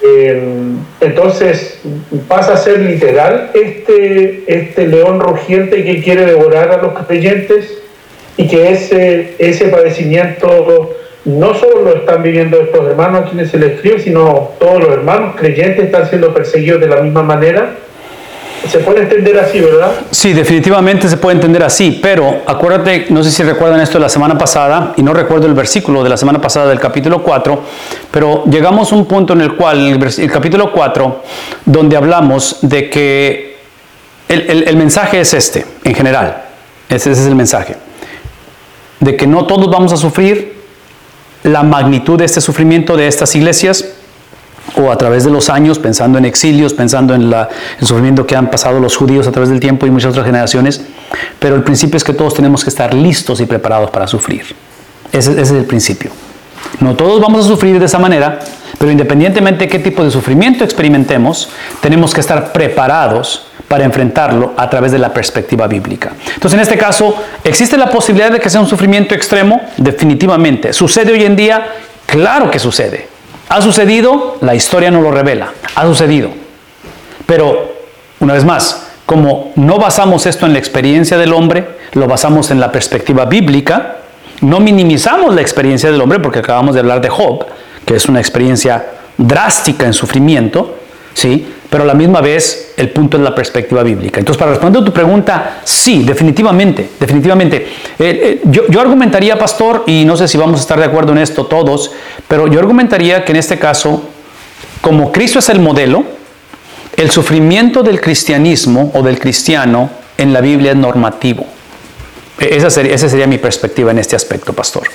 Speaker 2: Eh, entonces pasa a ser literal este, este león rugiente que quiere devorar a los creyentes y que ese, ese padecimiento no solo lo están viviendo estos hermanos a quienes se les escribe, sino todos los hermanos creyentes están siendo perseguidos de la misma manera se puede entender así, ¿verdad?
Speaker 1: Sí, definitivamente se puede entender así, pero acuérdate, no sé si recuerdan esto de la semana pasada, y no recuerdo el versículo de la semana pasada del capítulo 4, pero llegamos a un punto en el cual, en el, capítulo 4, donde hablamos de que el, mensaje es este, en general, ese es el mensaje, de que no todos vamos a sufrir la magnitud de este sufrimiento de estas iglesias, o a través de los años, pensando en exilios, pensando en el sufrimiento que han pasado los judíos a través del tiempo y muchas otras generaciones, pero el principio es que todos tenemos que estar listos y preparados para sufrir. Ese, ese es el principio. No todos vamos a sufrir de esa manera, pero independientemente de qué tipo de sufrimiento experimentemos, tenemos que estar preparados para enfrentarlo a través de la perspectiva bíblica. Entonces, en este caso, ¿existe la posibilidad de que sea un sufrimiento extremo? Definitivamente. ¿Sucede hoy en día? Claro que sucede. ¿Ha sucedido? La historia no lo revela. Ha sucedido. Pero, una vez más, como no basamos esto en la experiencia del hombre, lo basamos en la perspectiva bíblica, no minimizamos la experiencia del hombre porque acabamos de hablar de Job, que es una experiencia drástica en sufrimiento, ¿sí? Pero a la misma vez el punto es la perspectiva bíblica. Entonces, para responder a tu pregunta, sí, definitivamente, definitivamente. Eh, eh, yo, argumentaría, pastor, y no sé si vamos a estar de acuerdo en esto todos, pero yo argumentaría que en este caso, como Cristo es el modelo, el sufrimiento del cristianismo o del cristiano en la Biblia es normativo. E, esa sería, esa sería mi perspectiva en este aspecto, pastor.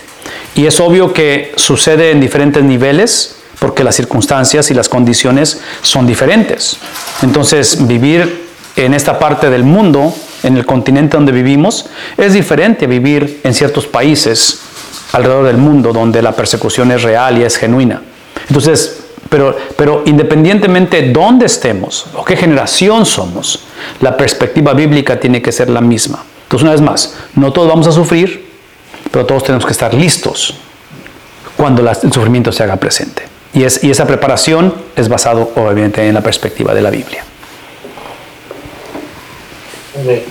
Speaker 1: Y es obvio que sucede en diferentes niveles, porque las circunstancias y las condiciones son diferentes. Entonces, vivir en esta parte del mundo, en el continente donde vivimos, es diferente a vivir en ciertos países alrededor del mundo donde la persecución es real y es genuina. Entonces, pero, pero independientemente de dónde estemos o qué generación somos, la perspectiva bíblica tiene que ser la misma. Entonces, una vez más, no todos vamos a sufrir, pero todos tenemos que estar listos cuando el sufrimiento se haga presente. Y, esa preparación es basado obviamente en la perspectiva de la Biblia.
Speaker 2: Amén.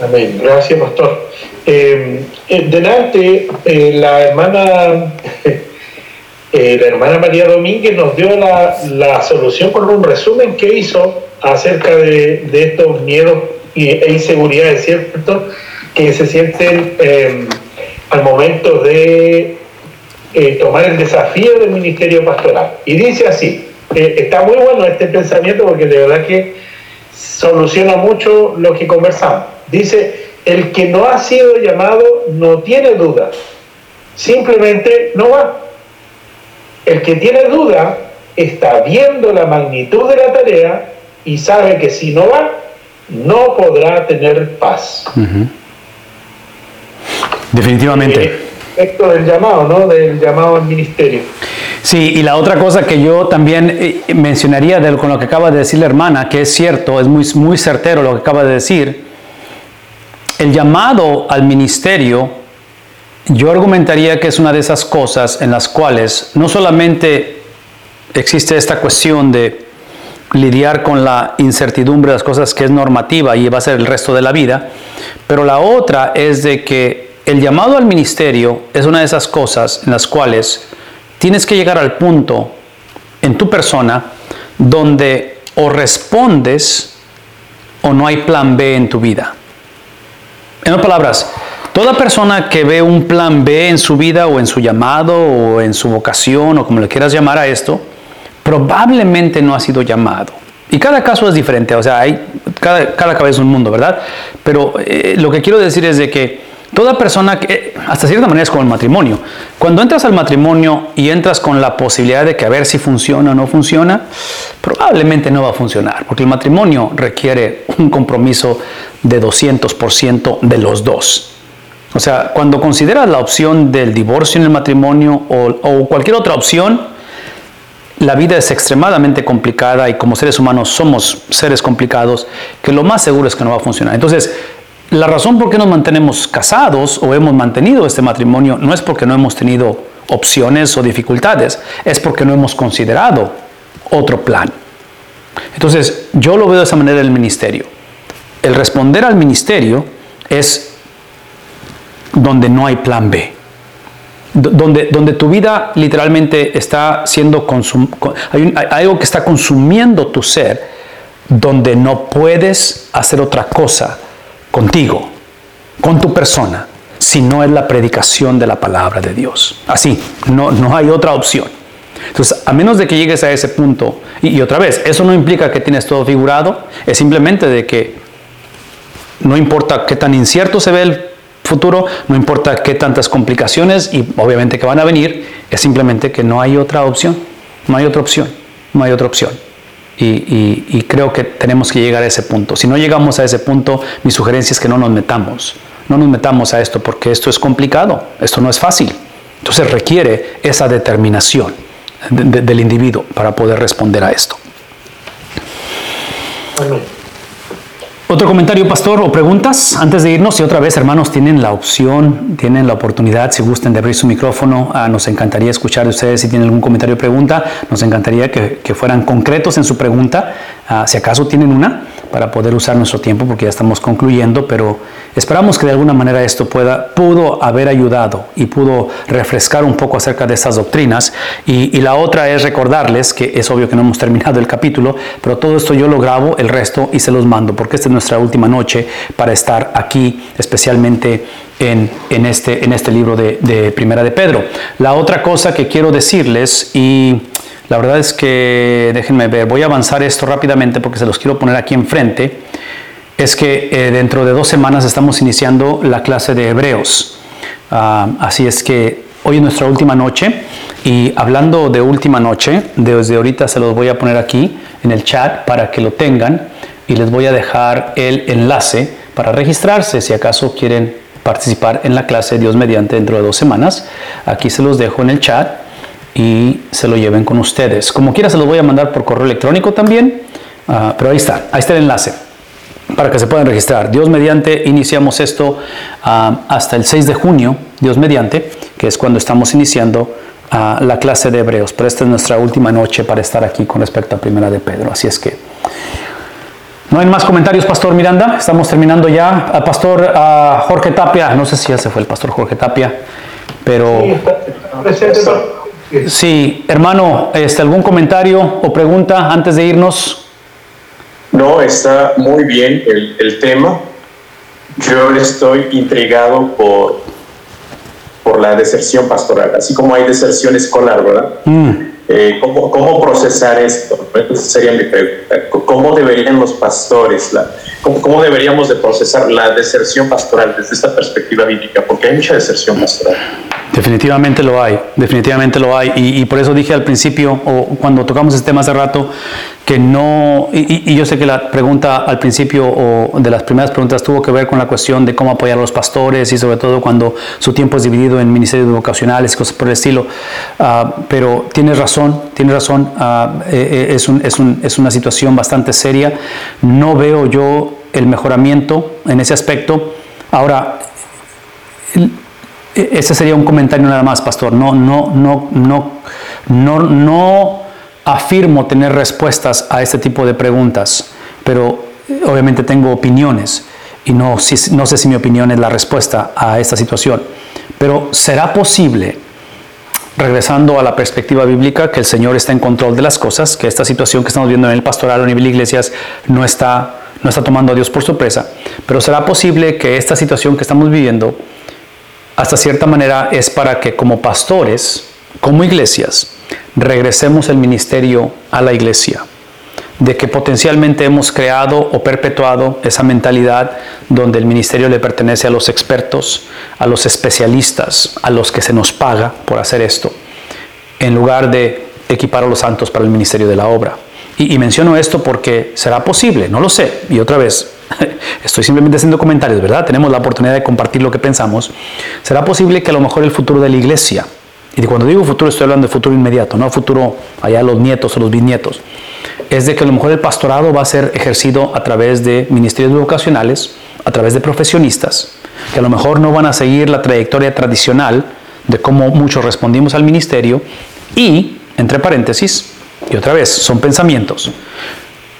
Speaker 2: Amén. Gracias, pastor. Eh, eh, delante, eh, la hermana la hermana María Domínguez nos dio la, solución con un resumen que hizo acerca de, estos miedos e inseguridades, ¿cierto? Que se sienten al momento de eh, tomar el desafío del ministerio pastoral. Y dice así, eh, está muy bueno este pensamiento porque de verdad que soluciona mucho lo que conversamos. Dice, el que no ha sido llamado no tiene duda, simplemente no va. El que tiene duda está viendo la magnitud de la tarea y sabe que si no va, no podrá tener paz.
Speaker 1: Definitivamente.
Speaker 2: Eh, respecto del llamado, ¿no? Del llamado al ministerio.
Speaker 1: Sí, y la otra cosa que yo también eh, mencionaría de, con lo que acaba de decir la hermana, que es cierto, es muy, muy certero lo que acaba de decir, el llamado al ministerio, yo argumentaría que es una de esas cosas en las cuales no solamente existe esta cuestión de lidiar con la incertidumbre de las cosas que es normativa y va a ser el resto de la vida, pero la otra es de que el llamado al ministerio es una de esas cosas en las cuales tienes que llegar al punto en tu persona donde o respondes o no hay plan B en tu vida. En otras palabras, toda persona que ve un plan B en su vida o en su llamado o en su vocación o como le quieras llamar a esto, probablemente no ha sido llamado. Y cada caso es diferente, o sea, hay, cada, cada cabeza es un mundo, ¿verdad? Pero eh, lo que quiero decir es de que Toda persona que, hasta cierta manera es como el matrimonio. Cuando entras al matrimonio y entras con la posibilidad de que a ver si funciona o no funciona, probablemente no va a funcionar, porque el matrimonio requiere un compromiso de 200% de los dos. O sea, cuando consideras la opción del divorcio en el matrimonio o, o cualquier otra opción, la vida es extremadamente complicada y como seres humanos somos seres complicados, que lo más seguro es que no va a funcionar. Entonces, la razón por qué nos mantenemos casados o hemos mantenido este matrimonio no es porque no hemos tenido opciones o dificultades, es porque no hemos considerado otro plan. Entonces, yo lo veo de esa manera en el ministerio. El responder al ministerio es donde no hay plan B. Donde, donde tu vida literalmente está siendo consumida, hay, hay algo que está consumiendo tu ser, donde no puedes hacer otra cosa contigo, con tu persona, si no es la predicación de la palabra de Dios. Así, no, no hay otra opción. Entonces, a menos de que llegues a ese punto, y, otra vez, eso no implica que tienes todo figurado, es simplemente de que no importa qué tan incierto se ve el futuro, no importa qué tantas complicaciones y obviamente que van a venir, es simplemente que no hay otra opción, no hay otra opción, no hay otra opción. Y, creo que tenemos que llegar a ese punto. Si no llegamos a ese punto, mi sugerencia es que no nos metamos. No nos metamos a esto porque esto es complicado, esto no es fácil. Entonces requiere esa determinación del individuo para poder responder a esto. Otro comentario, pastor, o preguntas antes de irnos. Y otra vez, hermanos, tienen la opción, tienen la oportunidad, si gusten, de abrir su micrófono. Ah, nos encantaría escuchar de ustedes si tienen algún comentario o pregunta. Nos encantaría que, fueran concretos en su pregunta. Ah, si acaso tienen una, para poder usar nuestro tiempo, porque ya estamos concluyendo, pero esperamos que de alguna manera esto pueda, pudo haber ayudado y pudo refrescar un poco acerca de estas doctrinas. Y, la otra es recordarles que es obvio que no hemos terminado el capítulo, pero todo esto yo lo grabo, el resto, y se los mando, porque esta es nuestra última noche para estar aquí, especialmente en, en, este, en este libro de, de Primera de Pedro. La otra cosa que quiero decirles, y la verdad es que, déjenme ver, voy a avanzar esto rápidamente porque se los quiero poner aquí enfrente, es que eh, dentro de dos semanas estamos iniciando la clase de Hebreos. Ah, así es que hoy es nuestra última noche y hablando de última noche, desde ahorita se los voy a poner aquí en el chat para que lo tengan y les voy a dejar el enlace para registrarse si acaso quieren participar en la clase Dios mediante dentro de dos semanas. Aquí se los dejo en el chat y se lo lleven con ustedes. Como quiera se los voy a mandar por correo electrónico también, uh, pero ahí está, ahí está el enlace para que se puedan registrar. Dios mediante, iniciamos esto uh, hasta el 6 de junio, Dios mediante, que es cuando estamos iniciando uh, la clase de Hebreos. Pero esta es nuestra última noche para estar aquí con respecto a Primera de Pedro. Así es que no hay más comentarios, Pastor Miranda. Estamos terminando ya. Al Pastor Jorge Tapia, no sé si ya se fue el Pastor Jorge Tapia, pero... Sí, hermano, este, ¿algún comentario o pregunta antes de irnos?
Speaker 3: No, está muy bien el, el tema. Yo estoy intrigado por, por la deserción pastoral, así como hay deserción escolar, ¿verdad? Mm. Eh, ¿cómo, ¿cómo, procesar esto? Esa sería mi pregunta. ¿Cómo deberían los pastores, la, cómo, cómo, deberíamos de procesar la deserción pastoral desde esta perspectiva bíblica? Porque hay mucha deserción pastoral.
Speaker 1: Definitivamente lo hay, definitivamente lo hay. Y, por eso dije al principio, o cuando tocamos este tema hace rato, que no, y, yo sé que la pregunta al principio o de las primeras preguntas tuvo que ver con la cuestión de cómo apoyar a los pastores y sobre todo cuando su tiempo es dividido en ministerios vocacionales, cosas por el estilo. Uh, pero tienes razón, tienes razón, uh, es, un, es, un, es una situación bastante seria. No veo yo el mejoramiento en ese aspecto. Ahora, ese sería un comentario nada más, pastor. No, no, no, no, no, no afirmo tener respuestas a este tipo de preguntas, pero eh, obviamente tengo opiniones y no, no sé si mi opinión es la respuesta a esta situación. Pero ¿será posible regresando a la perspectiva bíblica, que el Señor está en control de las cosas, que esta situación que estamos viendo en el pastoral a nivel de iglesias no está, no está tomando a Dios por sorpresa, pero será posible que esta situación que estamos viviendo, hasta cierta manera, es para que como pastores, como iglesias, regresemos el ministerio a la iglesia de que potencialmente hemos creado o perpetuado esa mentalidad donde el ministerio le pertenece a los expertos, a los especialistas, a los que se nos paga por hacer esto, en lugar de equipar a los santos para el ministerio de la obra. Y, menciono esto porque será posible, no lo sé, y otra vez, estoy simplemente haciendo comentarios, ¿verdad? Tenemos la oportunidad de compartir lo que pensamos. Será posible que a lo mejor el futuro de la iglesia, y cuando digo futuro estoy hablando de futuro inmediato, no futuro allá los nietos o los bisnietos, es de que a lo mejor el pastorado va a ser ejercido a través de ministerios vocacionales, a través de profesionistas, que a lo mejor no van a seguir la trayectoria tradicional de cómo muchos respondimos al ministerio y, entre paréntesis, y otra vez, son pensamientos.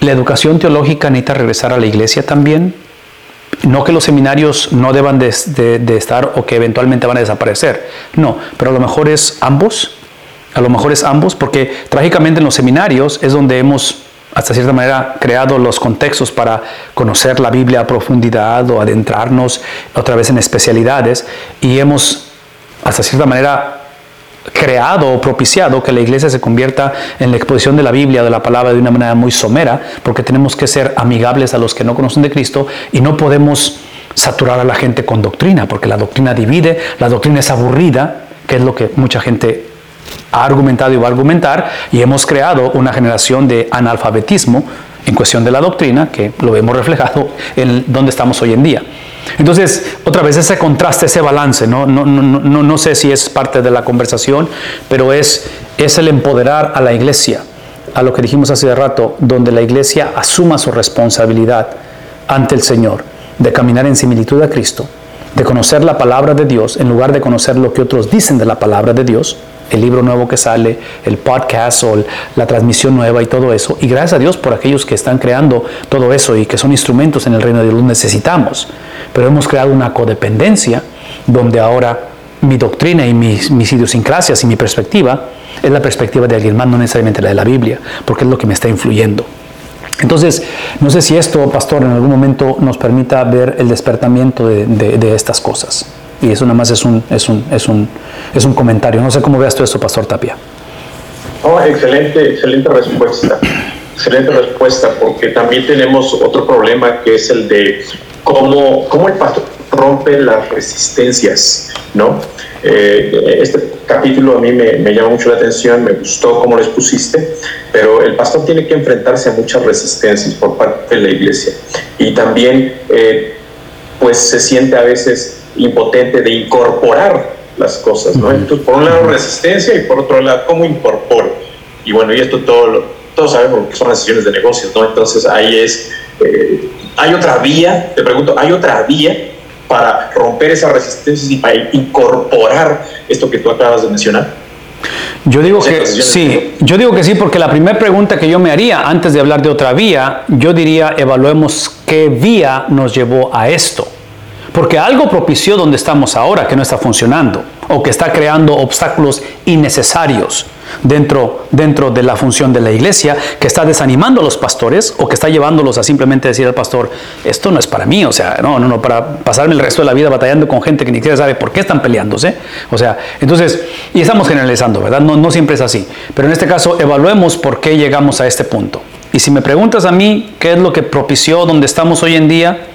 Speaker 1: La educación teológica necesita regresar a la iglesia también. No que los seminarios no deban de, estar o que eventualmente van a desaparecer. No, pero a lo mejor es ambos a lo mejor es ambos, porque trágicamente en los seminarios es donde hemos, hasta cierta manera, creado los contextos para conocer la Biblia a profundidad o adentrarnos otra vez en especialidades y hemos, hasta cierta manera, creado o propiciado que la iglesia se convierta en la exposición de la Biblia, de la palabra, de una manera muy somera, porque tenemos que ser amigables a los que no conocen de Cristo y no podemos saturar a la gente con doctrina, porque la doctrina divide, la doctrina es aburrida, que es lo que mucha gente ha argumentado y va a argumentar, y hemos creado una generación de analfabetismo en cuestión de la doctrina, que lo vemos reflejado en donde estamos hoy en día. Entonces, otra vez ese contraste, ese balance, no, no, no, no sé si es parte de la conversación, pero es, es el empoderar a la iglesia, a lo que dijimos hace rato, donde la iglesia asuma su responsabilidad ante el Señor, de caminar en similitud a Cristo, de conocer la palabra de Dios en lugar de conocer lo que otros dicen de la palabra de Dios, el libro nuevo que sale, el podcast o la transmisión nueva y todo eso. Y gracias a Dios por aquellos que están creando todo eso y que son instrumentos en el reino de Dios, necesitamos. Pero hemos creado una codependencia donde ahora mi doctrina y mis, mis idiosincrasias y mi perspectiva es la perspectiva de alguien más, no necesariamente la de la Biblia, porque es lo que me está influyendo. Entonces, no sé si esto, pastor, en algún momento nos permita ver el despertamiento de, de estas cosas. Y eso nada más es un, es un, es un, es un comentario. No sé cómo veas tú esto, Pastor Tapia.
Speaker 3: Oh, excelente, excelente respuesta. Excelente respuesta, porque también tenemos otro problema que es el de cómo, cómo el pastor rompe las resistencias, ¿no? Eh, este capítulo a mí me, llama mucho la atención, me gustó cómo lo expusiste, pero el pastor tiene que enfrentarse a muchas resistencias por parte de la iglesia y también eh, pues se siente a veces impotente de incorporar las cosas, ¿no? Entonces, por un lado resistencia y por otro lado, ¿cómo incorporo? Y bueno, y esto todo, todos sabemos que son decisiones de negocios, ¿no? Entonces ahí es, eh, hay otra vía, te pregunto, ¿hay otra vía para romper esas resistencias y para incorporar esto que tú acabas de mencionar?
Speaker 1: Yo digo que sí, yo digo que sí, porque la primera pregunta que yo me haría antes de hablar de otra vía, yo diría, evaluemos qué vía nos llevó a esto. Porque algo propició donde estamos ahora que no está funcionando o que está creando obstáculos innecesarios dentro, dentro de la función de la iglesia, que está desanimando a los pastores o que está llevándolos a simplemente decir al pastor, esto no es para mí, o sea, no, no, no, para pasarme el resto de la vida batallando con gente que ni siquiera sabe por qué están peleándose. O sea, entonces, y estamos generalizando, ¿verdad? No, no siempre es así. Pero en este caso, evaluemos por qué llegamos a este punto. Y si me preguntas a mí qué es lo que propició donde estamos hoy en día,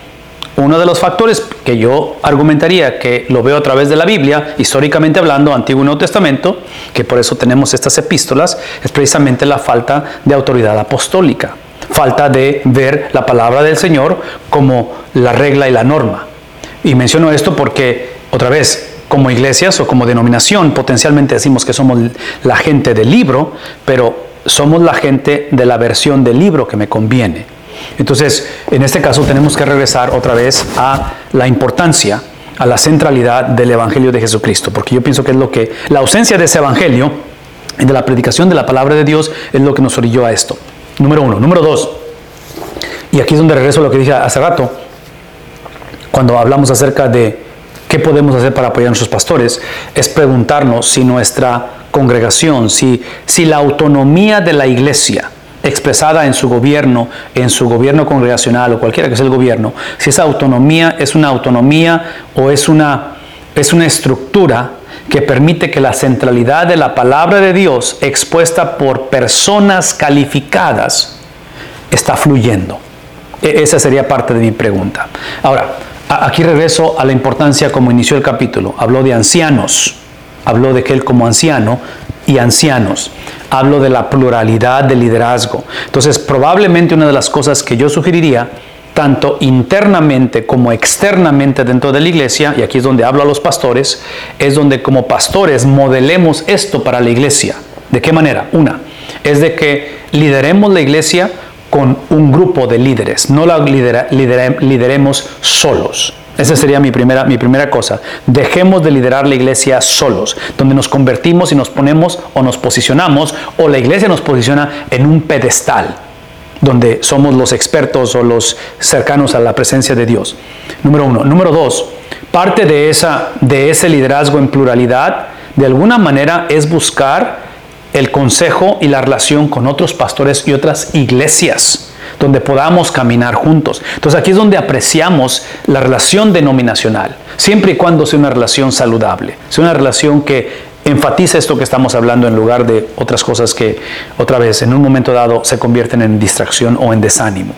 Speaker 1: uno de los factores que yo argumentaría que lo veo a través de la Biblia, históricamente hablando, Antiguo y Nuevo Testamento, que por eso tenemos estas epístolas, es precisamente la falta de autoridad apostólica, falta de ver la palabra del Señor como la regla y la norma. Y menciono esto porque, otra vez, como iglesias o como denominación, potencialmente decimos que somos la gente del libro, pero somos la gente de la versión del libro que me conviene. Entonces, en este caso tenemos que regresar otra vez a la importancia, a la centralidad del Evangelio de Jesucristo, porque yo pienso que es lo que, la ausencia de ese Evangelio de la predicación de la palabra de Dios es lo que nos orilló a esto. Número uno. Número dos, y aquí es donde regreso a lo que dije hace rato, cuando hablamos acerca de ¿Qué podemos hacer para apoyar a nuestros pastores? Es preguntarnos si nuestra congregación, si, si la autonomía de la iglesia expresada en su gobierno, en su gobierno congregacional o cualquiera que sea el gobierno, si esa autonomía es una autonomía o es una, es una estructura que permite que la centralidad de la palabra de Dios expuesta por personas calificadas está fluyendo. E-, esa sería parte de mi pregunta. Ahora, aquí regreso a la importancia como inició el capítulo. Habló de ancianos, habló de que él como anciano y ancianos. Hablo de la pluralidad de liderazgo. Entonces, probablemente una de las cosas que yo sugeriría tanto internamente como externamente dentro de la iglesia, y aquí es donde hablo a los pastores, es donde como pastores modelemos esto para la iglesia. ¿De qué manera? Una, es de que lideremos la iglesia con un grupo de líderes, no la lideremos solos. Esa sería mi primera, mi primera cosa. Dejemos de liderar la iglesia solos, donde nos convertimos y nos ponemos o nos posicionamos, o la iglesia nos posiciona en un pedestal donde somos los expertos o los cercanos a la presencia de Dios. Número uno. Número dos, parte de, esa, de ese liderazgo en pluralidad, de alguna manera, es buscar el consejo y la relación con otros pastores y otras iglesias, donde podamos caminar juntos. Entonces aquí es donde apreciamos la relación denominacional, siempre y cuando sea una relación saludable, sea una relación que enfatiza esto que estamos hablando en lugar de otras cosas que otra vez en un momento dado se convierten en distracción o en desánimo.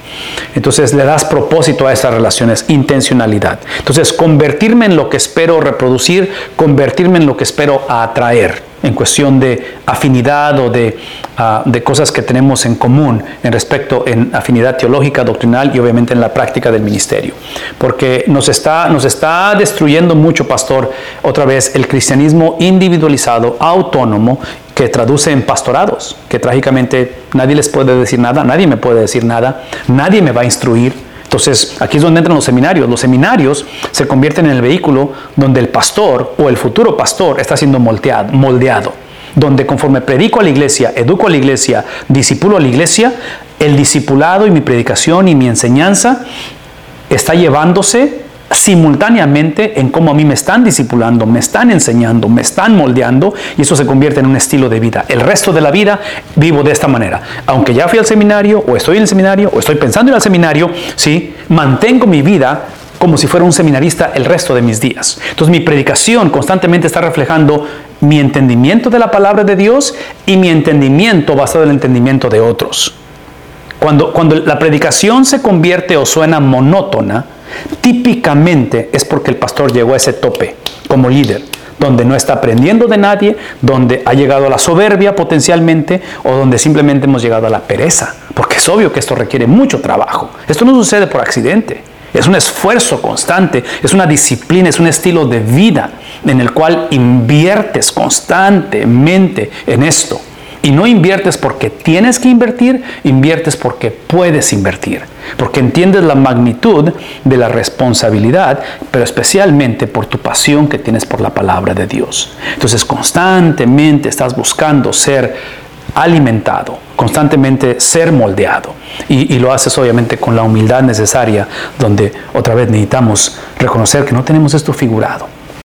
Speaker 1: Entonces le das propósito a esas relaciones, intencionalidad. Entonces convertirme en lo que espero reproducir, convertirme en lo que espero atraer en cuestión de afinidad o de, ah, de, cosas que tenemos en común en respecto en afinidad teológica, doctrinal y obviamente en la práctica del ministerio. Porque nos está, nos está destruyendo mucho, pastor, otra vez el cristianismo individualizado, autónomo, que traduce en pastorados, que trágicamente nadie les puede decir nada, nadie me puede decir nada, nadie me va a instruir entonces, aquí es donde entran los seminarios. Los seminarios se convierten en el vehículo donde el pastor o el futuro pastor está siendo moldeado, moldeado donde conforme predico a la iglesia, educo a la iglesia, disipulo a la iglesia, el discipulado y mi predicación y mi enseñanza está llevándose simultáneamente en cómo a mí me están discipulando, me están enseñando, me están moldeando y eso se convierte en un estilo de vida. El resto de la vida vivo de esta manera. Aunque ya fui al seminario o estoy en el seminario o estoy pensando en el seminario, ¿sí? mantengo mi vida como si fuera un seminarista el resto de mis días. Entonces mi predicación constantemente está reflejando mi entendimiento de la palabra de Dios y mi entendimiento basado en el entendimiento de otros. Cuando, cuando la predicación se convierte o suena monótona, Típicamente es porque el pastor llegó a ese tope como líder, donde no está aprendiendo de nadie, donde ha llegado a la soberbia potencialmente o donde simplemente hemos llegado a la pereza, porque es obvio que esto requiere mucho trabajo. Esto no sucede por accidente. Es un esfuerzo constante, es una disciplina, es un estilo de vida en el cual inviertes constantemente en esto. Y no inviertes porque tienes que invertir, inviertes porque puedes invertir, porque entiendes la magnitud de la responsabilidad, pero especialmente por tu pasión que tienes por la palabra de Dios. Entonces constantemente estás buscando ser alimentado, constantemente ser moldeado. Y, lo haces obviamente con la humildad necesaria, donde otra vez necesitamos reconocer que no tenemos esto figurado